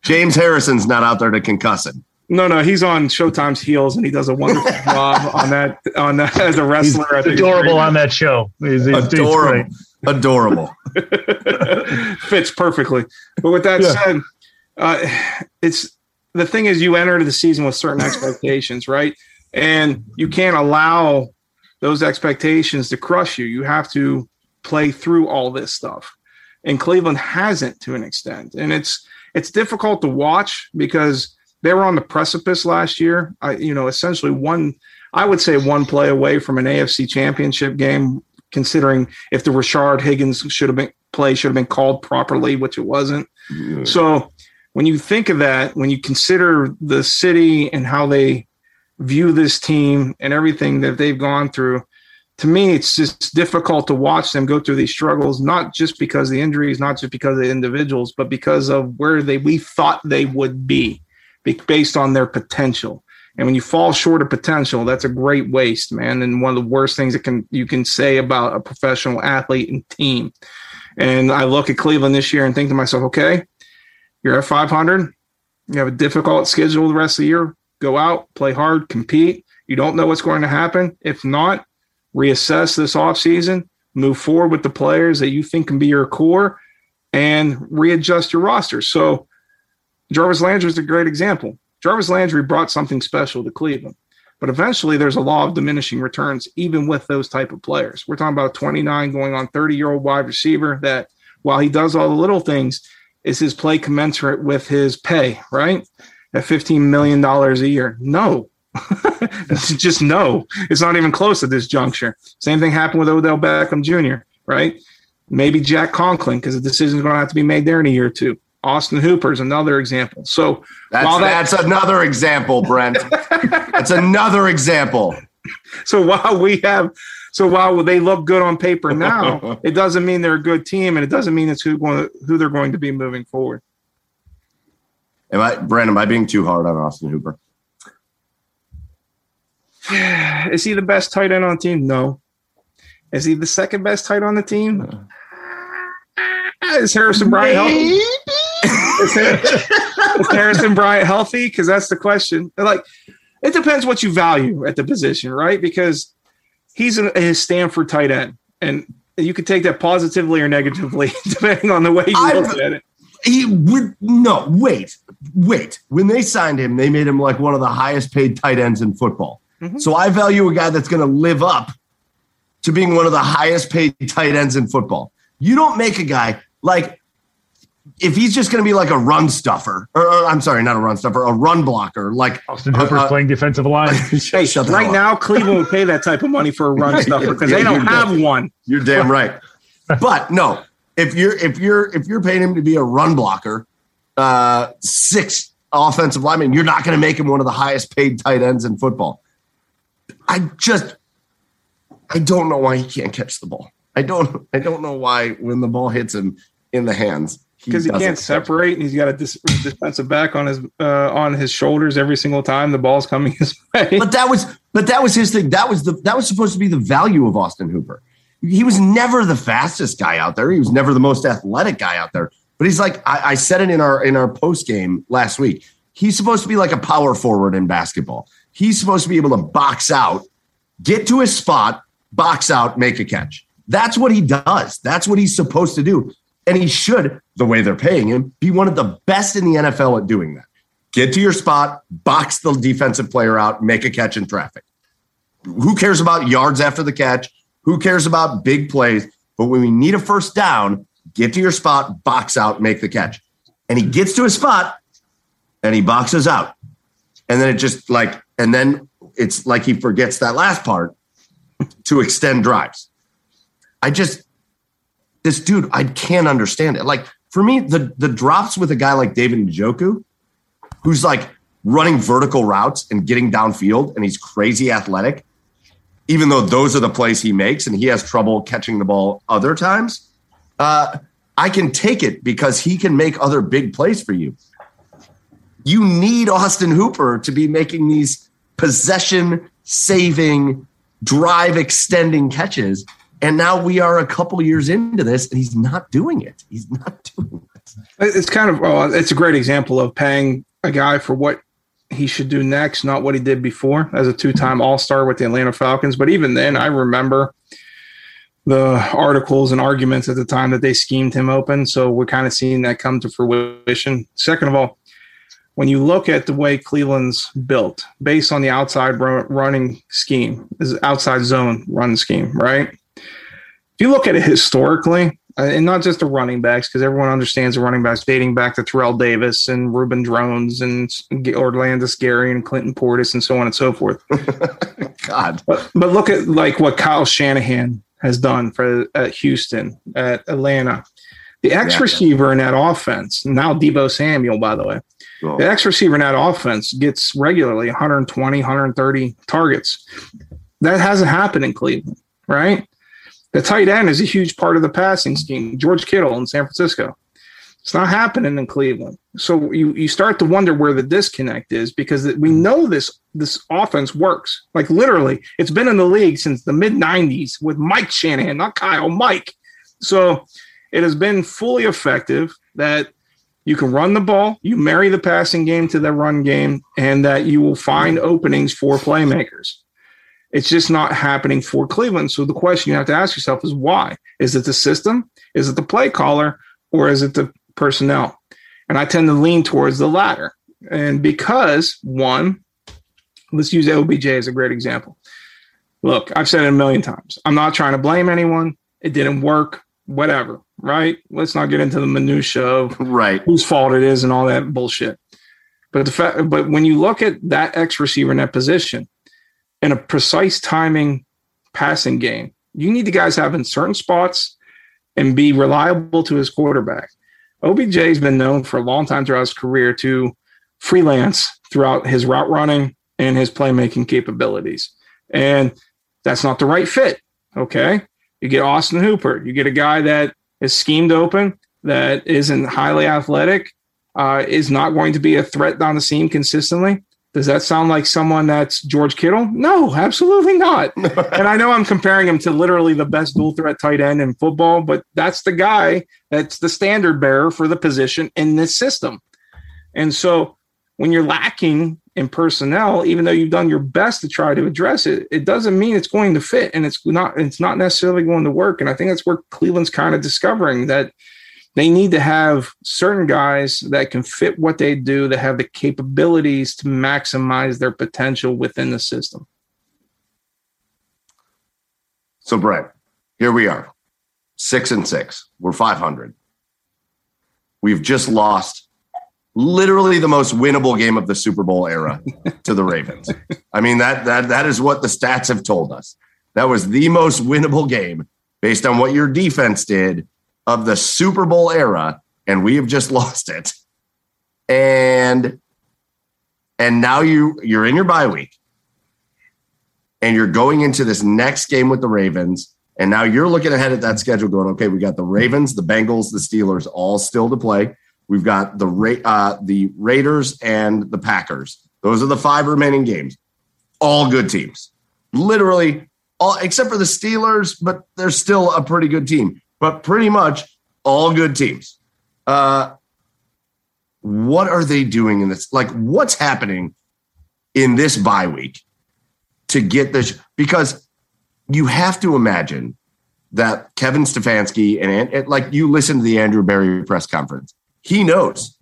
James Harrison's not out there to concuss him. no no he's on showtime's heels and he does a wonderful job on that on that as a He's wrestler I think adorable great. on that show. He's, he's, he's Adorable. Adorable. fits perfectly. But with that Yeah. said, uh, it's the thing is you enter the season with certain expectations, right? And you can't allow those expectations to crush you. You have to play through all this stuff. And Cleveland hasn't to an extent. And it's it's difficult to watch because they were on the precipice last year. I you know, essentially one I would say one play away from an AFC championship game, considering if the Rashard Higgins should have been play should have been called properly, which it wasn't. So when you think of that, when you consider the city and how they view this team and everything that they've gone through, to me, it's just difficult to watch them go through these struggles, not just because the injuries, not just because of the individuals, but because of where they we thought they would be be- based on their potential. And when you fall short of potential, that's a great waste, man. And one of the worst things that can you can say about a professional athlete and team. And I look at Cleveland this year and think to myself, okay, you're at 500. You have a difficult schedule the rest of the year. Go out, play hard, compete. You don't know what's going to happen. If not, reassess this offseason, move forward with the players that you think can be your core, and readjust your roster. So Jarvis Landry is a great example. Jarvis Landry brought something special to Cleveland. But eventually there's a law of diminishing returns, even with those type of players. We're talking about a 29 going on 30 year old wide receiver that while he does all the little things, is his play commensurate with his pay, right? At $15 million a year. No. Just no. It's not even close at this juncture. Same thing happened with Odell Beckham Jr., right? Maybe Jack Conklin, because the decision is going to have to be made there in a year or two. Austin Hooper is another example. So That's while that- that's another example, Brent. that's another example. so while we have so while they look good on paper now, it doesn't mean they're a good team, and it doesn't mean it's who going who they're going to be moving forward. Am I Brent, am I being too hard on Austin Hooper? Is he the best tight end on the team? No. Is he the second best tight end on the team? Is Harrison Bryant healthy? Is, is Harrison Bryant healthy? Because that's the question. Like, it depends what you value at the position, right? Because he's a, Stanford tight end, and you could take that positively or negatively depending on the way you I've- look at it. He would no wait, wait. When they signed him, they made him like one of the highest paid tight ends in football. Mhm. So I value a guy that's going to live up to being one of the highest paid tight ends in football. You don't make a guy like if he's just going to be like a run stuffer, or, or, I'm sorry, not a run stuffer, a run blocker. Like Austin Hooper's Uh, uh, playing defensive line. Hey, Shut right now, Cleveland would pay that type of money for a run stuffer because they don't have one. You're damn right. but no, if you're if you're if you're paying him to be a run blocker, uh, six offensive lineman, you're not going to make him one of the highest paid tight ends in football. I just I don't know why he can't catch the ball. I don't I don't know why when the ball hits him in the hands because he, doesn't can't separate and he's got a dis- defensive back on his uh, on his shoulders every single time the ball's coming his way. But that was but that was his thing. That was the that was supposed to be the value of Austin Hooper. He was never the fastest guy out there. He was never the most athletic guy out there. But he's like I, I said it in our in our post game last week. He's supposed to be like a power forward in basketball. He's supposed to be able to box out, get to his spot, box out, make a catch. That's what he does. That's what he's supposed to do. And he should, the way they're paying him, be one of the best in the NFL at doing that. Get to your spot, box the defensive player out, make a catch in traffic. Who cares about yards after the catch? Who cares about big plays? But when we need a first down, get to your spot, box out, make the catch. And he gets to his spot and he boxes out. And then it just like, and then it's like he forgets that last part to extend drives. I just, this dude, I can't understand it. Like for me, the the drops with a guy like David Njoku, who's like running vertical routes and getting downfield, and he's crazy athletic, even though those are the plays he makes and he has trouble catching the ball other times, uh, I can take it because he can make other big plays for you. You need Austin Hooper to be making these possession saving, drive extending catches. And now we are a couple years into this and he's not doing it. He's not doing it. It's kind of, it's a great example of paying a guy for what he should do next, not what he did before as a two time All Star with the Atlanta Falcons. But even then, I remember the articles and arguments at the time that they schemed him open. So we're kind of seeing that come to fruition. Second of all, when you look at the way Cleveland's built based on the outside running scheme, is outside zone run scheme, right? If you look at it historically, uh, and not just the running backs, because everyone understands the running backs dating back to Terrell Davis and Reuben Droughns and Olandis Gary and Clinton Portis and so on and so forth. God. But, but look at like what Kyle Shanahan has done for at Houston, at Atlanta. The X receiver in that offense, now Deebo Samuel, by the way, cool. the X receiver in that offense gets regularly 120, 130 targets. That hasn't happened in Cleveland, right? The tight end is a huge part of the passing scheme. George Kittle in San Francisco. It's not happening in Cleveland. So you, you start to wonder where the disconnect is because we know this this offense works. Like literally, it's been in the league since the mid 90s with Mike Shanahan, not Kyle, Mike. So it has been fully effective that you can run the ball, you marry the passing game to the run game, and that you will find openings for playmakers. It's just not happening for Cleveland. So the question you have to ask yourself is why? Is it the system? Is it the play caller? Or is it the personnel? And I tend to lean towards the latter. And because, one, let's use OBJ as a great example. Look, I've said it a million times. I'm not trying to blame anyone. It didn't work, whatever, right? Let's not get into the minutia of right. whose fault it is and all that bullshit. But the fact, but when you look at that X receiver in that position, in a precise timing passing game. You need the guys have in certain spots and be reliable to his quarterback. OBJ has been known for a long time throughout his career to freelance throughout his route running and his playmaking capabilities. And that's not the right fit. Okay. You get Austin Hooper, you get a guy that is schemed open, that isn't highly athletic, uh, is not going to be a threat down the seam consistently. Does that sound like someone that's George Kittle? No, absolutely not. and I know I'm comparing him to literally the best dual threat tight end in football, but that's the guy that's the standard bearer for the position in this system. And so when you're lacking in personnel, even though you've done your best to try to address it, it doesn't mean it's going to fit and it's not it's not necessarily going to work. And I think that's where Cleveland's kind of discovering that they need to have certain guys that can fit what they do, that have the capabilities to maximize their potential within the system. So, Brent, here we are, six and six. We're 500. We've just lost literally the most winnable game of the Super Bowl era to the Ravens. I mean, that, that, that is what the stats have told us. That was the most winnable game based on what your defense did of the Super Bowl era, and we have just lost it. And and now you you're in your bye week, and you're going into this next game with the Ravens, and now you're looking ahead at that schedule, going, okay, we got the Ravens, the Bengals, the Steelers, all still to play. We've got the Ra- uh, the Raiders and the Packers. Those are the five remaining games. All good teams, literally all except for the Steelers, but they're still a pretty good team but pretty much all good teams. Uh, what are they doing in this? Like, what's happening in this bye week to get this? Because you have to imagine that Kevin Stefanski and, and like you listen to the Andrew Berry press conference, he knows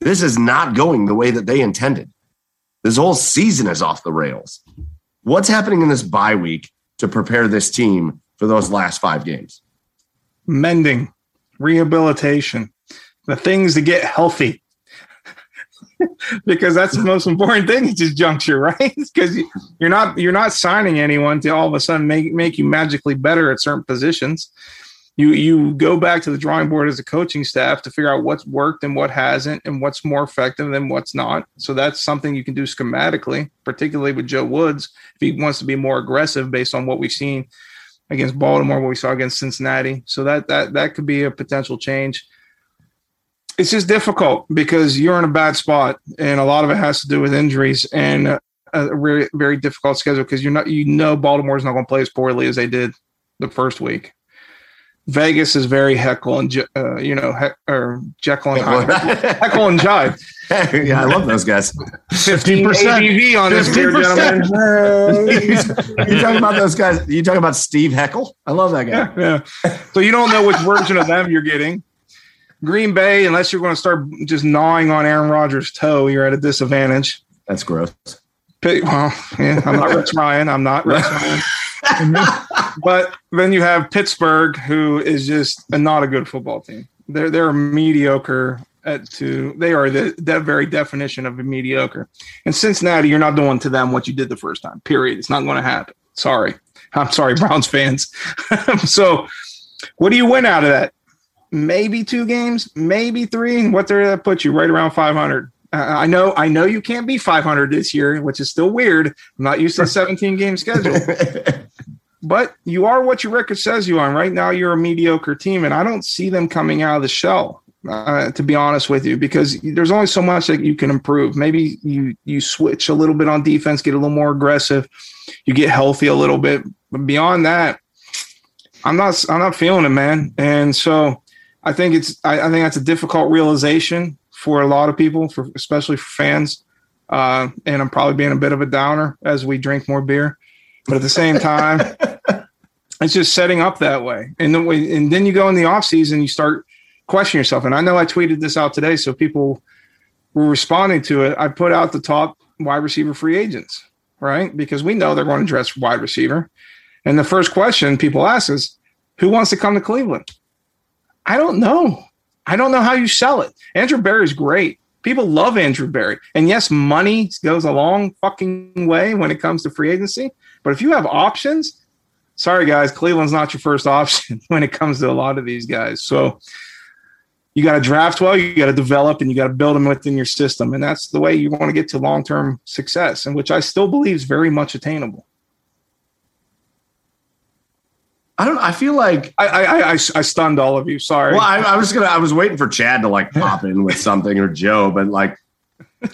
this is not going the way that they intended. This whole season is off the rails. What's happening in this bye week to prepare this team for those last five games? mending, rehabilitation, the things to get healthy. because that's the most important thing at this juncture, right? Because you're not you're not signing anyone to all of a sudden make make you magically better at certain positions. You you go back to the drawing board as a coaching staff to figure out what's worked and what hasn't and what's more effective than what's not. So that's something you can do schematically particularly with joe woods if he wants to be more aggressive based on what we've seen against baltimore what we saw against cincinnati. So that that that could be a potential change. It's just difficult because you're in a bad spot and a lot of it has to do with injuries and a very very difficult schedule because you're not you know baltimore's not going to play as poorly as they did the first week Vegas is very heckle and uh, you know he- or Jekyll and Hyde. heckle and jive. yeah, I love those guys. Fifteen percent ABV on this here, gentlemen. you talking about those guys? You talking about Steve Heckle? I love that guy. Yeah, yeah. So you don't know which version of them you're getting. Green Bay, unless you're going to start just gnawing on Aaron Rodgers' toe, you're at a disadvantage. That's gross. Well, yeah, I'm not Rex Ryan. I'm not Rex Ryan. but then you have Pittsburgh, who is just a, not a good football team. They're they're mediocre at to they are the that very definition of a mediocre. And Cincinnati, you're not doing to them what you did the first time. Period. It's not going to happen. Sorry, I'm sorry, Browns fans. so, what do you win out of that? Maybe two games, maybe three. What there that put you right around 500. Uh, I know, I know you can't be 500 this year, which is still weird. I'm not used to a 17 game schedule, but you are what your record says you are. right now, you're a mediocre team, and I don't see them coming out of the shell. Uh, to be honest with you, because there's only so much that you can improve. Maybe you you switch a little bit on defense, get a little more aggressive, you get healthy a little bit, but beyond that, I'm not I'm not feeling it, man. And so I think it's I, I think that's a difficult realization for a lot of people, for especially for fans. Uh, and I'm probably being a bit of a downer as we drink more beer, but at the same time, it's just setting up that way. And then we, and then you go in the off season, you start questioning yourself. And I know I tweeted this out today, so people were responding to it. I put out the top wide receiver free agents, right? Because we know they're going to dress wide receiver. And the first question people ask is, who wants to come to Cleveland? I don't know. I don't know how you sell it. Andrew Berry's great. People love Andrew Berry. And yes, money goes a long fucking way when it comes to free agency. But if you have options, sorry guys, Cleveland's not your first option when it comes to a lot of these guys. So you got to draft well, you got to develop, and you got to build them within your system. And that's the way you want to get to long term success, and which I still believe is very much attainable. I don't. I feel like I I, I, I stunned all of you. Sorry. Well, I, I was gonna. I was waiting for Chad to like pop in with something or Joe, but like,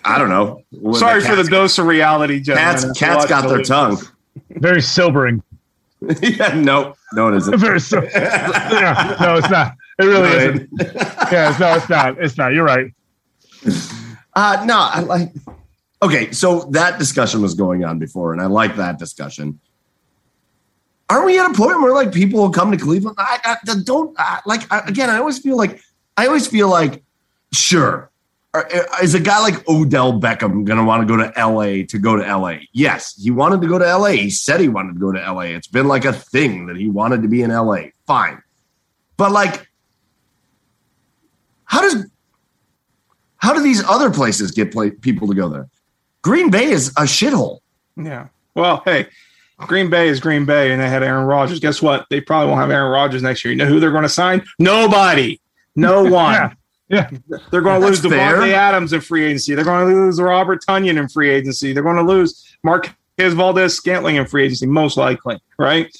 I don't know. Sorry the for the dose of reality, Joe. Cats, cats got their tongue. Very sobering. yeah, no, no, it isn't. Very so- yeah, no, it's not. It really right. isn't. Yeah, no, it's not. It's not. You're right. Uh, no, I like. Okay, so that discussion was going on before, and I like that discussion aren't we at a point where like people will come to Cleveland? I, I don't I, like I, again. I always feel like I always feel like sure. Uh, is a guy like Odell Beckham going to want to go to LA to go to LA? Yes, he wanted to go to LA. He said he wanted to go to LA. It's been like a thing that he wanted to be in LA. Fine. But like how does how do these other places get play, people to go there? Green Bay is a shithole. Yeah. Well, hey, Green Bay is Green Bay, and they had Aaron Rodgers. Guess what? They probably won't have Aaron Rodgers next year. You know who they're going to sign? Nobody. No one. yeah. Yeah. They're going to lose Davante Adams in free agency. They're going to lose Robert Tonyan in free agency. They're going to lose Marquez Valdes-Scantling in free agency, most likely, right?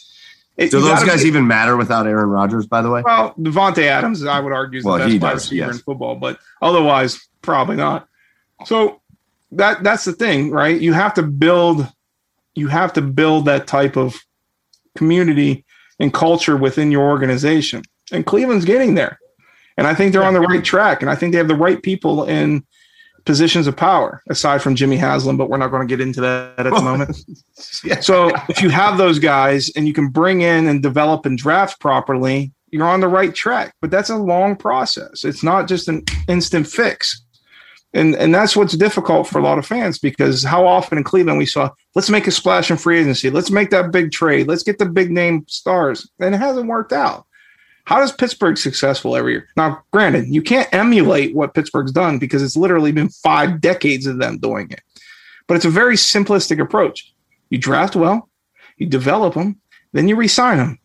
It, Do those guys be, even matter without Aaron Rodgers, by the way? Well, Davante Adams, I would argue, is well, the best wide receiver yes. in football, but otherwise, probably not. So that that's the thing, right? You have to build you have to build that type of community and culture within your organization. And Cleveland's getting there. And I think they're on the right track. And I think they have the right people in positions of power, aside from Jimmy Haslam, but we're not going to get into that at the moment. yeah. So if you have those guys and you can bring in and develop and draft properly, you're on the right track. But that's a long process. It's not just an instant fix and and that's what's difficult for a lot of fans because how often in Cleveland we saw let's make a splash in free agency, let's make that big trade, let's get the big name stars, and it hasn't worked out. How does Pittsburgh successful every year? Now, granted, you can't emulate what Pittsburgh's done because it's literally been five decades of them doing it. But it's a very simplistic approach. You draft well, you develop them, then you resign them.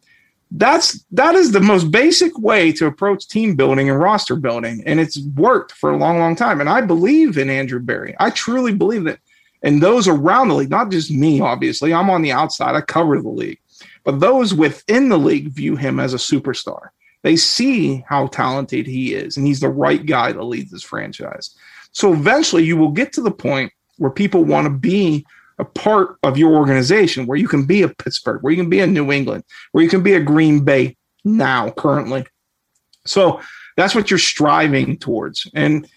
that's that is the most basic way to approach team building and roster building and it's worked for a long long time and i believe in andrew berry i truly believe that and those around the league not just me obviously i'm on the outside i cover the league but those within the league view him as a superstar they see how talented he is and he's the right guy to lead this franchise so eventually you will get to the point where people want to be a part of your organization where you can be a Pittsburgh, where you can be a New England, where you can be a Green Bay now, currently. So that's what you're striving towards. And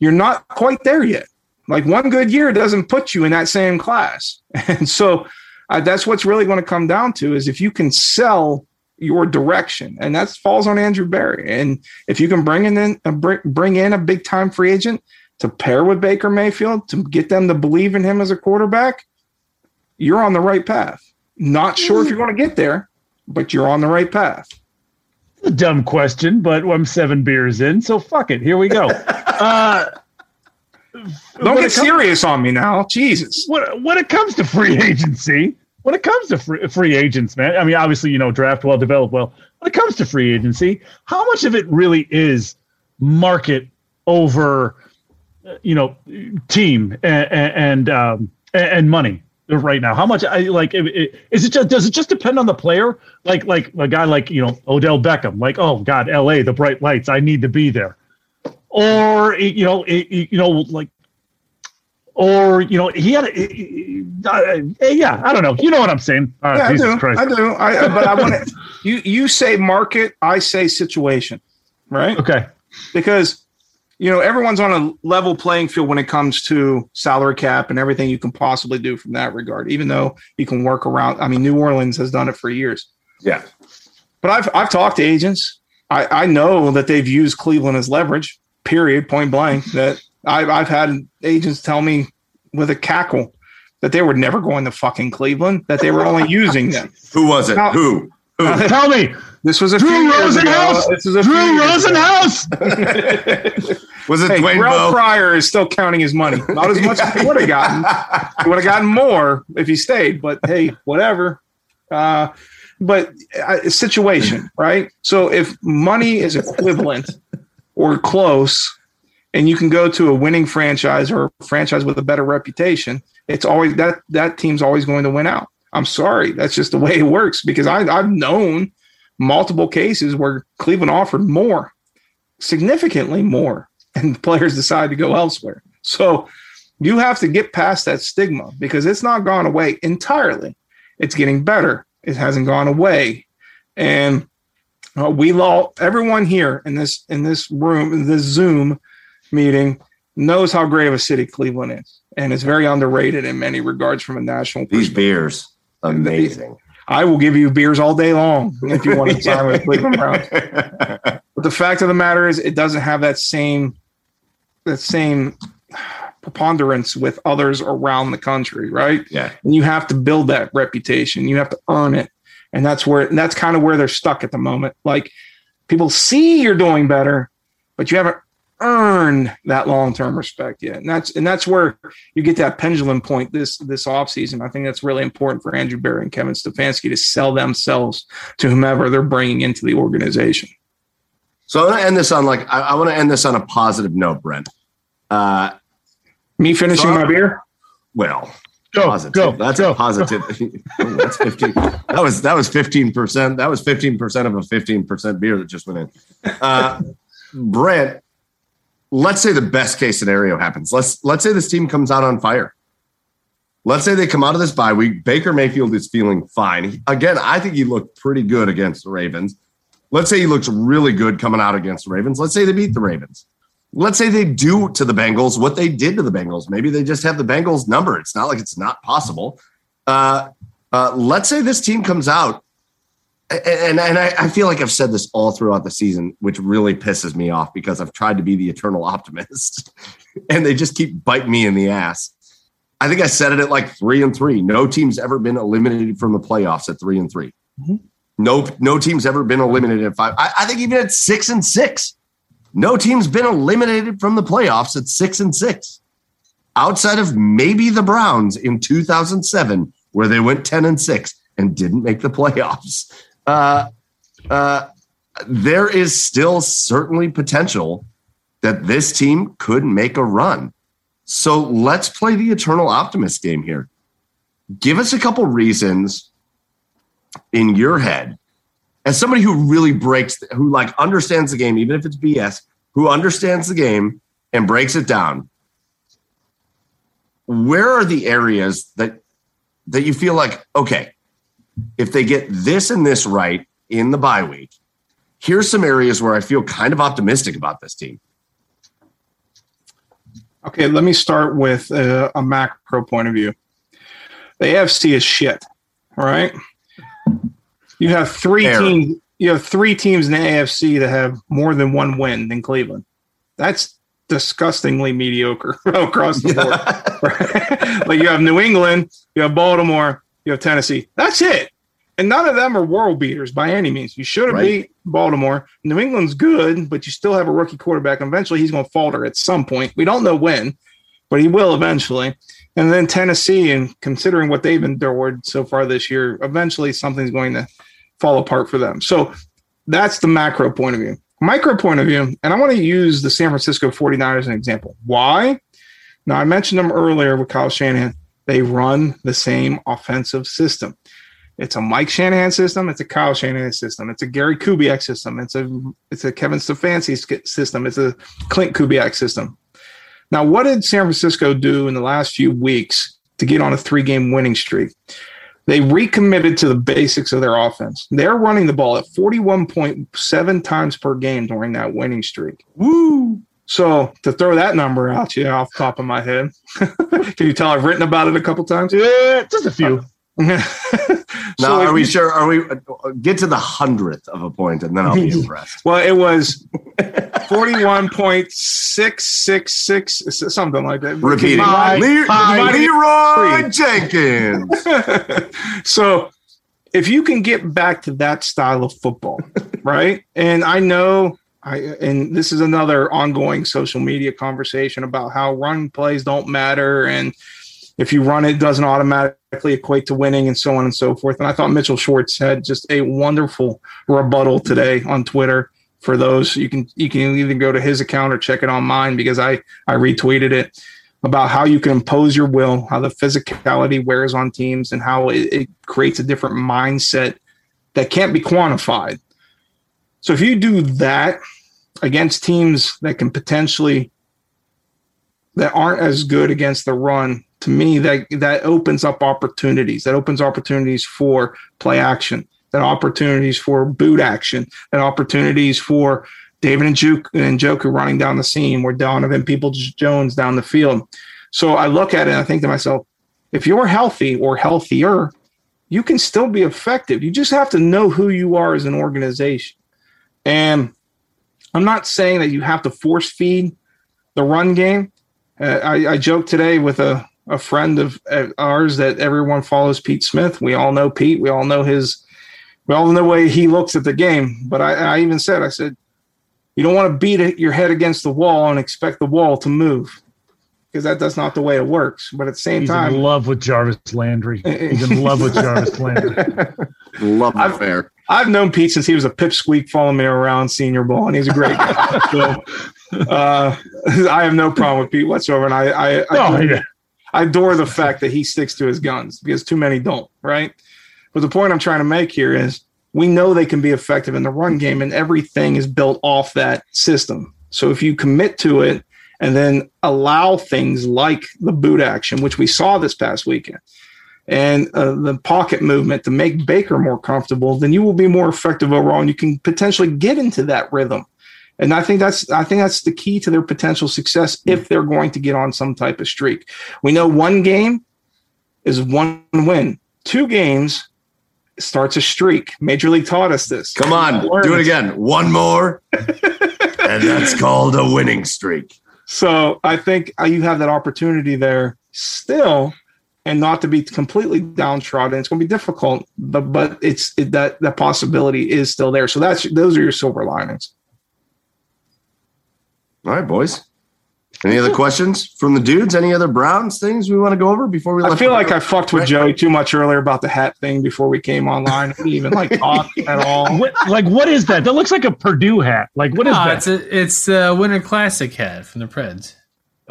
you're not quite there yet. Like one good year doesn't put you in that same class. And so uh, that's what's really going to come down to is if you can sell your direction, and that falls on Andrew Berry. And if you can bring in a, bring in a big time free agent to pair with Baker Mayfield to get them to believe in him as a quarterback, you're on the right path. Not sure if you're going to get there, but you're on the right path. A dumb question, but I'm seven beers in, so fuck it. Here we go. Uh, Don't get serious on me now. Jesus. When, when it comes to free agency, when it comes to free, free agents, man, I mean, obviously, you know, draft well, develop well. When it comes to free agency, how much of it really is market over you know, team and and, um, and money right now? How much? I like. Is it just? Does it just depend on the player? Like like a guy like you know Odell Beckham. Like oh God, L.A. the bright lights. I need to be there. Or you know you know like. Or you know he had, a, uh, yeah. I don't know. You know what I'm saying? Uh, yeah, Jesus I do. Christ. I do. I, but I want to. you you say market. I say situation. Right. Okay. Because you know, everyone's on a level playing field when it comes to salary cap and everything you can possibly do from that regard, even though you can work around. I mean, New Orleans has done it for years. Yeah. But I've, I've talked to agents. I, I know that they've used Cleveland as leverage, period, point blank. That I've, I've had agents tell me with a cackle that they were never going to fucking Cleveland, that they were only using them. Who was it? Now, Who? Who? Tell me. This was a Drew Rosenhaus. This is a Drew Rosenhaus. was it hey, Dwayne Ralph Pryor is still counting his money. Not as much as he would have gotten. He would have gotten more if he stayed. But hey, whatever. Uh, but uh, situation, right? So if money is equivalent or close, and you can go to a winning franchise or a franchise with a better reputation, it's always that that team's always going to win out. I'm sorry, that's just the way it works because I, I've known multiple cases where Cleveland offered more, significantly more, and the players decide to go elsewhere. So you have to get past that stigma because it's not gone away entirely. It's getting better. It hasn't gone away, and uh, we all everyone here in this in this room in this Zoom meeting knows how great of a city Cleveland is, and it's very underrated in many regards from a national. These beers, amazing. I will give you beers all day long if you want to sign with Cleveland Browns. But the fact of the matter is, it doesn't have that same that same preponderance with others around the country, right? Yeah. And you have to build that reputation. You have to earn it, and that's where and that's kind of where they're stuck at the moment. Like people see you're doing better, but you haven't earn that long-term respect yet. And that's and that's where you get that pendulum point this this offseason. I think that's really important for Andrew Berry and Kevin Stefanski to sell themselves to whomever they're bringing into the organization. So I want to end this on like I, I want to end this on a positive note, Brent. Uh, Me finishing so my beer. Well, Go, positive. Go, that's go, a positive. oh, that's fifteen. That was that was fifteen percent. That was fifteen percent of a fifteen percent beer that just went in. Uh, Brent, let's say the best case scenario happens. Let's let's say this team comes out on fire. Let's say they come out of this bye week. Baker Mayfield is feeling fine. Again, I think he looked pretty good against the Ravens. Let's say he looks really good coming out against the Ravens. Let's say they beat the Ravens. Let's say they do to the Bengals what they did to the Bengals. Maybe they just have the Bengals number. It's not like it's not possible. Uh, uh, let's say this team comes out and and I, I, feel like I've said this all throughout the season, which really pisses me off because I've tried to be the eternal optimist, and they just keep biting me in the ass. I think I said it at like three and three. No team's ever been eliminated from the playoffs at three and 3 mm-hmm. No, no team's ever been eliminated at five. I, I think even at six and six, no team's been eliminated from the playoffs at six and six, outside of maybe the Browns in 2007, where they went ten and six and didn't make the playoffs. Uh, uh, there is still certainly potential that this team could make a run. So let's play the eternal optimist game here. Give us a couple reasons in your head as somebody who really breaks, who like understands the game, even if it's BS, who understands the game and breaks it down. Where are the areas that that you feel like okay, if they get this and this right in the bye week, here's some areas where I feel kind of optimistic about this team. Okay, let me start with uh, a, a macro point of view. The AFC is shit. All right. You have three teams. You have three teams in the AFC that have more than one win than Cleveland. That's disgustingly mediocre across the board. like you have New England, you have Baltimore, you have Tennessee. That's it. And none of them are world beaters by any means. You should have Right. beat Baltimore. New England's good, but you still have a rookie quarterback. Eventually, he's going to falter at some point. We don't know when, but he will eventually. And then Tennessee, and considering what they've endured so far this year, eventually something's going to fall apart for them. So that's the macro point of view. Micro point of view, and I want to use the San Francisco 49ers as an example. Why? Now, I mentioned them earlier with Kyle Shanahan. They run the same offensive system. It's a Mike Shanahan system. It's a Kyle Shanahan system. It's a Gary Kubiak system. It's a it's a Kevin Stefanski system. It's a Klint Kubiak system. Now, what did San Francisco do in the last few weeks to get on a three game winning streak? They recommitted to the basics of their offense. They're running the ball at 41.7 times per game during that winning streak. Woo! So to throw that number out you off the top of my head, can you tell I've written about it a couple times? Yeah, just a few. Now, So if are we you- sure? Are we get to the hundredth of a point, and then I'll be impressed. Well, it was forty-one point six six six, something like that. Repeating, Divide- Le- divide- Leroy Jenkins. so if you can get back to that style of football, right? And I know I and this is another ongoing social media conversation about how run plays don't matter and if you run it, doesn't automatically equate to winning and so on and so forth. And I thought Mitchell Schwartz had just a wonderful rebuttal today on Twitter. For those you can you can either go to his account or check it on mine because I I retweeted it about how you can impose your will, how the physicality wears on teams, and how it, it creates a different mindset that can't be quantified. So if you do that against teams that can potentially that aren't as good against the run, to me that that opens up opportunities. That opens opportunities for play action, that opportunities for boot action, that opportunities for David and Juke and Joku running down the seam, or Donovan Peoples-Jones down the field. So I look at it and I think to myself, if you're healthy or healthier, you can still be effective. You just have to know who you are as an organization. And I'm not saying that you have to force feed the run game. Uh, I, I joked today with a, a friend of ours that everyone follows Pete Smith. We all know Pete. We all know his, we all know the way he looks at the game. But I, I even said, I said, you don't want to beat your head against the wall and expect the wall to move because that, that's not the way it works. But at the same He's time, in love with Jarvis Landry. He's in love with Jarvis Landry. Love the I've- fair. I've known Pete since he was a pipsqueak following me around senior ball, and he's a great guy. so, uh, I have no problem with Pete whatsoever, and I I, I, Oh, yeah. I adore the fact that he sticks to his guns because too many don't, right? But the point I'm trying to make here is we know they can be effective in the run game, and everything is built off that system. So if you commit to it and then allow things like the boot action, which we saw this past weekend, and uh, the pocket movement to make Baker more comfortable, then you will be more effective overall, and you can potentially get into that rhythm. And I think that's I think that's the key to their potential success if they're going to get on some type of streak. We know one game is one win. Two games starts a streak. Major League taught us this. Come on, do it again. One more, and that's called a winning streak. So I think uh, you have that opportunity there still, and not to be completely downtrodden. It's going to be difficult, but but it's it, that that possibility is still there. So that's those are your silver linings. All right, boys. Any other questions from the dudes? Any other Browns things we want to go over before we? I feel like go? I fucked with Joey too much earlier about the hat thing before we came online. I didn't even like talk at all. What, like, what is that? That looks like a Purdue hat. Like, what is No, that? it's a it's a Winter Classic hat from the Preds,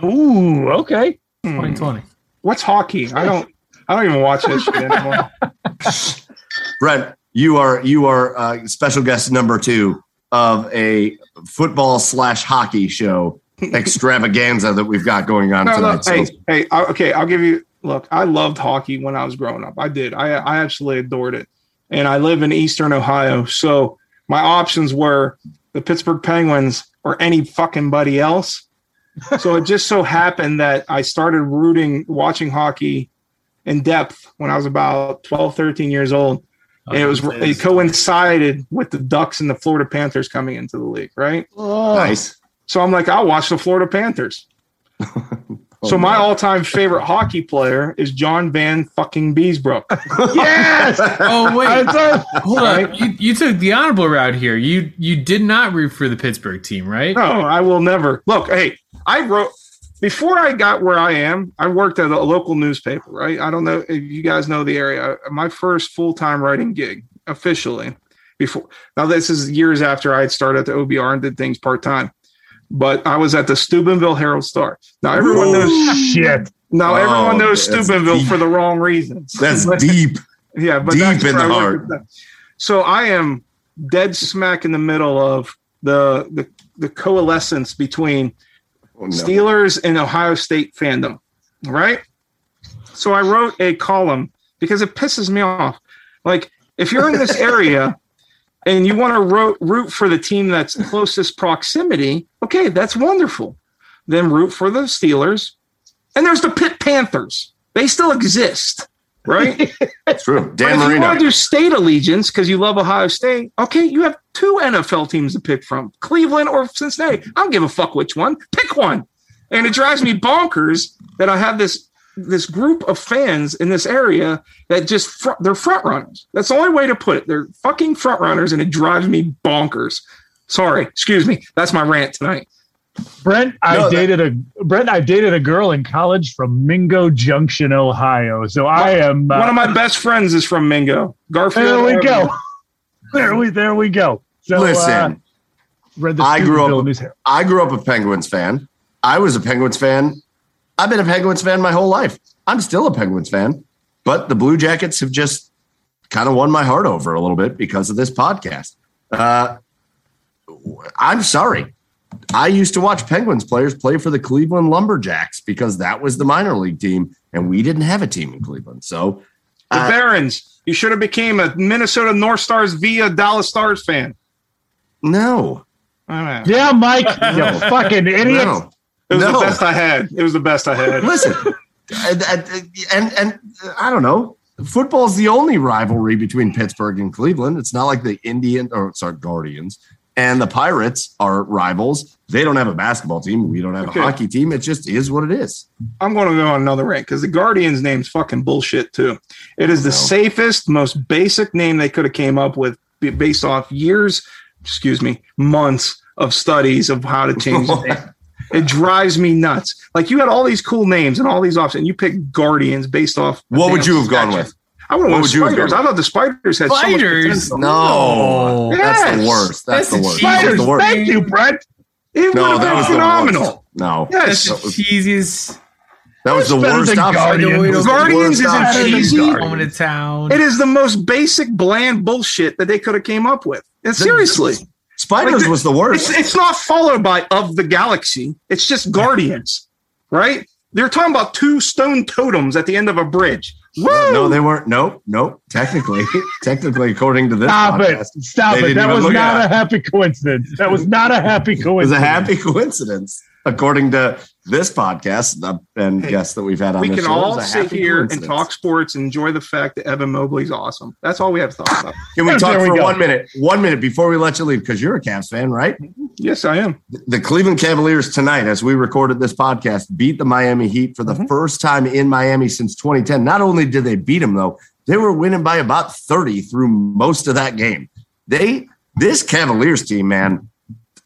Ooh, okay. Hmm. 2020. What's hockey? I don't. I don't even watch this shit anymore. Brent, you are you are uh, special guest number two of a football slash hockey show extravaganza that we've got going on No, tonight. look, So- hey, hey, I, okay, I'll give you. Look, I loved hockey when I was growing up. I did. I I absolutely adored it, and I live in Eastern Ohio, so my options were the Pittsburgh Penguins or any fucking buddy else. So it just so happened that I started rooting, watching hockey in depth when I was about 12, 13 years old. And it was it coincided with the Ducks and the Florida Panthers coming into the league, right? nice. So I'm like, I'll watch the Florida Panthers. so my all-time favorite hockey player is John Van fucking Biesbrouck. Yes. Oh wait, hold on. You, you took the honorable route here. You you did not root for the Pittsburgh team, right? No, I will never. Look, hey, I wrote before I got where I am. I worked at a local newspaper, right? I don't know if you guys know the area. My first full-time writing gig officially before. Now this is years after I had started at the OBR and did things part-time. But I was at the Steubenville Herald Star. Now everyone knows. shit. Now Oh, everyone knows Steubenville deep. for the wrong reasons. That's deep. Yeah, but Deep that's in where the heart. worked at that. So I am dead smack in the middle of the the, the coalescence between Oh, no. Steelers and Ohio State fandom, right? So I wrote a column because it pisses me off. Like if you're in this area and you want to ro- root for the team that's closest proximity, okay, that's wonderful. Then root for the Steelers. And there's the Pitt Panthers. They still exist, right? That's true. But Dan if you want Marino. to do state allegiance because you love Ohio State, okay, you have two NFL teams to pick from Cleveland or Cincinnati. I don't give a fuck which one. Pick one. And it drives me bonkers that I have this this group of fans in this area that just front, they're front runners. That's the only way to put it. They're fucking front runners, and it drives me bonkers. Sorry, excuse me. That's my rant tonight. Brent, I No, that- dated a Brent. I dated a girl in college from Mingo Junction, Ohio. So I am. Uh, One of my best friends is from Mingo. Garfield. there we Avenue. go. There we there we go. So, Listen, uh, read the I grew up- I grew up a Penguins fan. I was a Penguins fan. I've been a Penguins fan my whole life. I'm still a Penguins fan, but the Blue Jackets have just kind of won my heart over a little bit because of this podcast. Uh, I'm sorry. I used to watch Penguins players play for the Cleveland Lumberjacks because that was the minor league team, and we didn't have a team in Cleveland. So The Uh, Barons. You should have became a Minnesota North Stars via Dallas Stars fan. no, I. Yeah, Mike, you fucking idiot. no. It was No. the best I had. It was the best I had. Listen, and, and and I don't know. Football is the only rivalry between Pittsburgh and Cleveland. It's not like the Indian or sorry Guardians and the Pirates are rivals. They don't have a basketball team. We don't have Okay. a hockey team. It just is what it is. I'm going to go on another rant because the Guardians name's fucking bullshit too. It is the No. safest, most basic name they could have came up with based off years, excuse me, months of studies of how to change the name. It drives me nuts. Like you had all these cool names and all these options, and you picked Guardians based off. What would you have gone with? I would have What went would you have spiders. I thought the spiders had Spiders? so much potential. No, that's the worst. That's, That's the worst. cheap- That's Spiders, the worst. thank you, Brett. It No, would have that been was phenomenal. No, Yes. That's the cheesiest. that was the worst option. Guardians. It was the Guardians isn't cheesy. Going to town. It is the most basic, bland bullshit that they could have came up with. And seriously, Spiders Like, was the worst. it's it's not followed by of the galaxy. It's just Guardians, right? They're talking about two stone totems at the end of a bridge. Woo! No, they weren't. Nope, nope. Technically, technically, according to this Stop podcast, it. Stop it. That was not at a happy coincidence. That was not a happy coincidence. it was a happy coincidence. According to this podcast and Hey, guests that we've had on we this can show, all sit here and talk sports and enjoy the fact that Evan Mobley's awesome. That's all we have to talk about. Can we talk we for go. one minute? One minute before we let you leave, because you're a Cavs fan, right? yes, I am. The Cleveland Cavaliers tonight, as we recorded this podcast, beat the Miami Heat for the Mhm. first time in Miami since 2010. Not only did they beat them, though, they were winning by about 30 through most of that game. They, this Cavaliers team, man,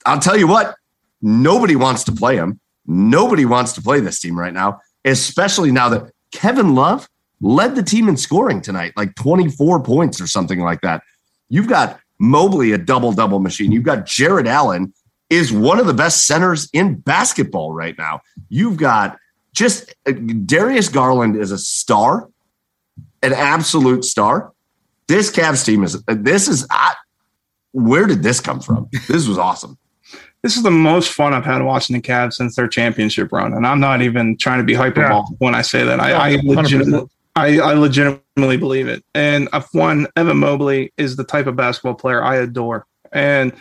I'll tell you what, nobody wants to play them. Nobody wants to play this team right now, especially now that Kevin Love led the team in scoring tonight, like 24 points or something like that. You've got Mobley, a double double machine. You've got Jarrett Allen, is one of the best centers in basketball right now. You've got just uh, Darius Garland is a star, an absolute star. This Cavs team is this is I, where did this come from? This was awesome. This is the most fun I've had watching the Cavs since their championship run, and I'm not even trying to be hyperbolic yeah. when I say that. I, I legitimately, I, I legitimately believe it. And one, Evan Mobley is the type of basketball player I adore. And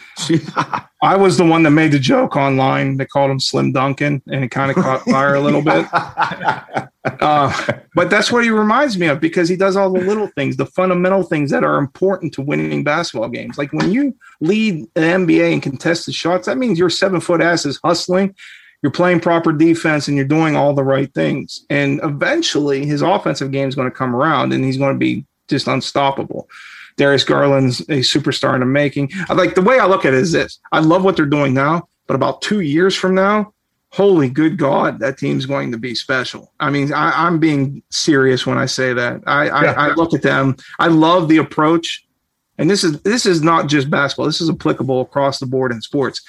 I was the one that made the joke online. They called him Slim Duncan, and it kind of caught fire a little bit. Uh, but that's what he reminds me of because he does all the little things, the fundamental things that are important to winning basketball games. Like when you lead the NBA in contested shots, that means your seven foot ass is hustling you're playing proper defense and you're doing all the right things. And eventually his offensive game is going to come around and he's going to be just unstoppable. Darius Garland's a superstar in the making. I like the way I look at it is this. I love what they're doing now, but about two years from now, holy good God, that team's going to be special. I mean, I, am being serious when I say that. I, yeah. I, I look at them. I love the approach. And this is this is not just basketball. This is applicable across the board in sports.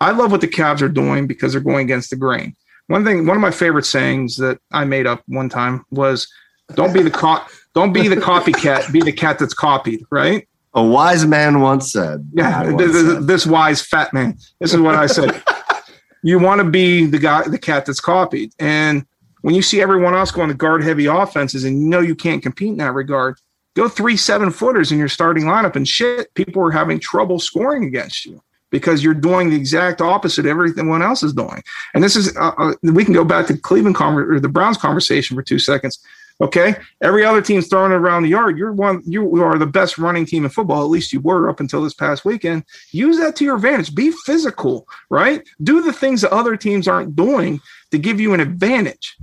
I love what the Cavs are doing because they're going against the grain. One thing, one of my favorite sayings that I made up one time was, "Don't be the co- don't be the copycat, be the cat that's copied." Right? A wise man once said. Yeah, once this, said. this wise fat man. This is what I said. you want to be the guy, the cat that's copied, and when you see everyone else going to guard heavy offenses, and you know you can't compete in that regard, go three seven footers in your starting lineup, and shit, people are having trouble scoring against you because you're doing the exact opposite of everyone else is doing. And this is, uh, uh, we can go back to Cleveland or the Browns conversation for two seconds. Okay, every other team's throwing around the yard. You're one. You are the best running team in football. At least you were up until this past weekend. Use that to your advantage. Be physical, right? Do the things that other teams aren't doing to give you an advantage.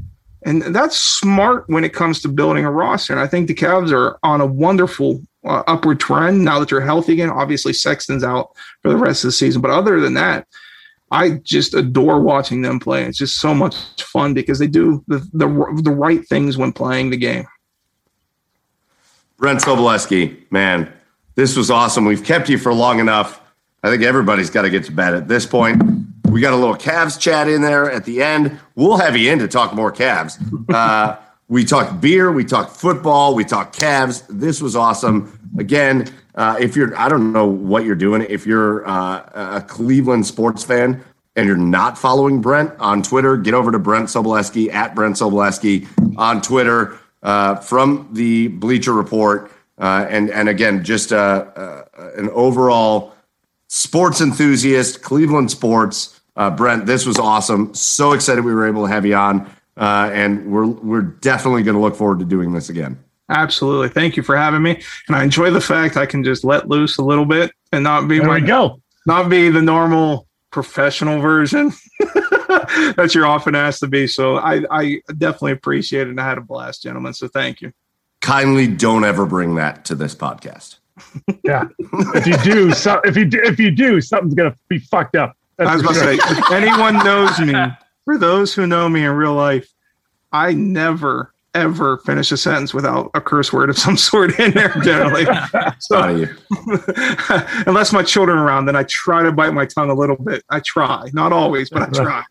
And that's smart when it comes to building a roster. And I think the Cavs are on a wonderful uh, upward trend now that you're healthy again. Obviously, Sexton's out for the rest of the season, but other than that, I just adore watching them play. It's just so much fun because they do the the, the right things when playing the game. Brent Sobleski, man, this was awesome. We've kept you for long enough. I think everybody's got to get to bed at this point. We got a little Cavs chat in there at the end. We'll have you in to talk more Cavs. Uh, we talked beer, we talked football, we talked Cavs. This was awesome. Again, uh, if you're, I don't know what you're doing. If you're uh, a Cleveland sports fan and you're not following Brent on Twitter, get over to Brent Sobleski at Brent Sobleski on Twitter uh, from the Bleacher Report. Uh, and and again, just uh, uh, an overall sports enthusiast, Cleveland sports. Brent, this was awesome. So excited we were able to have you on and we're we're definitely going to look forward to doing this again. Absolutely. Thank you for having me. And I enjoy the fact I can just let loose a little bit and not be there my, we go. Not be the normal professional version that you're often asked to be. So I, I definitely appreciate it and I had a blast, gentlemen. So thank you. Kindly don't ever bring that to this podcast. yeah. If you do, so if you do, if you do, something's gonna be fucked up. That's I was gonna sure. say, if anyone knows me, for those who know me in real life, I never ever finish a sentence without a curse word of some sort in there generally. so, unless my children are around, then I try to bite my tongue a little bit. I try, not always, but I try.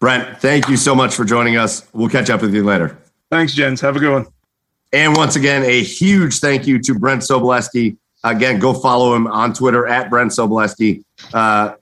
Brent, thank you so much for joining us. We'll catch up with you later. Thanks, Jens. Have a good one. And once again, a huge thank you to Brent Sobleski. Again, go follow him on Twitter at Brent Sobleski. Uh,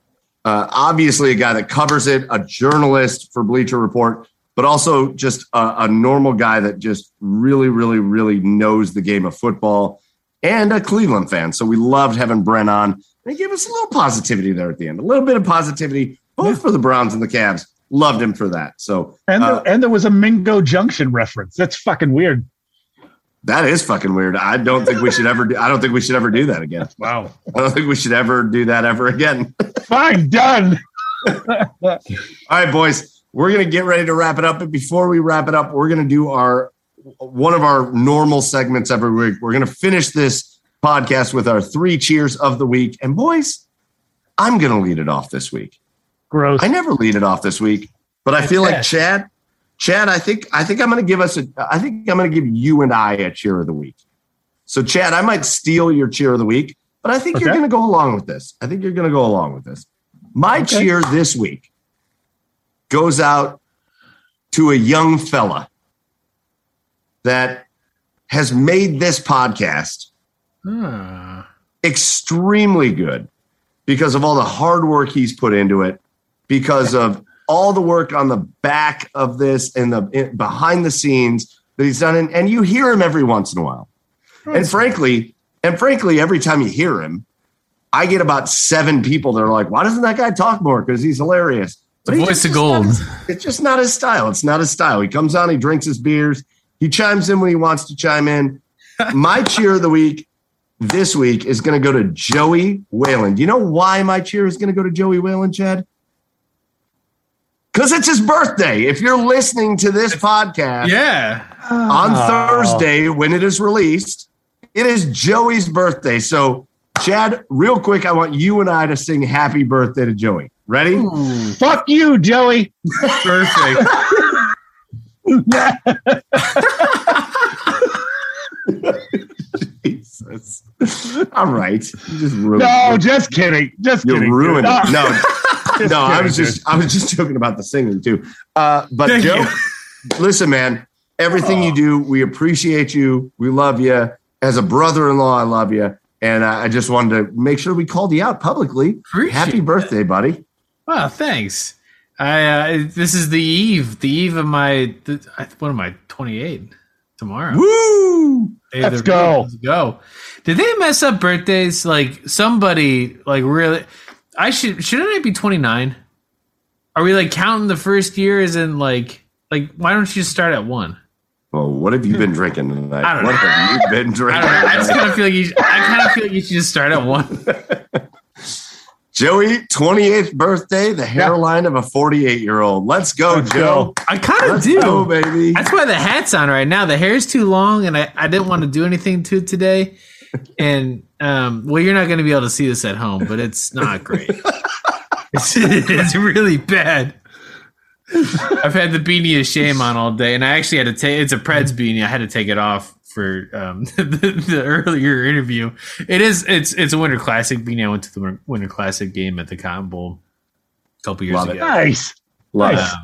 uh, obviously, a guy that covers it, a journalist for Bleacher Report, but also just a, a, normal guy that just really, really, really knows the game of football and a Cleveland fan. So we loved having Brent on. And he gave us a little positivity there at the end, a little bit of positivity, both for the Browns and the Cavs. Loved him for that. So and uh, and there was a Mingo Junction reference. That's fucking weird. That is fucking weird. I don't think we should ever do I don't think we should ever do that again. Wow. I don't think we should ever do that ever again. Fine, done. All right, boys. We're gonna get ready to wrap it up. But before we wrap it up, we're gonna do our one of our normal segments every week. We're gonna finish this podcast with our three cheers of the week. And boys, I'm gonna lead it off this week. Gross. I never lead it off this week, but I feel like Chad. Chad, I think I think I'm going to give us a. I think I'm going to give you and I a cheer of the week. So, Chad, I might steal your cheer of the week, but I think you're going to go along with this. I think you're going to go along with this. My Okay. cheer this week goes out to a young fella that has made this podcast Ah. extremely good because of all the hard work he's put into it, because of all the work on the back of this and the in, behind the scenes that he's done. And, and you hear him every once in a while. And frankly, and frankly, every time you hear him, I get about seven people that are like, why doesn't that guy talk more? Because he's hilarious. The voice just- of gold. it's just not his style. It's not his style. He comes on, he drinks his beers, he chimes in when he wants to chime in. My cheer of the week this week is going to go to Joey Whalen. Do you know why my cheer is going to go to Joey Whalen, Chad? Because it's his birthday. If you're listening to this podcast Yeah. on Oh. Thursday when it is released, it is Joey's birthday. So, Chad, real quick, I want you and I to sing happy birthday to Joey. Ready? Fuck you, Joey. Perfect. Jesus. All right. You just ruined No, just kidding. Just You kidding. ruined dude. it. No, Just no, I kidding, was dude. just I was just joking about the singing too. Uh, but Thank Joe, you. listen, man, everything you do, we appreciate you. We love you. As a brother-in-law, I love you. And I I just wanted to make sure we called you out publicly. Appreciate Happy that. birthday, buddy. Wow, thanks. I uh, this is the eve, the eve of my. The, what am I? Twenty eight tomorrow. Woo! Of Let's go. Let's go. Did they mess up birthdays? Like somebody, like really? I should shouldn't I be twenty nine? Are we like counting the first year as in like like why don't you just start at one? Well, what have you been drinking tonight? I don't what know. have you been drinking? don't. I just kind of feel like you. Should, I kind of feel like you should just start at one. Joey, 28th birthday, the hairline of a 48 year old. Let's go, Let's Joe. I kind of do. go, baby. That's why the hat's on right now. The hair's too long, and I, I didn't want to do anything to it today. And um, well, you're not going to be able to see this at home, but it's not great. it's, it's really bad. I've had the beanie of shame on all day, and I actually had to take. It's a Preds beanie. I had to take it off for um, the, the earlier interview. It is. It's it's a Winter Classic beanie. I went to the Winter Classic game at the Cotton Bowl a couple years Love ago. Nice. It. Nice. Um,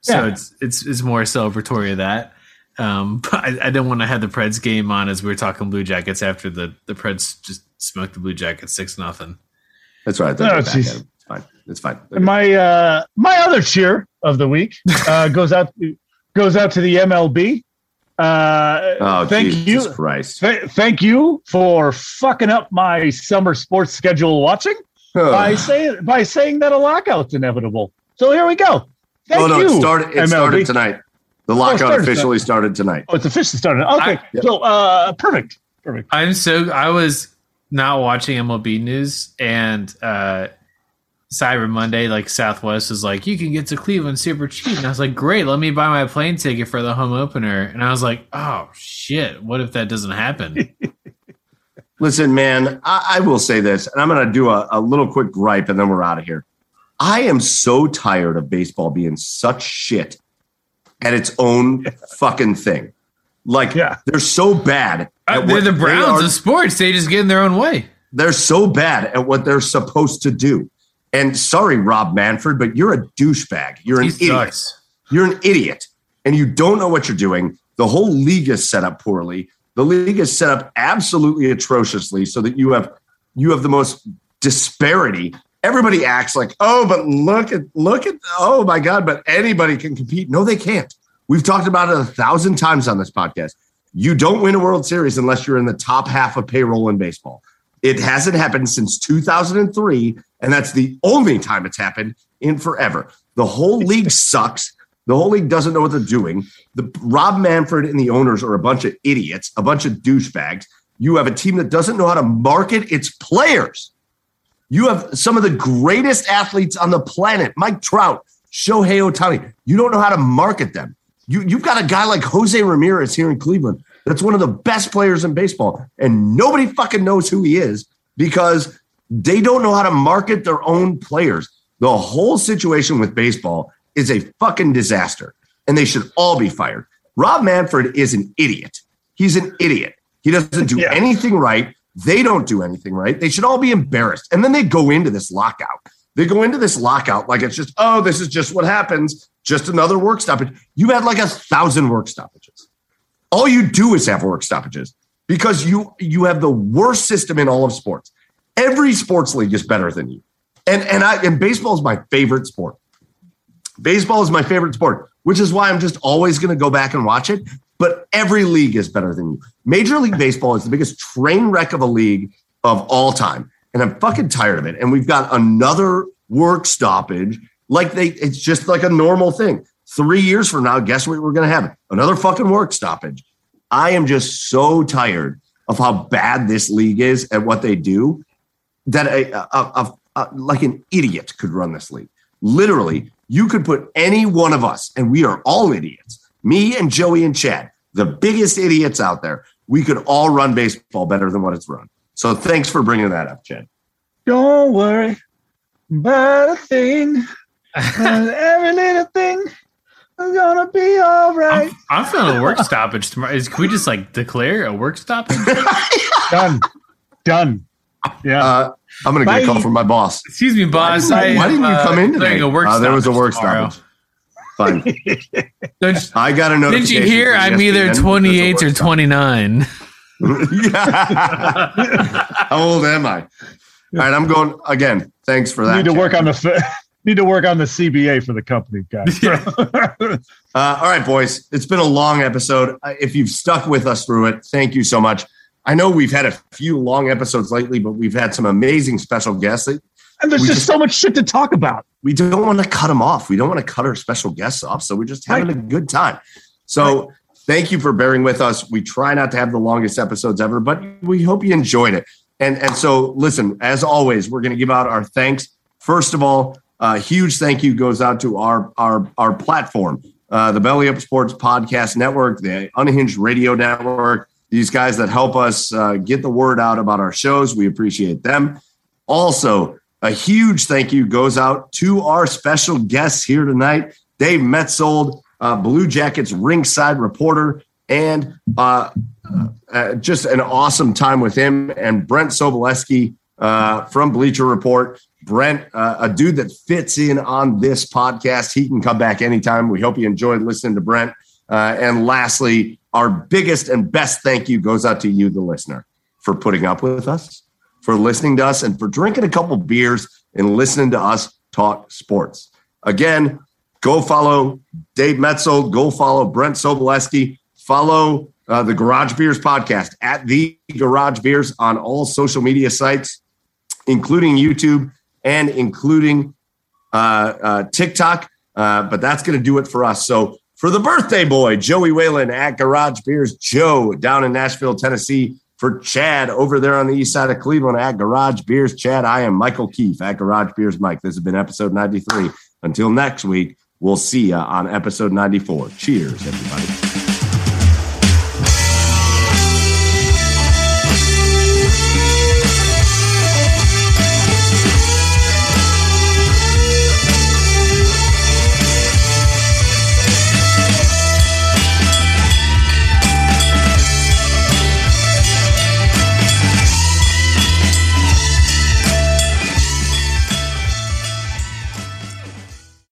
so Yeah. it's it's it's more celebratory of that. Um, but I, I didn't want to have the Preds game on as we were talking Blue Jackets after the the Preds just smoked the Blue Jackets six nothing. That's right. No, They're back jeez. at him. It's fine. It's fine. And my uh, my other cheer of the week uh, goes out goes out to the MLB. Uh, Oh, thank Jesus you, Christ. th- thank you for fucking up my summer sports schedule watching by saying by saying that a lockout's inevitable. So here we go. Thank oh, no, you. it started, it MLB. started tonight. The lockout started officially started tonight. Oh, it's officially started. Okay, I- Yep. so uh, perfect, perfect. I'm so I was not watching MLB news and uh, Cyber Monday, like Southwest was like, you can get to Cleveland super cheap, and I was like, great, let me buy my plane ticket for the home opener, and I was like, oh shit, what if that doesn't happen? Listen, man, I, I will say this, and I'm going to do a, a little quick gripe and then we're out of here. I am so tired of baseball being such shit at its own fucking thing. Like, Yeah. they're so bad. Uh, they're what the they Browns are- of sports; they just get in their own way. they're so bad at what they're supposed to do. And sorry, Rob Manfred, but you're a douchebag. You're an He idiot. sucks. You're an idiot and you don't know what you're doing. The whole league is set up poorly. The league is set up absolutely atrociously so that you have you have the most disparity. Everybody acts like, "Oh, but look at look at oh my god, but anybody can compete." No, they can't. We've talked about it a thousand times on this podcast. You don't win a World Series unless you're in the top half of payroll in baseball. It hasn't happened since 2003, and that's the only time it's happened in forever. The whole league sucks. The whole league doesn't know what they're doing. The Rob Manfred and the owners are a bunch of idiots, a bunch of douchebags. You have a team that doesn't know how to market its players. You have some of the greatest athletes on the planet, Mike Trout, Shohei Ohtani. You don't know how to market them. You, you've got a guy like Jose Ramirez here in Cleveland that's one of the best players in baseball, and nobody fucking knows who he is because they don't know how to market their own players. The whole situation with baseball is a fucking disaster, and they should all be fired. Rob Manfred is an idiot. He's an idiot. He doesn't do Yeah. anything right. They don't do anything right. They should all be embarrassed. And then they go into this lockout. They go into this lockout like it's just, oh, this is just what happens. Just another work stoppage. You had like a thousand work stoppages. All you do is have work stoppages because you you have the worst system in all of sports. Every sports league is better than you. And and I and baseball is my favorite sport. Baseball is my favorite sport, which is why I'm just always going to go back and watch it. But every league is better than you. Major League Baseball is the biggest train wreck of a league of all time. And I'm fucking tired of it. And we've got another work stoppage. Like they, it's just like a normal thing. Three years from now, guess what we're going to have? Another fucking work stoppage. I am just so tired of how bad this league is at what they do that a, a, a, a like an idiot could run this league. Literally, you could put any one of us, and we are all idiots. Me and Joey and Chad, the biggest idiots out there. We could all run baseball better than what it's run. So thanks for bringing that up, Chad. Don't worry about a thing. every little thing is gonna be all right. I'm, I'm feeling a work stoppage tomorrow. Is, can we just like declare a work stoppage? Done. Done. Yeah. Uh, I'm going to get a call from my boss. Excuse me, boss. Why, I why didn't you am, come uh, in today? declaring A work Uh, there was a work tomorrow. stoppage. Fine. Don't- I got a Didn't you hear? I'm either 28 or 29. How old am I? All right, I'm going again. Thanks for that. need to Chad. work on the f- need to work on the CBA for the company, guys. Uh, all right, boys. It's been a long episode. Uh, If you've stuck with us through it, thank you so much. I know we've had a few long episodes lately, but we've had some amazing special guests. and there's just just- so much shit to talk about. We don't want to cut them off. We don't want to cut our special guests off. So we're just having a good time. So thank you for bearing with us. We try not to have the longest episodes ever, but we hope you enjoyed it. And and so listen, as always, we're going to give out our thanks. First of all, a huge thank you goes out to our our our platform, uh, the Belly Up Sports Podcast Network, the Unhinged Radio Network. These guys that help us uh, get the word out about our shows, we appreciate them. Also, a huge thank you goes out to our special guests here tonight, Dave Maetzold, uh, Blue Jackets Rinkside reporter, and uh, uh, just an awesome time with him, and Brent Sobleski uh, from Bleacher Report. Brent, uh, a dude that fits in on this podcast. He can come back anytime. We hope you enjoyed listening to Brent. Uh, and lastly, our biggest and best thank you goes out to you, the listener, for putting up with us, for listening to us, and for drinking a couple beers and listening to us talk sports. Again, go follow Dave Maetzold, go follow Brent Sobleski, follow uh, the Garage Beers podcast at the Garage Beers on all social media sites, including YouTube and including uh, uh, TikTok. Uh, but that's going to do it for us. So for the birthday boy, Joey Whalen at Garage Beers, Joe down in Nashville, Tennessee. For Chad over there on the east side of Cleveland at Garage Beers, Chad, I am Michael Keefe at Garage Beers Mike. This has been episode 93. Until next week, we'll see you on episode 94. Cheers, everybody.